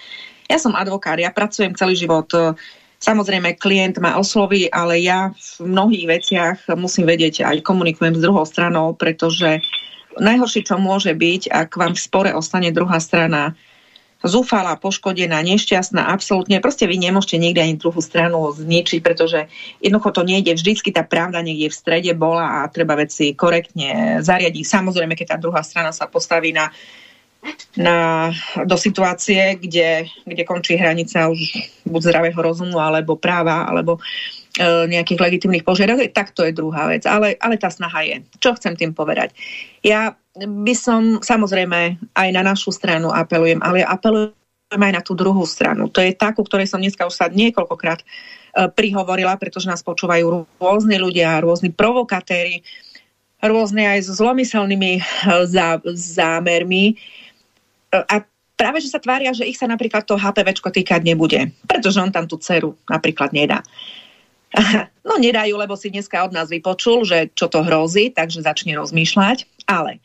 Ja som advokát, ja pracujem celý život, e, samozrejme klient ma osloví, ale ja v mnohých veciach musím vedieť, aj komunikujem s druhou stranou, pretože najhoršie, čo môže byť, ak vám v spore ostane druhá strana zúfala, poškodená, nešťastná, absolútne. Proste vy nemôžete nikdy ani druhú stranu zničiť, pretože jednoducho to nejde. Vždycky tá pravda niekde v strede bola a treba veci korektne zariadiť. Samozrejme, keď tá druhá strana sa postaví na na, do situácie, kde, kde končí hranica už buď zdravého rozumu, alebo práva, alebo nejakých legitimných požiadaviek, tak to je druhá vec. Ale, ale tá snaha je. Čo chcem tým povedať? Ja by som samozrejme aj na našu stranu apelujem, ale apelujem aj na tú druhú stranu. To je tá, ku ktorej som dneska už sa niekoľkokrát e, prihovorila, pretože nás počúvajú rôzni ľudia, rôzni provokatéri, rôzne aj s zlomyselnými e, zá, zámermi. E, a práve, že sa tvária, že ich sa napríklad to HPVčko týkať nebude, pretože on tam tú dceru napríklad nedá. No nedajú, lebo si dneska od nás vypočul, že čo to hrozí, takže začne rozmýšľať. Ale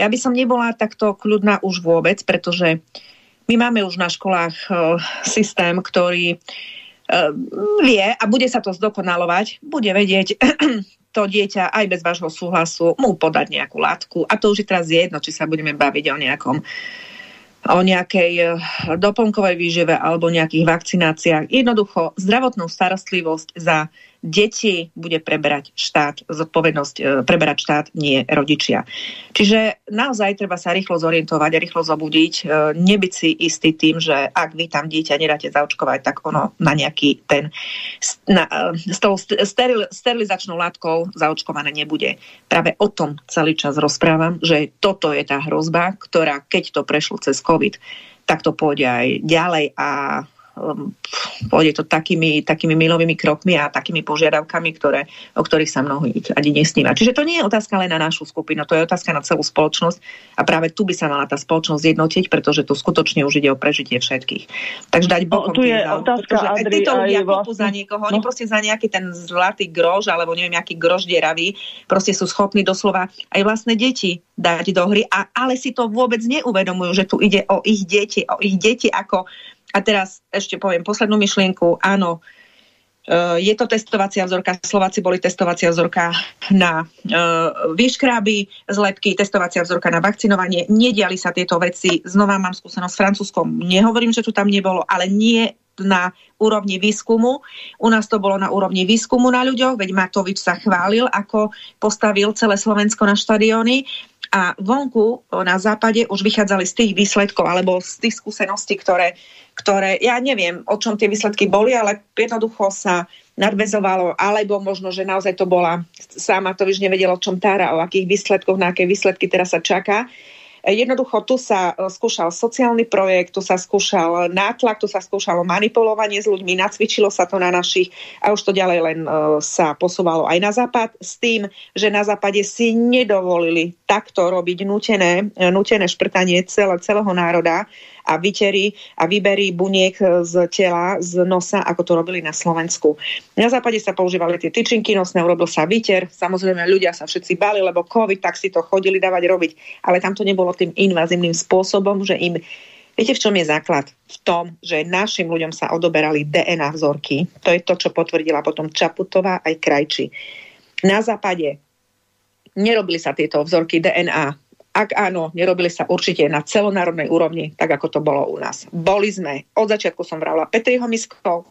ja by som nebola takto kľudná už vôbec, pretože my máme už na školách uh, systém, ktorý uh, vie a bude sa to zdokonalovať, bude vedieť to dieťa aj bez vášho súhlasu mu podať nejakú látku. A to už je teraz jedno, či sa budeme baviť o nejakom o nejakej eh, doplnkovej výžive alebo nejakých vakcináciách. Jednoducho zdravotnú starostlivosť za deti bude preberať štát, zodpovednosť e, preberať štát, nie rodičia. Čiže naozaj treba sa rýchlo zorientovať a rýchlo zobudiť, e, nebyť si istý tým, že ak vy tam dieťa nedáte zaočkovať, tak ono na nejaký ten na, e, s tou steril, sterilizačnou látkou zaočkované nebude. Práve o tom celý čas rozprávam, že toto je tá hrozba, ktorá keď to prešlo cez COVID, tak to pôjde aj ďalej a pôjde to takými, takými milovými krokmi a takými požiadavkami, ktoré, o ktorých sa mnohí ani nesníva. Čiže to nie je otázka len na našu skupinu, to je otázka na celú spoločnosť a práve tu by sa mala tá spoločnosť jednotiť, pretože tu skutočne už ide o prežitie všetkých. Takže dať bokom no, tu je výzal, otázka, Adri, aj títo ľudia vlastne... za niekoho, no. oni proste za nejaký ten zlatý grož, alebo neviem, aký grož dieravý, proste sú schopní doslova aj vlastné deti dať do hry, a, ale si to vôbec neuvedomujú, že tu ide o ich deti, o ich deti ako a teraz ešte poviem poslednú myšlienku. Áno, e, je to testovacia vzorka. Slováci boli testovacia vzorka na uh, výškráby, zlepky, testovacia vzorka na vakcinovanie. Nediali sa tieto veci. Znova mám skúsenosť s Francúzskom. Nehovorím, že tu tam nebolo, ale nie na úrovni výskumu. U nás to bolo na úrovni výskumu na ľuďoch, veď Matovič sa chválil, ako postavil celé Slovensko na štadióny a vonku na západe už vychádzali z tých výsledkov alebo z tých skúseností, ktoré, ktoré ja neviem, o čom tie výsledky boli, ale jednoducho sa nadvezovalo, alebo možno, že naozaj to bola, sama to už nevedela, o čom tára, o akých výsledkoch, na aké výsledky teraz sa čaká. Jednoducho tu sa e, skúšal sociálny projekt, tu sa skúšal nátlak, tu sa skúšalo manipulovanie s ľuďmi, nacvičilo sa to na našich a už to ďalej len e, sa posúvalo aj na západ s tým, že na západe si nedovolili takto robiť nutené, e, nutené šprtanie celé, celého národa a vytery a vyberí buniek z tela, z nosa, ako to robili na Slovensku. Na západe sa používali tie tyčinky nosné, urobil sa vyter, samozrejme ľudia sa všetci bali, lebo COVID, tak si to chodili dávať robiť, ale tam to nebolo tým invazívnym spôsobom, že im Viete, v čom je základ? V tom, že našim ľuďom sa odoberali DNA vzorky. To je to, čo potvrdila potom Čaputová aj Krajči. Na západe nerobili sa tieto vzorky DNA ak áno, nerobili sa určite na celonárodnej úrovni, tak ako to bolo u nás. Boli sme, od začiatku som vravila Petriho miskou,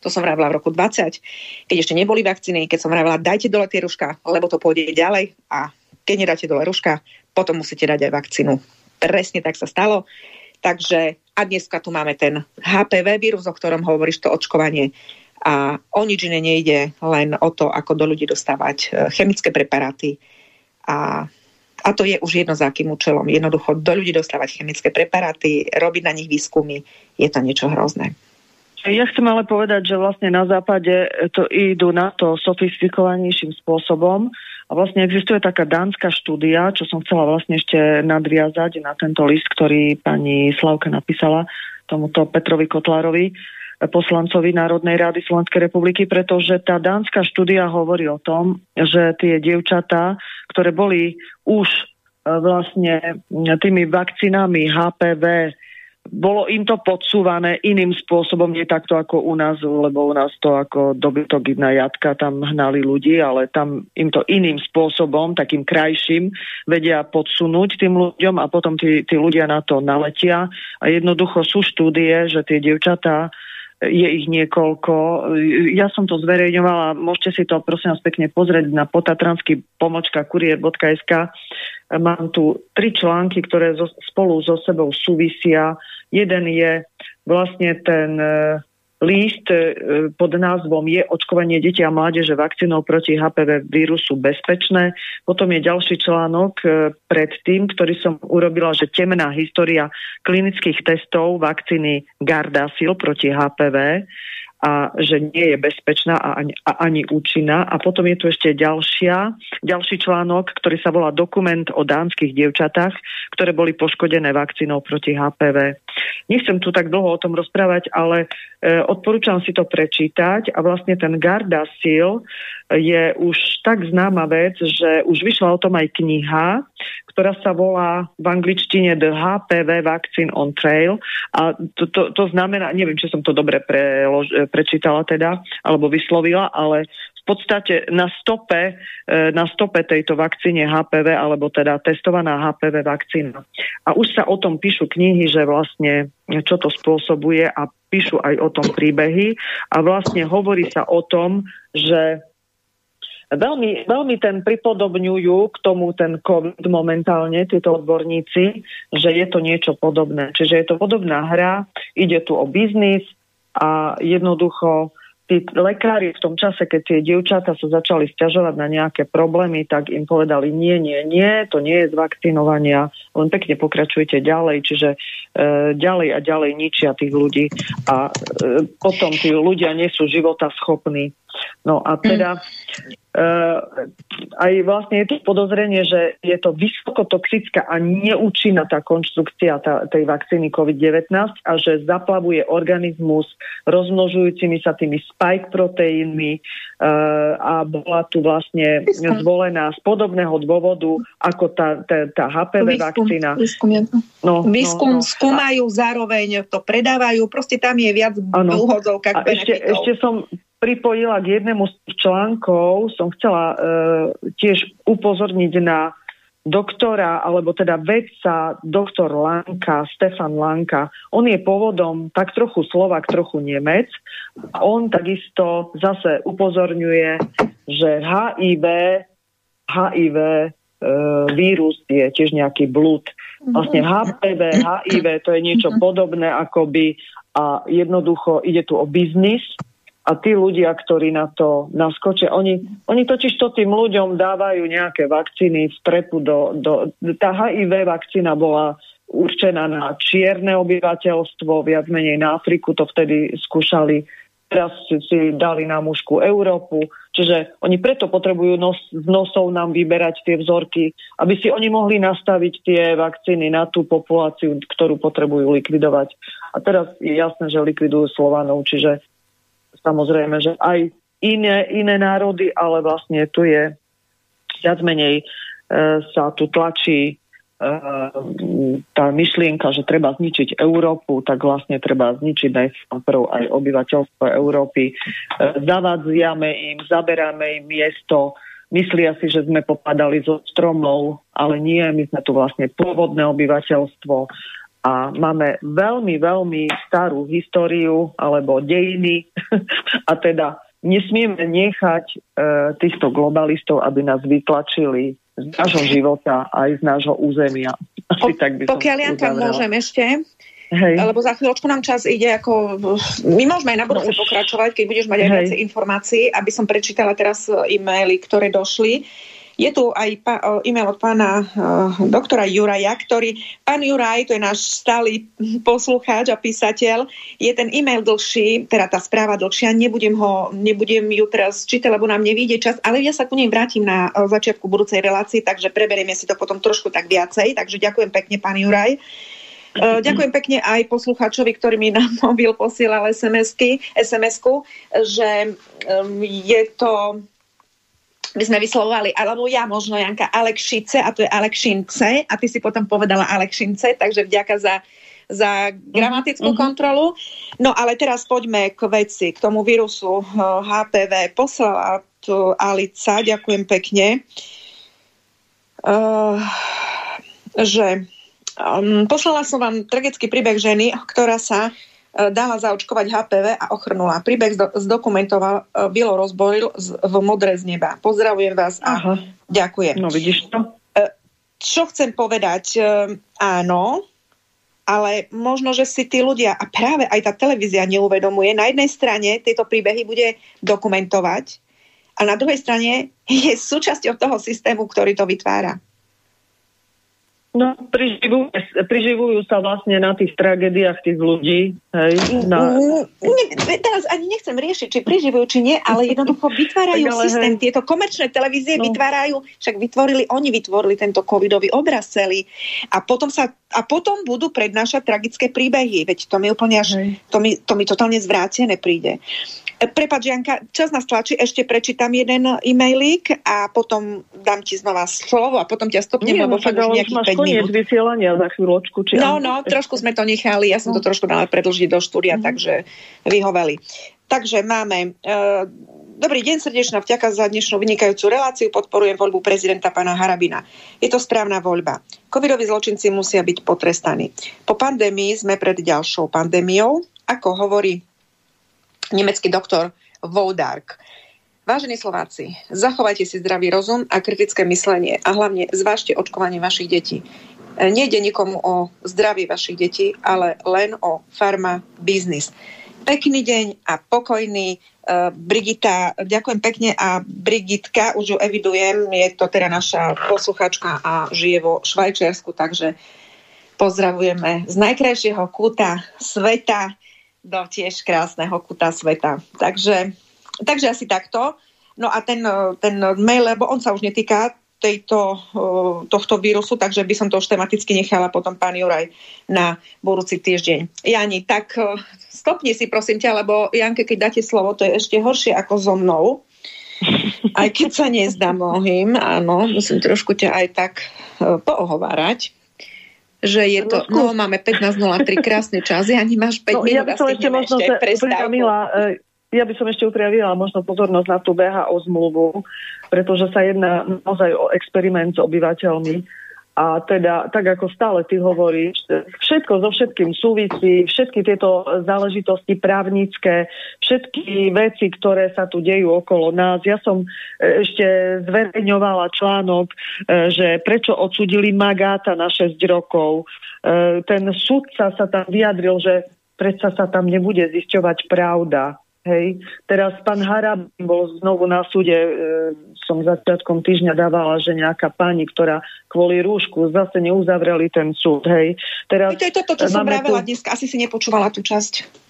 to som vravila v roku 20, keď ešte neboli vakcíny, keď som vravila dajte dole tie ruška, lebo to pôjde ďalej a keď nedáte dole ruška, potom musíte dať aj vakcínu. Presne tak sa stalo. Takže a dneska tu máme ten HPV vírus, o ktorom hovoríš, to očkovanie. A o nič iné nejde, len o to, ako do ľudí dostávať eh, chemické preparáty a a to je už jedno za akým účelom. Jednoducho do ľudí dostávať chemické preparáty, robiť na nich výskumy, je to niečo hrozné. Ja chcem ale povedať, že vlastne na západe to idú na to sofistikovanejším spôsobom a vlastne existuje taká dánska štúdia, čo som chcela vlastne ešte nadviazať na tento list, ktorý pani Slavka napísala tomuto Petrovi Kotlárovi, poslancovi Národnej rády Slovenskej republiky, pretože tá dánska štúdia hovorí o tom, že tie dievčatá, ktoré boli už e, vlastne tými vakcínami HPV bolo im to podsúvané iným spôsobom, nie takto ako u nás, lebo u nás to ako dobytok na jatka tam hnali ľudí, ale tam im to iným spôsobom, takým krajším, vedia podsunúť tým ľuďom a potom tí, tí ľudia na to naletia. A jednoducho sú štúdie, že tie dievčatá je ich niekoľko. Ja som to zverejňovala, môžete si to prosím vás pekne pozrieť na potatransky pomočka kurier.sk. Mám tu tri články, ktoré spolu so sebou súvisia. Jeden je vlastne ten list e, pod názvom Je očkovanie detí a mládeže vakcínou proti HPV vírusu bezpečné. Potom je ďalší článok e, pred tým, ktorý som urobila, že temná história klinických testov vakcíny Gardasil proti HPV a že nie je bezpečná a ani, a ani účinná. A potom je tu ešte ďalšia, ďalší článok, ktorý sa volá Dokument o dánskych dievčatách, ktoré boli poškodené vakcínou proti HPV. Nechcem tu tak dlho o tom rozprávať, ale e, odporúčam si to prečítať a vlastne ten Gardasil je už tak známa vec, že už vyšla o tom aj kniha, ktorá sa volá v angličtine The HPV Vaccine on Trail a to, to, to znamená, neviem, či som to dobre prelož, prečítala teda, alebo vyslovila, ale v podstate na stope, e, na stope tejto vakcíne HPV, alebo teda testovaná HPV vakcína. A už sa o tom píšu knihy, že vlastne čo to spôsobuje a píšu aj o tom príbehy a vlastne hovorí sa o tom, že Veľmi, veľmi ten pripodobňujú k tomu ten COVID momentálne, títo odborníci, že je to niečo podobné. Čiže je to podobná hra, ide tu o biznis a jednoducho tí lekári v tom čase, keď tie dievčatá sa začali stiažovať na nejaké problémy, tak im povedali nie, nie, nie, to nie je z vakcinovania, len pekne pokračujte ďalej, čiže e, ďalej a ďalej ničia tých ľudí a e, potom tí ľudia nie sú života schopní. No a teda uh, aj vlastne je to podozrenie, že je to vysokotoxická a neúčinná tá konštrukcia tá, tej vakcíny COVID-19 a že zaplavuje organizmus rozmnožujúcimi sa tými spike proteínmi uh, a bola tu vlastne zvolená z podobného dôvodu ako tá, tá, tá HPV výskum, vakcína. Výskum, to. No, výskum no, no. skúmajú, zároveň to predávajú, proste tam je viac v úhodzovkách ešte, ešte som pripojila k jednému z článkov, som chcela e, tiež upozorniť na doktora, alebo teda vedca, doktor Lanka, Stefan Lanka. On je pôvodom tak trochu Slovak, trochu Nemec. A on takisto zase upozorňuje, že HIV, HIV e, vírus je tiež nejaký blúd. Vlastne HPV, HIV, to je niečo podobné akoby a jednoducho ide tu o biznis, a tí ľudia, ktorí na to naskočia, oni, oni totiž to tým ľuďom dávajú nejaké vakcíny strepu do, do... Tá HIV vakcína bola určená na čierne obyvateľstvo, viac menej na Afriku to vtedy skúšali. Teraz si dali na mužku Európu. Čiže oni preto potrebujú nos, z nosov nám vyberať tie vzorky, aby si oni mohli nastaviť tie vakcíny na tú populáciu, ktorú potrebujú likvidovať. A teraz je jasné, že likvidujú Slovanov, čiže samozrejme, že aj iné, iné národy, ale vlastne tu je viac menej e, sa tu tlačí e, tá myšlienka, že treba zničiť Európu, tak vlastne treba zničiť najprv aj obyvateľstvo Európy. E, zavadziame im, zaberáme im miesto, myslia si, že sme popadali zo stromov, ale nie, my sme tu vlastne pôvodné obyvateľstvo a máme veľmi, veľmi starú históriu alebo dejiny a teda nesmieme nechať e, týchto globalistov, aby nás vytlačili z nášho života aj z nášho územia. Asi po, tak by pokiaľ ja tam môžem ešte, Hej. Lebo za chvíľočku nám čas ide ako... My môžeme aj na budúce no pokračovať, keď budeš mať aj viacej informácií, aby som prečítala teraz e-maily, ktoré došli. Je tu aj e-mail od pána uh, doktora Juraja, ktorý, pán Juraj, to je náš stály poslucháč a písateľ, je ten e-mail dlhší, teda tá správa dlhšia, nebudem, ho, nebudem ju teraz čítať, lebo nám nevíde čas, ale ja sa ku nej vrátim na začiatku budúcej relácii, takže preberieme si to potom trošku tak viacej, takže ďakujem pekne, pán Juraj. Ďakujem pekne aj poslucháčovi, ktorý mi na mobil posielal SMS-ky, SMS-ku, že um, je to by sme vyslovovali, alebo ja možno Janka Alekšice a to je Alekšince a ty si potom povedala Alekšince, takže vďaka za, za gramatickú uh-huh. kontrolu. No ale teraz poďme k veci, k tomu vírusu HPV. Poslala tu Alica, ďakujem pekne, uh, že um, poslala som vám tragický príbeh ženy, ktorá sa E, dala zaočkovať HPV a ochrnula. Príbeh zdokumentoval e, Bilo Rozboril v Modre z neba. Pozdravujem vás a Aha. ďakujem. No vidíš to? E, čo chcem povedať? Áno, ale možno, že si tí ľudia, a práve aj tá televízia neuvedomuje, na jednej strane tieto príbehy bude dokumentovať a na druhej strane je súčasťou toho systému, ktorý to vytvára. No, priživujú, priživujú sa vlastne na tých tragédiách tých ľudí. Hej, na... Ne, teraz ani nechcem riešiť, či priživujú, či nie, ale jednoducho vytvárajú ale, systém. Hej. Tieto komerčné televízie no. vytvárajú, však vytvorili, oni vytvorili tento covidový obraz celý. A potom, sa, a potom budú prednášať tragické príbehy. Veď to mi úplne až, to mi, to mi totálne zvrátené príde. Prepač, Janka, čas nás tlačí, ešte prečítam jeden e-mailík a potom dám ti znova slovo a potom ťa stopnem, Nie, lebo no, fakt už nejakých 5 minút. vysielania za chvíľočku. Či no, no, trošku sme to nechali, ja som no. to trošku dala predlžiť do štúdia, mm. takže vyhoveli. Takže máme... Uh, Dobrý deň, srdečná vďaka za dnešnú vynikajúcu reláciu. Podporujem voľbu prezidenta pána Harabina. Je to správna voľba. Covidoví zločinci musia byť potrestaní. Po pandémii sme pred ďalšou pandémiou. Ako hovorí nemecký doktor Voudark. Vážení Slováci, zachovajte si zdravý rozum a kritické myslenie a hlavne zvážte očkovanie vašich detí. Nejde nikomu o zdravie vašich detí, ale len o farma biznis. Pekný deň a pokojný. Uh, Brigita, ďakujem pekne a Brigitka, už ju evidujem, je to teda naša posluchačka a žije vo Švajčiarsku, takže pozdravujeme z najkrajšieho kúta sveta do tiež krásneho kuta sveta. Takže, takže asi takto. No a ten, ten mail, lebo on sa už netýka tejto, tohto vírusu, takže by som to už tematicky nechala potom pán Juraj na budúci týždeň. Jani, tak stopni si prosím ťa, lebo Janke, keď dáte slovo, to je ešte horšie ako so mnou. Aj keď sa nezdá mnohým, áno, musím trošku ťa aj tak poohovárať že je to, no, máme 15.03, krásny čas, ja máš 5 no, minút ja by som ešte možno ešte e, ja by som ešte upriavila možno pozornosť na tú BHO zmluvu, pretože sa jedná naozaj o experiment s obyvateľmi a teda, tak ako stále ty hovoríš, všetko so všetkým súvisí, všetky tieto záležitosti právnické, všetky veci, ktoré sa tu dejú okolo nás. Ja som e, ešte zverejňovala článok, e, že prečo odsudili Magáta na 6 rokov. E, ten sudca sa tam vyjadril, že predsa sa tam nebude zisťovať pravda. Hej. Teraz pán Harab bol znovu na súde, e, som začiatkom týždňa dávala, že nejaká pani, ktorá kvôli rúšku zase neuzavreli ten súd. Hej. Teraz, to je toto, čo som vravela tu... dneska, asi si nepočúvala tú časť.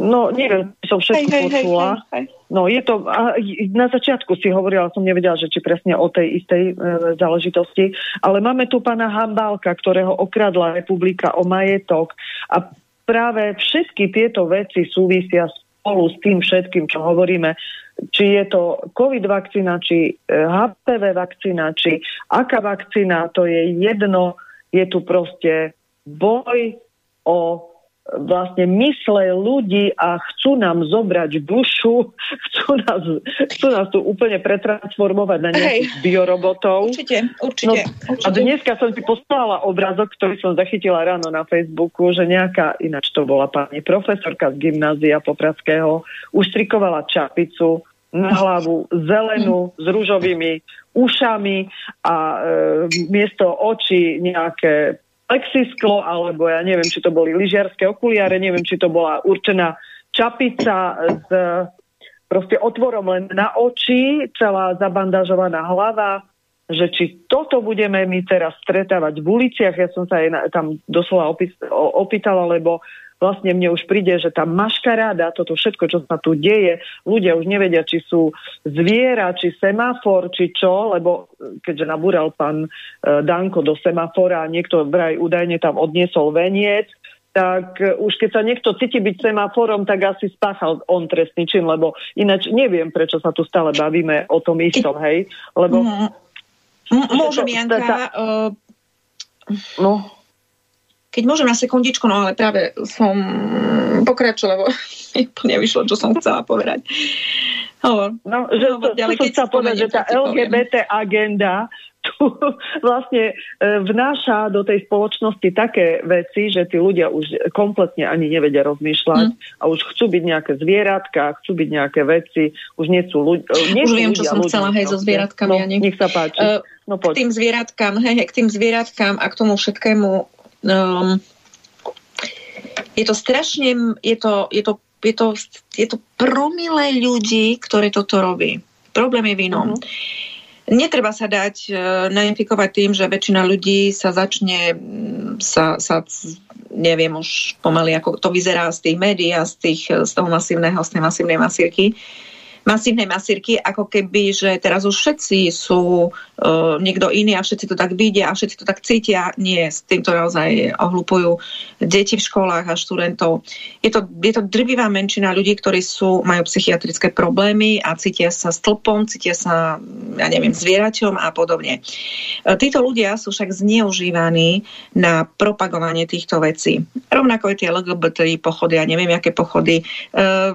No, neviem, som všetko hej, počula. Hej, hej, hej. No, je to, a na začiatku si hovorila, som nevedela, že či presne o tej istej e, záležitosti, ale máme tu pána Hambálka, ktorého okradla republika o majetok a práve všetky tieto veci súvisia s spolu s tým všetkým, čo hovoríme, či je to COVID vakcína, či HPV e, vakcína, či aká vakcína, to je jedno, je tu proste boj o vlastne mysle ľudí a chcú nám zobrať dušu, chcú nás, chcú nás tu úplne pretransformovať na nejakých Hej. biorobotov. Určite, určite, no, určite. A dneska som si poslala obrazok, ktorý som zachytila ráno na Facebooku, že nejaká, ináč to bola pani profesorka z gymnázia Popradského, uštrikovala čapicu na hlavu zelenú s rúžovými ušami a e, miesto očí nejaké plexisklo, alebo ja neviem, či to boli lyžiarské okuliare, neviem, či to bola určená čapica s proste otvorom len na oči, celá zabandažovaná hlava, že či toto budeme my teraz stretávať v uliciach, ja som sa aj tam doslova opýtala, lebo vlastne mne už príde, že tá maškaráda, toto všetko, čo sa tu deje, ľudia už nevedia, či sú zviera, či semafor, či čo, lebo keďže nabúral pán e, Danko do semafora a niekto vraj údajne tam odniesol veniec, tak e, už keď sa niekto cíti byť semaforom, tak asi spáchal on trestný čin, lebo ináč neviem, prečo sa tu stále bavíme o tom istom, hej? Lebo... Môžem, Janka, uh... no. Keď môžem na sekundičku, no ale práve som pokračovala, lebo úplne vyšlo, čo som chcela povedať. Hovor. No, že to, ďalej, to, keď sa povedať, že tá LGBT poviem. agenda tu vlastne e, vnáša do tej spoločnosti také veci, že tí ľudia už kompletne ani nevedia rozmýšľať mm. a už chcú byť nejaké zvieratka, chcú byť nejaké veci, už nie sú, ľudia. nie už sú viem, ľudia, čo som ľudia, chcela, hej, so zvieratkami. No, nech sa páči. Uh, no, poď. K tým zvieratkám, hej, k tým zvieratkám a k tomu všetkému um, je to strašne, je to, je to, je to, je to promilé ľudí, ktoré toto robí. Problém je v inom. Uh-huh. Netreba sa dať uh, nainfikovať tým, že väčšina ľudí sa začne sa, sa neviem už pomaly, ako to vyzerá z tých médií a z, tých, z toho masívneho, z tej masívnej masírky, masívnej masírky, ako keby, že teraz už všetci sú uh, niekto iný a všetci to tak vidia a všetci to tak cítia. Nie, s týmto naozaj ohlupujú deti v školách a študentov. Je to, je to drvivá menšina ľudí, ktorí sú, majú psychiatrické problémy a cítia sa stĺpom, cítia sa, ja neviem, zvieraťom a podobne. Uh, títo ľudia sú však zneužívaní na propagovanie týchto vecí. Rovnako aj tie LGBT pochody, ja neviem, aké pochody. Uh,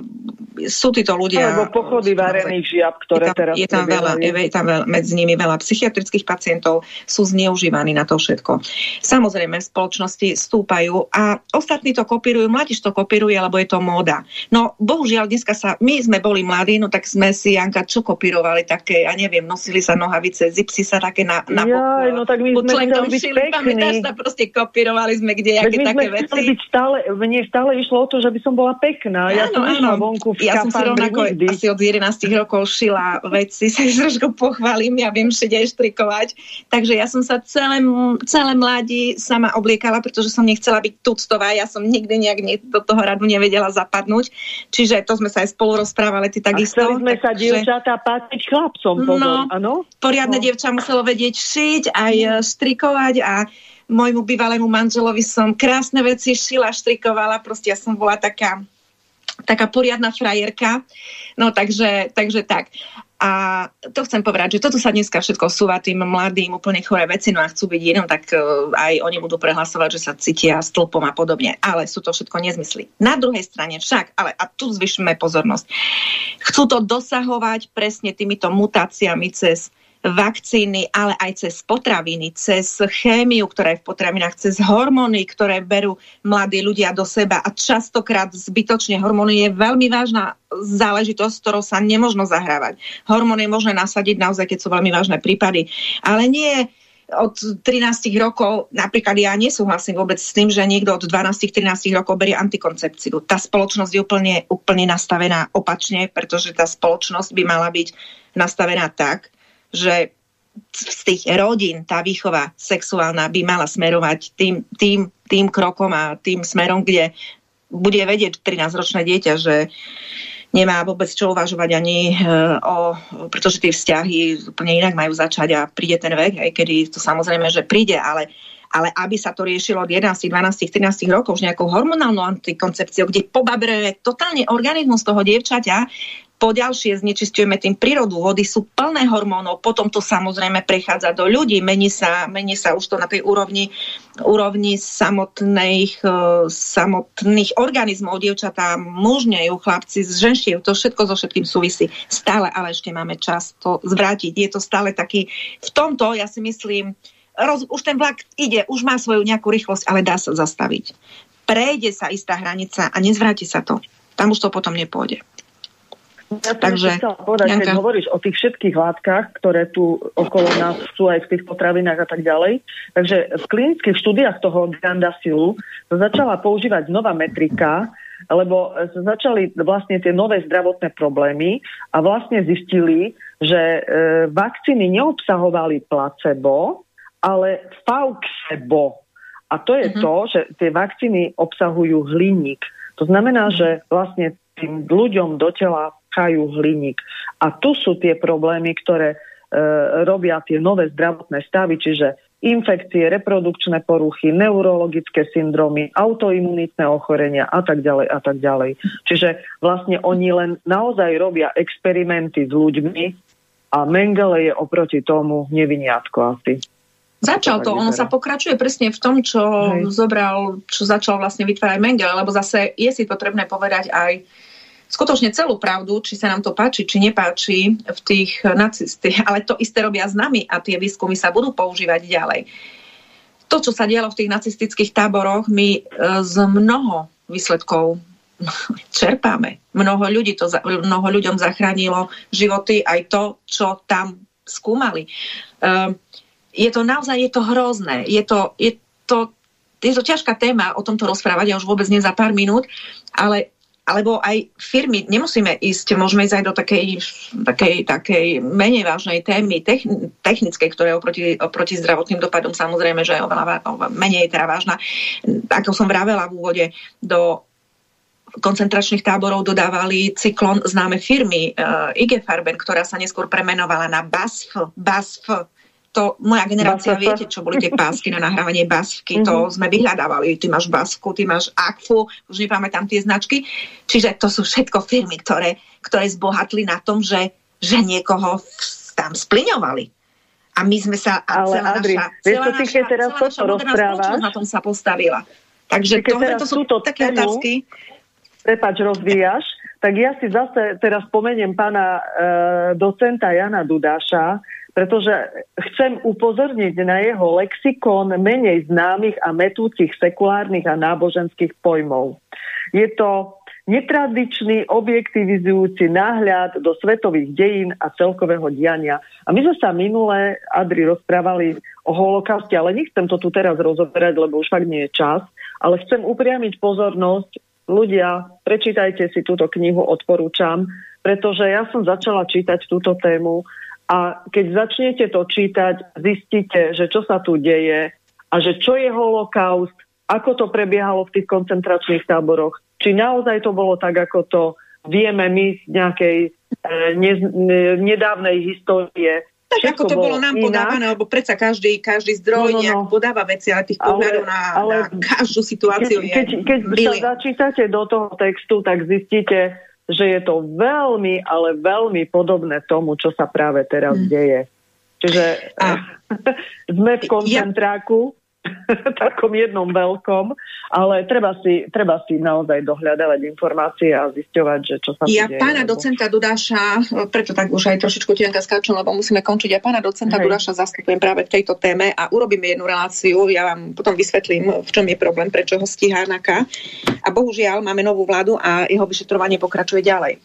sú títo ľudia... Alebo pochody varených žiab, ktoré je tam, teraz... Je tam, veľa, je, tam veľa, medzi nimi veľa psychiatrických pacientov, sú zneužívaní na to všetko. Samozrejme, v spoločnosti stúpajú a ostatní to kopírujú, mladíš to kopíruje, lebo je to móda. No, bohužiaľ, dneska sa, my sme boli mladí, no tak sme si, Janka, čo kopírovali také, ja neviem, nosili sa nohavice, zipsy sa také na, na Jaj, no tak my sme chceli byť šili, pamätáš sa, proste kopírovali sme kde, aké také veci. Byť stále, mne stále išlo o to, že by som bola pekná. Ja áno, som áno. vonku v ja som si rovnako asi od 11 rokov šila veci, sa trošku pochválim, ja viem šiť aj štrikovať. Takže ja som sa celé, celé mladí sama obliekala, pretože som nechcela byť tuctová, ja som nikdy nejak ne, do toho radu nevedela zapadnúť. Čiže to sme sa aj spolu rozprávali, ty takisto. A sme sa dievčatá patriť chlapcom, pozor, no, ano? Poriadne no. dievča muselo vedieť šiť, aj štrikovať a môjmu bývalému manželovi som krásne veci šila, štrikovala, proste ja som bola taká taká poriadna frajerka. No takže, takže tak. A to chcem povedať, že toto sa dneska všetko súva tým mladým úplne choré veci, no a chcú byť jednom, tak e, aj oni budú prehlasovať, že sa cítia stĺpom a podobne. Ale sú to všetko nezmysly. Na druhej strane však, ale a tu zvyšíme pozornosť, chcú to dosahovať presne týmito mutáciami cez vakcíny, ale aj cez potraviny, cez chémiu, ktorá je v potravinách, cez hormóny, ktoré berú mladí ľudia do seba a častokrát zbytočne hormóny je veľmi vážna záležitosť, ktorou sa nemožno zahrávať. Hormóny je možné nasadiť naozaj, keď sú veľmi vážne prípady, ale nie od 13 rokov, napríklad ja nesúhlasím vôbec s tým, že niekto od 12-13 rokov berie antikoncepciu. Tá spoločnosť je úplne, úplne nastavená opačne, pretože tá spoločnosť by mala byť nastavená tak, že z tých rodín tá výchova sexuálna by mala smerovať tým, tým, tým krokom a tým smerom, kde bude vedieť 13-ročné dieťa, že nemá vôbec čo uvažovať ani uh, o, pretože tie vzťahy úplne inak majú začať a príde ten vek, aj kedy to samozrejme, že príde, ale ale aby sa to riešilo od 11, 12, 13 rokov už nejakou hormonálnou antikoncepciou, kde pobabruje totálne organizmus toho dievčaťa, Poďalšie znečistujeme tým prírodu. Vody sú plné hormónov, potom to samozrejme prechádza do ľudí, mení sa, mení sa už to na tej úrovni, úrovni samotných, uh, samotných organizmov. Dievčatá mužnejú, chlapci zženšiejú, to všetko so všetkým súvisí. Stále ale ešte máme čas to zvrátiť. Je to stále taký, v tomto ja si myslím, roz, už ten vlak ide, už má svoju nejakú rýchlosť, ale dá sa zastaviť. Prejde sa istá hranica a nezvráti sa to. Tam už to potom nepôjde. Ja Takže, chcela povedať, Janka. keď hovoríš o tých všetkých látkach, ktoré tu okolo nás sú aj v tých potravinách a tak ďalej, takže v klinických štúdiách toho Gandasilu začala používať nová metrika, lebo začali vlastne tie nové zdravotné problémy a vlastne zistili, že e, vakcíny neobsahovali placebo, ale fauxebo. A to je mm-hmm. to, že tie vakcíny obsahujú hliník. To znamená, že vlastne tým ľuďom do tela pchajú hliník. A tu sú tie problémy, ktoré e, robia tie nové zdravotné stavy, čiže infekcie, reprodukčné poruchy, neurologické syndromy, autoimunitné ochorenia a tak ďalej a tak ďalej. Čiže vlastne oni len naozaj robia experimenty s ľuďmi a Mengele je oproti tomu neviniatko asi. Začal to, ono sa pokračuje presne v tom, čo Hej. zobral, čo začal vlastne vytvárať Mengele, lebo zase je si potrebné povedať aj skutočne celú pravdu, či sa nám to páči, či nepáči v tých nacistých, ale to isté robia s nami a tie výskumy sa budú používať ďalej. To, čo sa dialo v tých nacistických táboroch, my e, z mnoho výsledkov čerpáme. Mnoho, ľudí to, mnoho ľuďom zachránilo životy aj to, čo tam skúmali. E, je to naozaj je to hrozné. Je to, je to je to ťažká téma o tomto rozprávať, ja už vôbec nie za pár minút, ale alebo aj firmy, nemusíme ísť, môžeme ísť aj do takej, takej, takej menej vážnej témy, technickej, ktorá je oproti, oproti zdravotným dopadom samozrejme, že je oveľa, oveľa menej teda vážna. Ako som vravela v úvode, do koncentračných táborov dodávali cyklon známe firmy uh, IG Farben, ktorá sa neskôr premenovala na BASF. BASF to moja generácia, Basfa. viete, čo boli tie pásky na nahrávanie basky, mm-hmm. to mhm. sme vyhľadávali. Ty máš basku, ty máš akfu, už nepamätám tie značky. Čiže to sú všetko firmy, ktoré, ktoré zbohatli na tom, že, že niekoho tam splňovali. A my sme sa, a Ale celá Adri, naša, celá naša, keď teraz celá naša rozprávaš, na tom sa postavila. Takže to, to sú také tému, otázky. Prepač, rozvíjaš, tak ja si zase teraz spomeniem pána e, docenta Jana Dudáša, pretože chcem upozorniť na jeho lexikon menej známych a metúcich sekulárnych a náboženských pojmov. Je to netradičný, objektivizujúci náhľad do svetových dejín a celkového diania. A my sme sa minule, Adri, rozprávali o holokauste, ale nechcem to tu teraz rozoberať, lebo už fakt nie je čas, ale chcem upriamiť pozornosť, ľudia, prečítajte si túto knihu, odporúčam, pretože ja som začala čítať túto tému a keď začnete to čítať, zistíte, že čo sa tu deje a že čo je holokaust, ako to prebiehalo v tých koncentračných táboroch, či naozaj to bolo tak, ako to vieme my z nejakej e, ne, ne, nedávnej histórie. Tak Všetko ako to bolo nám inak. podávané, lebo predsa každý, každý zdroj no, no, no. podáva veci, ale tých pohľadov na, ale, na každú situáciu keď, je Keď, keď sa začítate do toho textu, tak zistíte, že je to veľmi, ale veľmi podobné tomu, čo sa práve teraz mm. deje. Čiže a, sme v koncentráku, takom jednom veľkom, ale treba si, treba si naozaj dohľadávať informácie a zisťovať, že čo sa Ja deje, pána lebo... docenta Dudáša, preto tak už aj trošičku tienka skáčem, lebo musíme končiť. Ja pána docenta Hej. Dudáša zastupujem práve v tejto téme a urobíme jednu reláciu. Ja vám potom vysvetlím, v čom je problém, prečo ho stíha NAKA. A bohužiaľ máme novú vládu a jeho vyšetrovanie pokračuje ďalej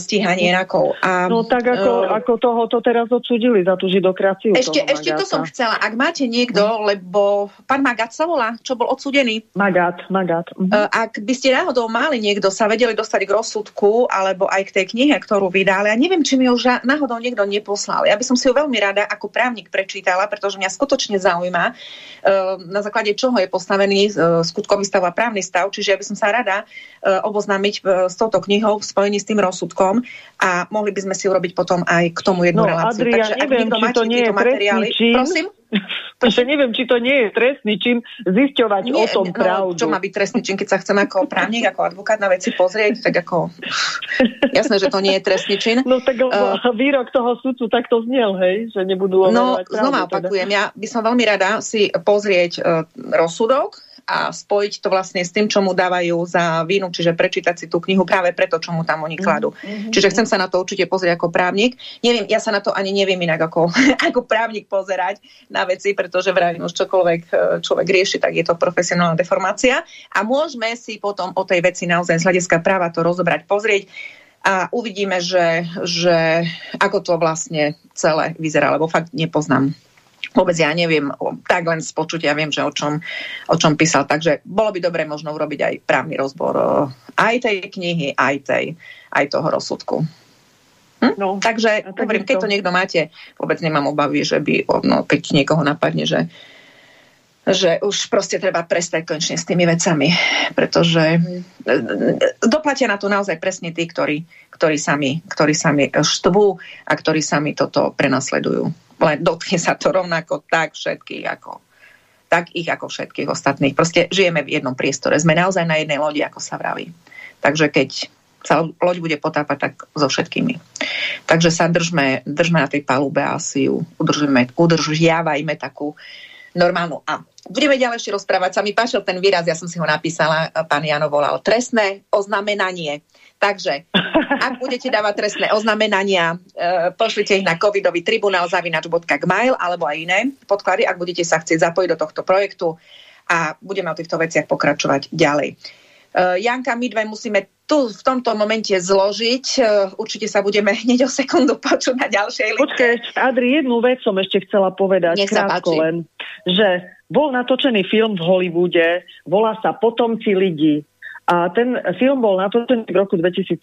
stíhanie rakov. A, no tak ako, uh, ako toho to teraz odsudili za tú židokraciu. Ešte, ešte to som chcela. Ak máte niekto, lebo pán Magat sa volá, čo bol odsudený. Magat, Magat. Uh-huh. Uh, ak by ste náhodou mali niekto, sa vedeli dostať k rozsudku, alebo aj k tej knihe, ktorú vydali, ja neviem, či mi ju ža- náhodou niekto neposlal. Ja by som si ju veľmi rada ako právnik prečítala, pretože mňa skutočne zaujíma, uh, na základe čoho je postavený skutkový stav a právny stav, čiže ja by som sa rada oboznámiť s touto knihou v spojení s tým rozsudkom rozsudkom a mohli by sme si urobiť potom aj k tomu jednu no, reláciu. Adria, Takže neviem, či to nie je materiály, čin. prosím? Takže neviem, či to nie je trestný čin zisťovať nie, o tom no, pravdu. Čo má byť trestný čin, keď sa chcem ako právnik, ako advokát na veci pozrieť, tak ako... Jasné, že to nie je trestný čin. No tak uh, výrok toho sudcu takto znel, hej, že nebudú No, znova teda. opakujem, ja by som veľmi rada si pozrieť uh, rozsudok, a spojiť to vlastne s tým, čo mu dávajú za vínu, čiže prečítať si tú knihu práve preto, čo mu tam oni kladú. Mm-hmm. Čiže chcem sa na to určite pozrieť ako právnik. Neviem, ja sa na to ani neviem inak ako, ako právnik pozerať na veci, pretože vrajím už čokoľvek e, človek rieši, tak je to profesionálna deformácia. A môžeme si potom o tej veci naozaj z hľadiska práva to rozobrať, pozrieť a uvidíme, že, že ako to vlastne celé vyzerá, lebo fakt nepoznám vôbec ja neviem, tak len z počutia viem, že o čom, o čom písal. Takže bolo by dobre možno urobiť aj právny rozbor aj tej knihy, aj, tej, aj toho rozsudku. Hm? No, Takže, hovorím, keď to niekto máte, vôbec nemám obavy, že by, no, keď niekoho napadne, že, že už proste treba prestať konečne s tými vecami, pretože mm. doplatia na to naozaj presne tí, ktorí, ktorí, sami, ktorí sami štvú a ktorí sami toto prenasledujú len dotkne sa to rovnako tak všetkých ako tak ich ako všetkých ostatných. Proste žijeme v jednom priestore. Sme naozaj na jednej lodi, ako sa vraví. Takže keď sa loď bude potápať, tak so všetkými. Takže sa držme, držme na tej palube a si ju udržujeme, udržiavajme takú normálnu. A budeme ďalej ešte rozprávať. Sa mi páčil ten výraz, ja som si ho napísala, pán Jano volal, trestné oznamenanie. Takže, ak budete dávať trestné oznamenania, e, pošlite ich na covidový tribunál zavinač.gmail alebo aj iné podklady, ak budete sa chcieť zapojiť do tohto projektu a budeme o týchto veciach pokračovať ďalej. E, Janka, my dve musíme tu v tomto momente zložiť. E, určite sa budeme hneď o sekundu počuť na ďalšej linke. Počkej, Adri, jednu vec som ešte chcela povedať. Nech sa páči. len, že bol natočený film v Hollywoode, volá sa Potomci lidí. A ten film bol natočený v roku 2006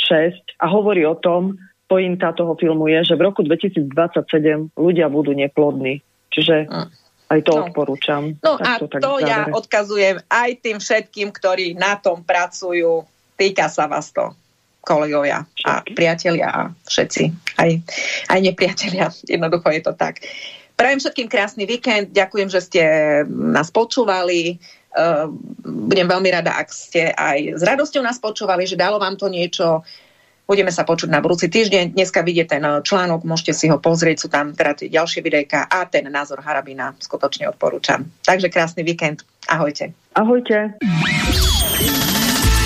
a hovorí o tom, pointa toho filmu je, že v roku 2027 ľudia budú neplodní. Čiže aj to no. odporúčam. No tak a to, to ja odkazujem aj tým všetkým, ktorí na tom pracujú. Týka sa vás to, kolegovia a priatelia a všetci. Aj, aj nepriatelia. Jednoducho je to tak. Prajem všetkým krásny víkend. Ďakujem, že ste nás počúvali. Budem veľmi rada, ak ste aj s radosťou nás počúvali, že dalo vám to niečo Budeme sa počuť na budúci týždeň. Dneska vidíte ten eh, článok, môžete si ho pozrieť, sú tam teda tie ďalšie videjka a ten názor Harabina skutočne odporúčam. Takže krásny víkend. Ahojte. Ahojte.